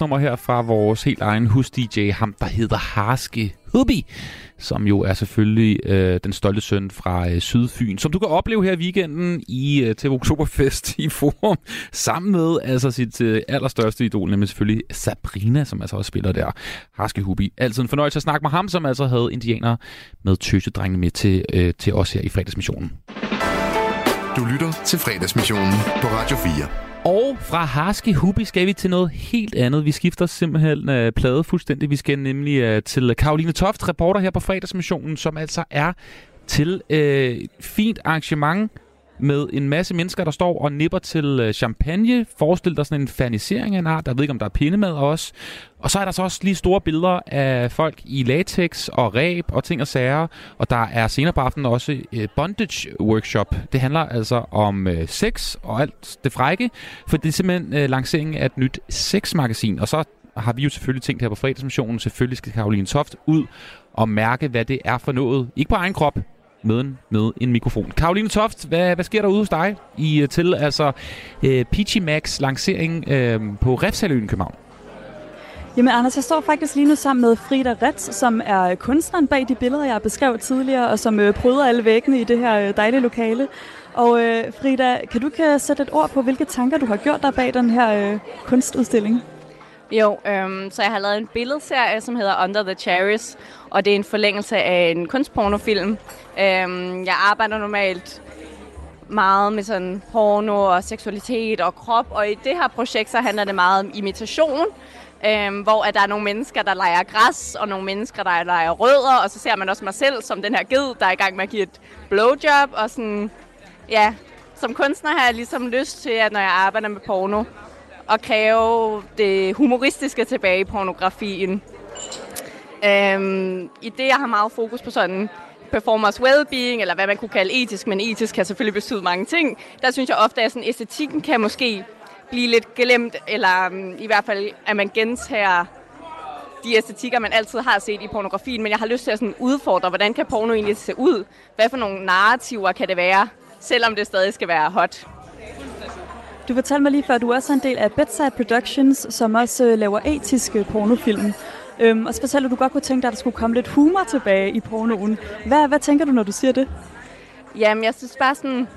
nummer her fra vores helt egen hus-DJ, ham der hedder Harske Hubby, som jo er selvfølgelig øh, den stolte søn fra øh, Sydfyn, som du kan opleve her i weekenden i øh, til Oktoberfest i Forum, sammen med altså sit øh, allerstørste idol, nemlig selvfølgelig Sabrina, som altså også spiller der. Harske Hubby. Altid en fornøjelse at snakke med ham, som altså havde indianere med tøsedrengene med til, øh, til os her i fredagsmissionen. Du lytter til fredagsmissionen på Radio 4. Og fra Harske Hubi skal vi til noget helt andet. Vi skifter simpelthen øh, plade fuldstændig. Vi skal nemlig øh, til Karoline Toft, reporter her på fredagsmissionen, som altså er til øh, fint arrangement med en masse mennesker, der står og nipper til øh, champagne. Forestil dig sådan en fanisering af en art. Der ved ikke, om der er pindemad også. Og så er der så også lige store billeder af folk i latex og ræb og ting og sager. Og der er senere på aftenen også øh, bondage workshop. Det handler altså om øh, sex og alt det frække. For det er simpelthen øh, lanceringen af et nyt sexmagasin. Og så har vi jo selvfølgelig tænkt her på fredagsmissionen. Selvfølgelig skal Karoline Toft ud og mærke, hvad det er for noget. Ikke på egen krop, med en, med en mikrofon. Karoline Toft, hvad, hvad sker der ude hos dig i øh, til altså øh, Peachy Max lancering øh, på Refsaløen i København? Jamen Anders, jeg står faktisk lige nu sammen med Frida Retz, som er kunstneren bag de billeder, jeg beskrev tidligere, og som øh, bryder alle væggene i det her øh, dejlige lokale. Og øh, Frida, kan du kan sætte et ord på, hvilke tanker du har gjort dig bag den her øh, kunstudstilling? Jo, øhm, så jeg har lavet en billedserie, som hedder Under the Cherries, og det er en forlængelse af en kunstpornofilm. Øhm, jeg arbejder normalt meget med sådan porno og seksualitet og krop, og i det her projekt så handler det meget om imitation, øhm, hvor at der er nogle mennesker, der leger græs, og nogle mennesker, der leger rødder, og så ser man også mig selv som den her ged, der er i gang med at give et blowjob, og sådan, ja, som kunstner har jeg ligesom lyst til, at når jeg arbejder med porno, at kræve det humoristiske tilbage i pornografien. Øhm, I det, jeg har meget fokus på sådan performers well-being, eller hvad man kunne kalde etisk, men etisk kan selvfølgelig betyde mange ting. Der synes jeg ofte, at sådan, æstetikken kan måske blive lidt glemt, eller um, i hvert fald, at man gentager de æstetikker, man altid har set i pornografien, men jeg har lyst til at sådan udfordre, hvordan kan porno egentlig se ud? Hvad for nogle narrativer kan det være, selvom det stadig skal være hot? Du fortalte mig lige før, at du også er en del af Bedside Productions, som også øh, laver etiske pornofilm. Øhm, og så fortalte du, at du godt kunne tænke dig, at der skulle komme lidt humor tilbage i pornoen. Hvad, hvad tænker du, når du siger det? Jamen, jeg synes bare sådan,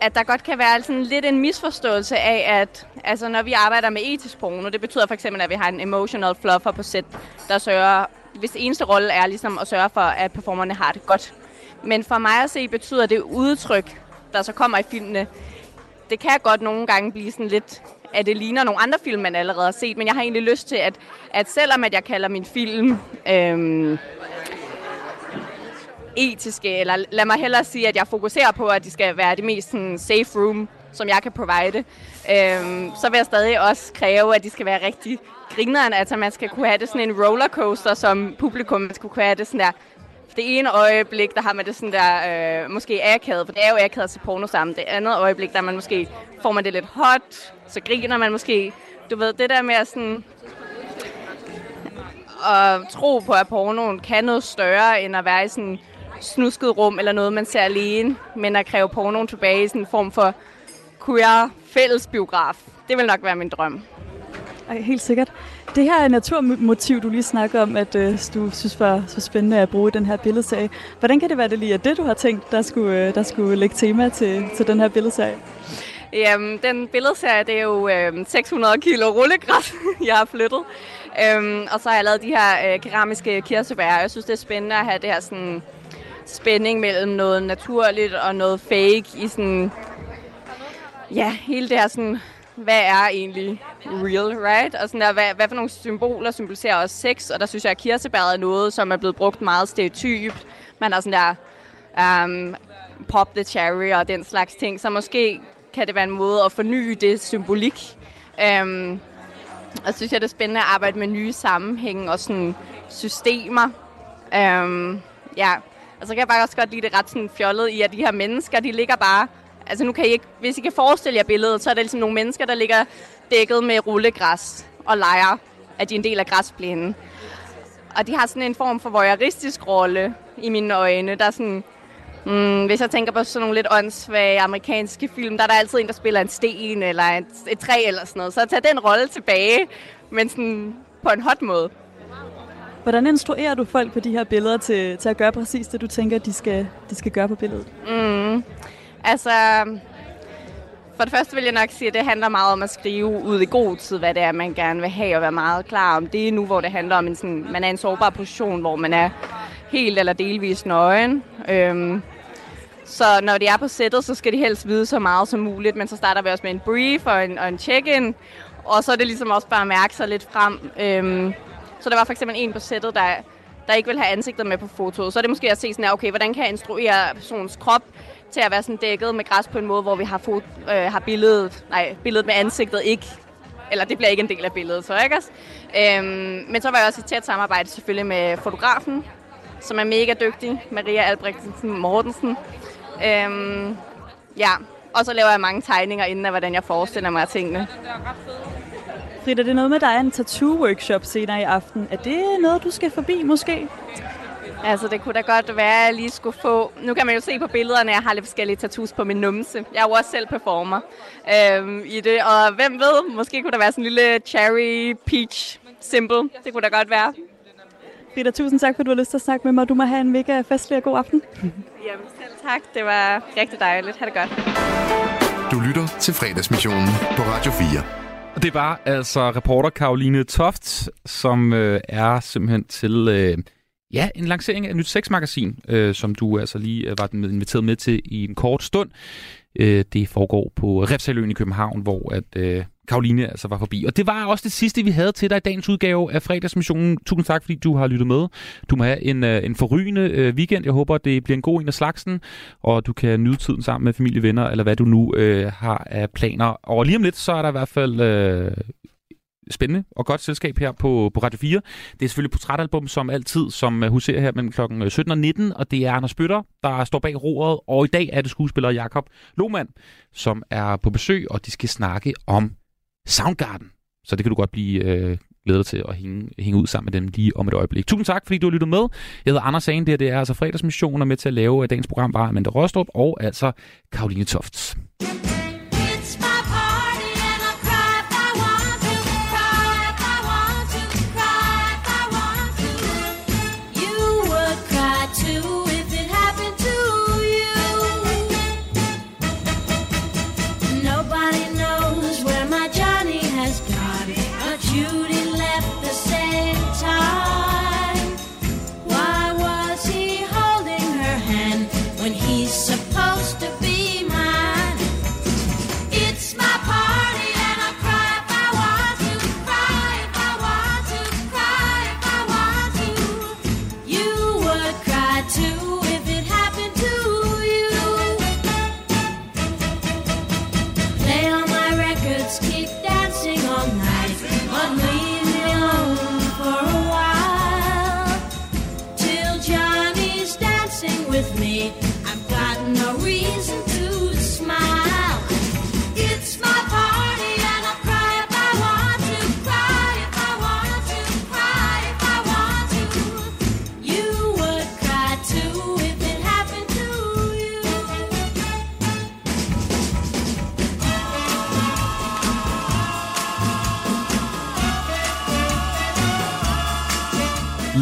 at der godt kan være sådan lidt en misforståelse af, at altså, når vi arbejder med etisk porno, det betyder for eksempel, at vi har en emotional fluffer på set, der sørger, hvis eneste rolle er ligesom at sørge for, at performerne har det godt. Men for mig at se, betyder det udtryk, der så kommer i filmene, det kan godt nogle gange blive sådan lidt, at det ligner nogle andre film, man allerede har set, men jeg har egentlig lyst til, at, at selvom at jeg kalder min film øhm, etiske, eller lad mig hellere sige, at jeg fokuserer på, at de skal være det mest sådan, safe room, som jeg kan provide, øhm, så vil jeg stadig også kræve, at de skal være rigtig grineren, altså man skal kunne have det sådan en rollercoaster som publikum, man skal kunne have det sådan der, det ene øjeblik, der har man det sådan der, øh, måske akavet, for det er jo akavet at se porno sammen. Det andet øjeblik, der man måske, får man det lidt hot, så griner man måske. Du ved, det der med at sådan, at tro på, at pornoen kan noget større, end at være i sådan snusket rum, eller noget, man ser alene, men at kræve pornoen tilbage i sådan en form for queer fællesbiograf. Det vil nok være min drøm. Ej, helt sikkert. Det her naturmotiv, du lige snakker om, at øh, du synes var så spændende at bruge i den her billedserie. Hvordan kan det være, det lige er det, du har tænkt, der skulle, øh, der skulle lægge tema til, til den her billedserie? Jamen, den billedserie, det er jo øh, 600 kilo rullegræs, jeg har flyttet. Øhm, og så har jeg lavet de her øh, keramiske kirsebær. Jeg synes, det er spændende at have det her sådan, spænding mellem noget naturligt og noget fake i sådan... Ja, hele det her sådan hvad er egentlig real, right? Og sådan der, hvad, hvad for nogle symboler symboliserer også sex? Og der synes jeg, at kirsebæret er noget, som er blevet brugt meget stereotypt. Man har sådan der um, pop the cherry og den slags ting. Så måske kan det være en måde at forny det symbolik. Um, og så synes jeg, det er spændende at arbejde med nye sammenhænge og sådan systemer. Um, ja, og så kan jeg bare også godt lide det ret sådan fjollet i, at de her mennesker, de ligger bare Altså nu kan I ikke, hvis I kan forestille jer billedet, så er det ligesom nogle mennesker, der ligger dækket med rullegræs og leger, at de er en del af græsplænen. Og de har sådan en form for voyeuristisk rolle i mine øjne, der sådan Mm, hvis jeg tænker på sådan nogle lidt åndssvage amerikanske film, der er der altid en, der spiller en sten eller et, et træ eller sådan noget. Så at tage den rolle tilbage, men sådan på en hot måde. Hvordan instruerer du folk på de her billeder til, til at gøre præcis det, du tænker, de skal, de skal gøre på billedet? Mm, altså, for det første vil jeg nok sige, at det handler meget om at skrive ud i god tid, hvad det er, man gerne vil have, og være meget klar om det nu, hvor det handler om, en sådan, man er i en sårbar position, hvor man er helt eller delvis nøgen. Øhm, så når de er på sættet, så skal de helst vide så meget som muligt, men så starter vi også med en brief og en, og en check-in, og så er det ligesom også bare at mærke sig lidt frem. Øhm, så der var for eksempel en på sættet, der, der ikke vil have ansigtet med på fotoet. Så er det måske at se sådan her, okay, hvordan kan jeg instruere personens krop til at være sådan dækket med græs på en måde, hvor vi har, fot, øh, har billedet, nej, billedet med ansigtet ikke eller det bliver ikke en del af billedet, så ikke også? Øhm, men så var jeg også i tæt samarbejde selvfølgelig med fotografen, som er mega dygtig, Maria Albrechtsen Mortensen. Øhm, ja, og så laver jeg mange tegninger inden af, hvordan jeg forestiller mig tingene. Frida, det er noget med, at der er en tattoo-workshop senere i aften. Er det noget, du skal forbi måske? Altså, det kunne da godt være, at jeg lige skulle få... Nu kan man jo se på billederne, at jeg har lidt forskellige tattoos på min numse. Jeg er jo også selv performer øhm, i det. Og hvem ved, måske kunne der være sådan en lille cherry peach symbol. Det kunne da godt være. Frida, tusind tak, for at du har lyst til at snakke med mig. Du må have en mega festlig og god aften. Jamen selv tak. Det var rigtig dejligt. Ha' det godt. Du lytter til fredagsmissionen på Radio 4. Og det var altså reporter Karoline Toft, som øh, er simpelthen til øh, ja, en lancering af et nyt sexmagasin, øh, som du altså lige øh, var inviteret med til i en kort stund. Øh, det foregår på Refsaløen i København, hvor at øh, Karoline altså var forbi. Og det var også det sidste, vi havde til dig i dagens udgave af fredagsmissionen. Tusind tak, fordi du har lyttet med. Du må have en, øh, en forrygende øh, weekend. Jeg håber, det bliver en god en af slagsen, og du kan nyde tiden sammen med familie, venner, eller hvad du nu øh, har af planer. Og lige om lidt, så er der i hvert fald øh, spændende og godt selskab her på, på Radio 4. Det er selvfølgelig portrætalbum som altid, som øh, huserer her mellem kl. 17 øh, og 19, og det er Anders Bøtter, der står bag roret, og i dag er det skuespiller Jakob Lohmann, som er på besøg, og de skal snakke om Soundgarden. Så det kan du godt blive øh, glæder til at hænge, hænge ud sammen med dem lige om et øjeblik. Tusind tak, fordi du har lyttet med. Jeg hedder Anders Sagen, det, her, det er altså fredagsmissioner og med til at lave øh, dagens program var Amanda Rostrup og altså Karoline Tofts.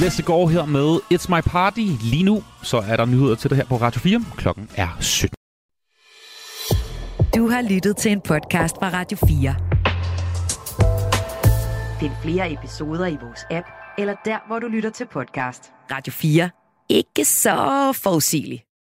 Læste går her med It's My Party. Lige nu så er der nyheder til det her på Radio 4. Klokken er 17. Du har lyttet til en podcast fra Radio 4. Find flere episoder i vores app, eller der, hvor du lytter til podcast. Radio 4. Ikke så forudsigeligt.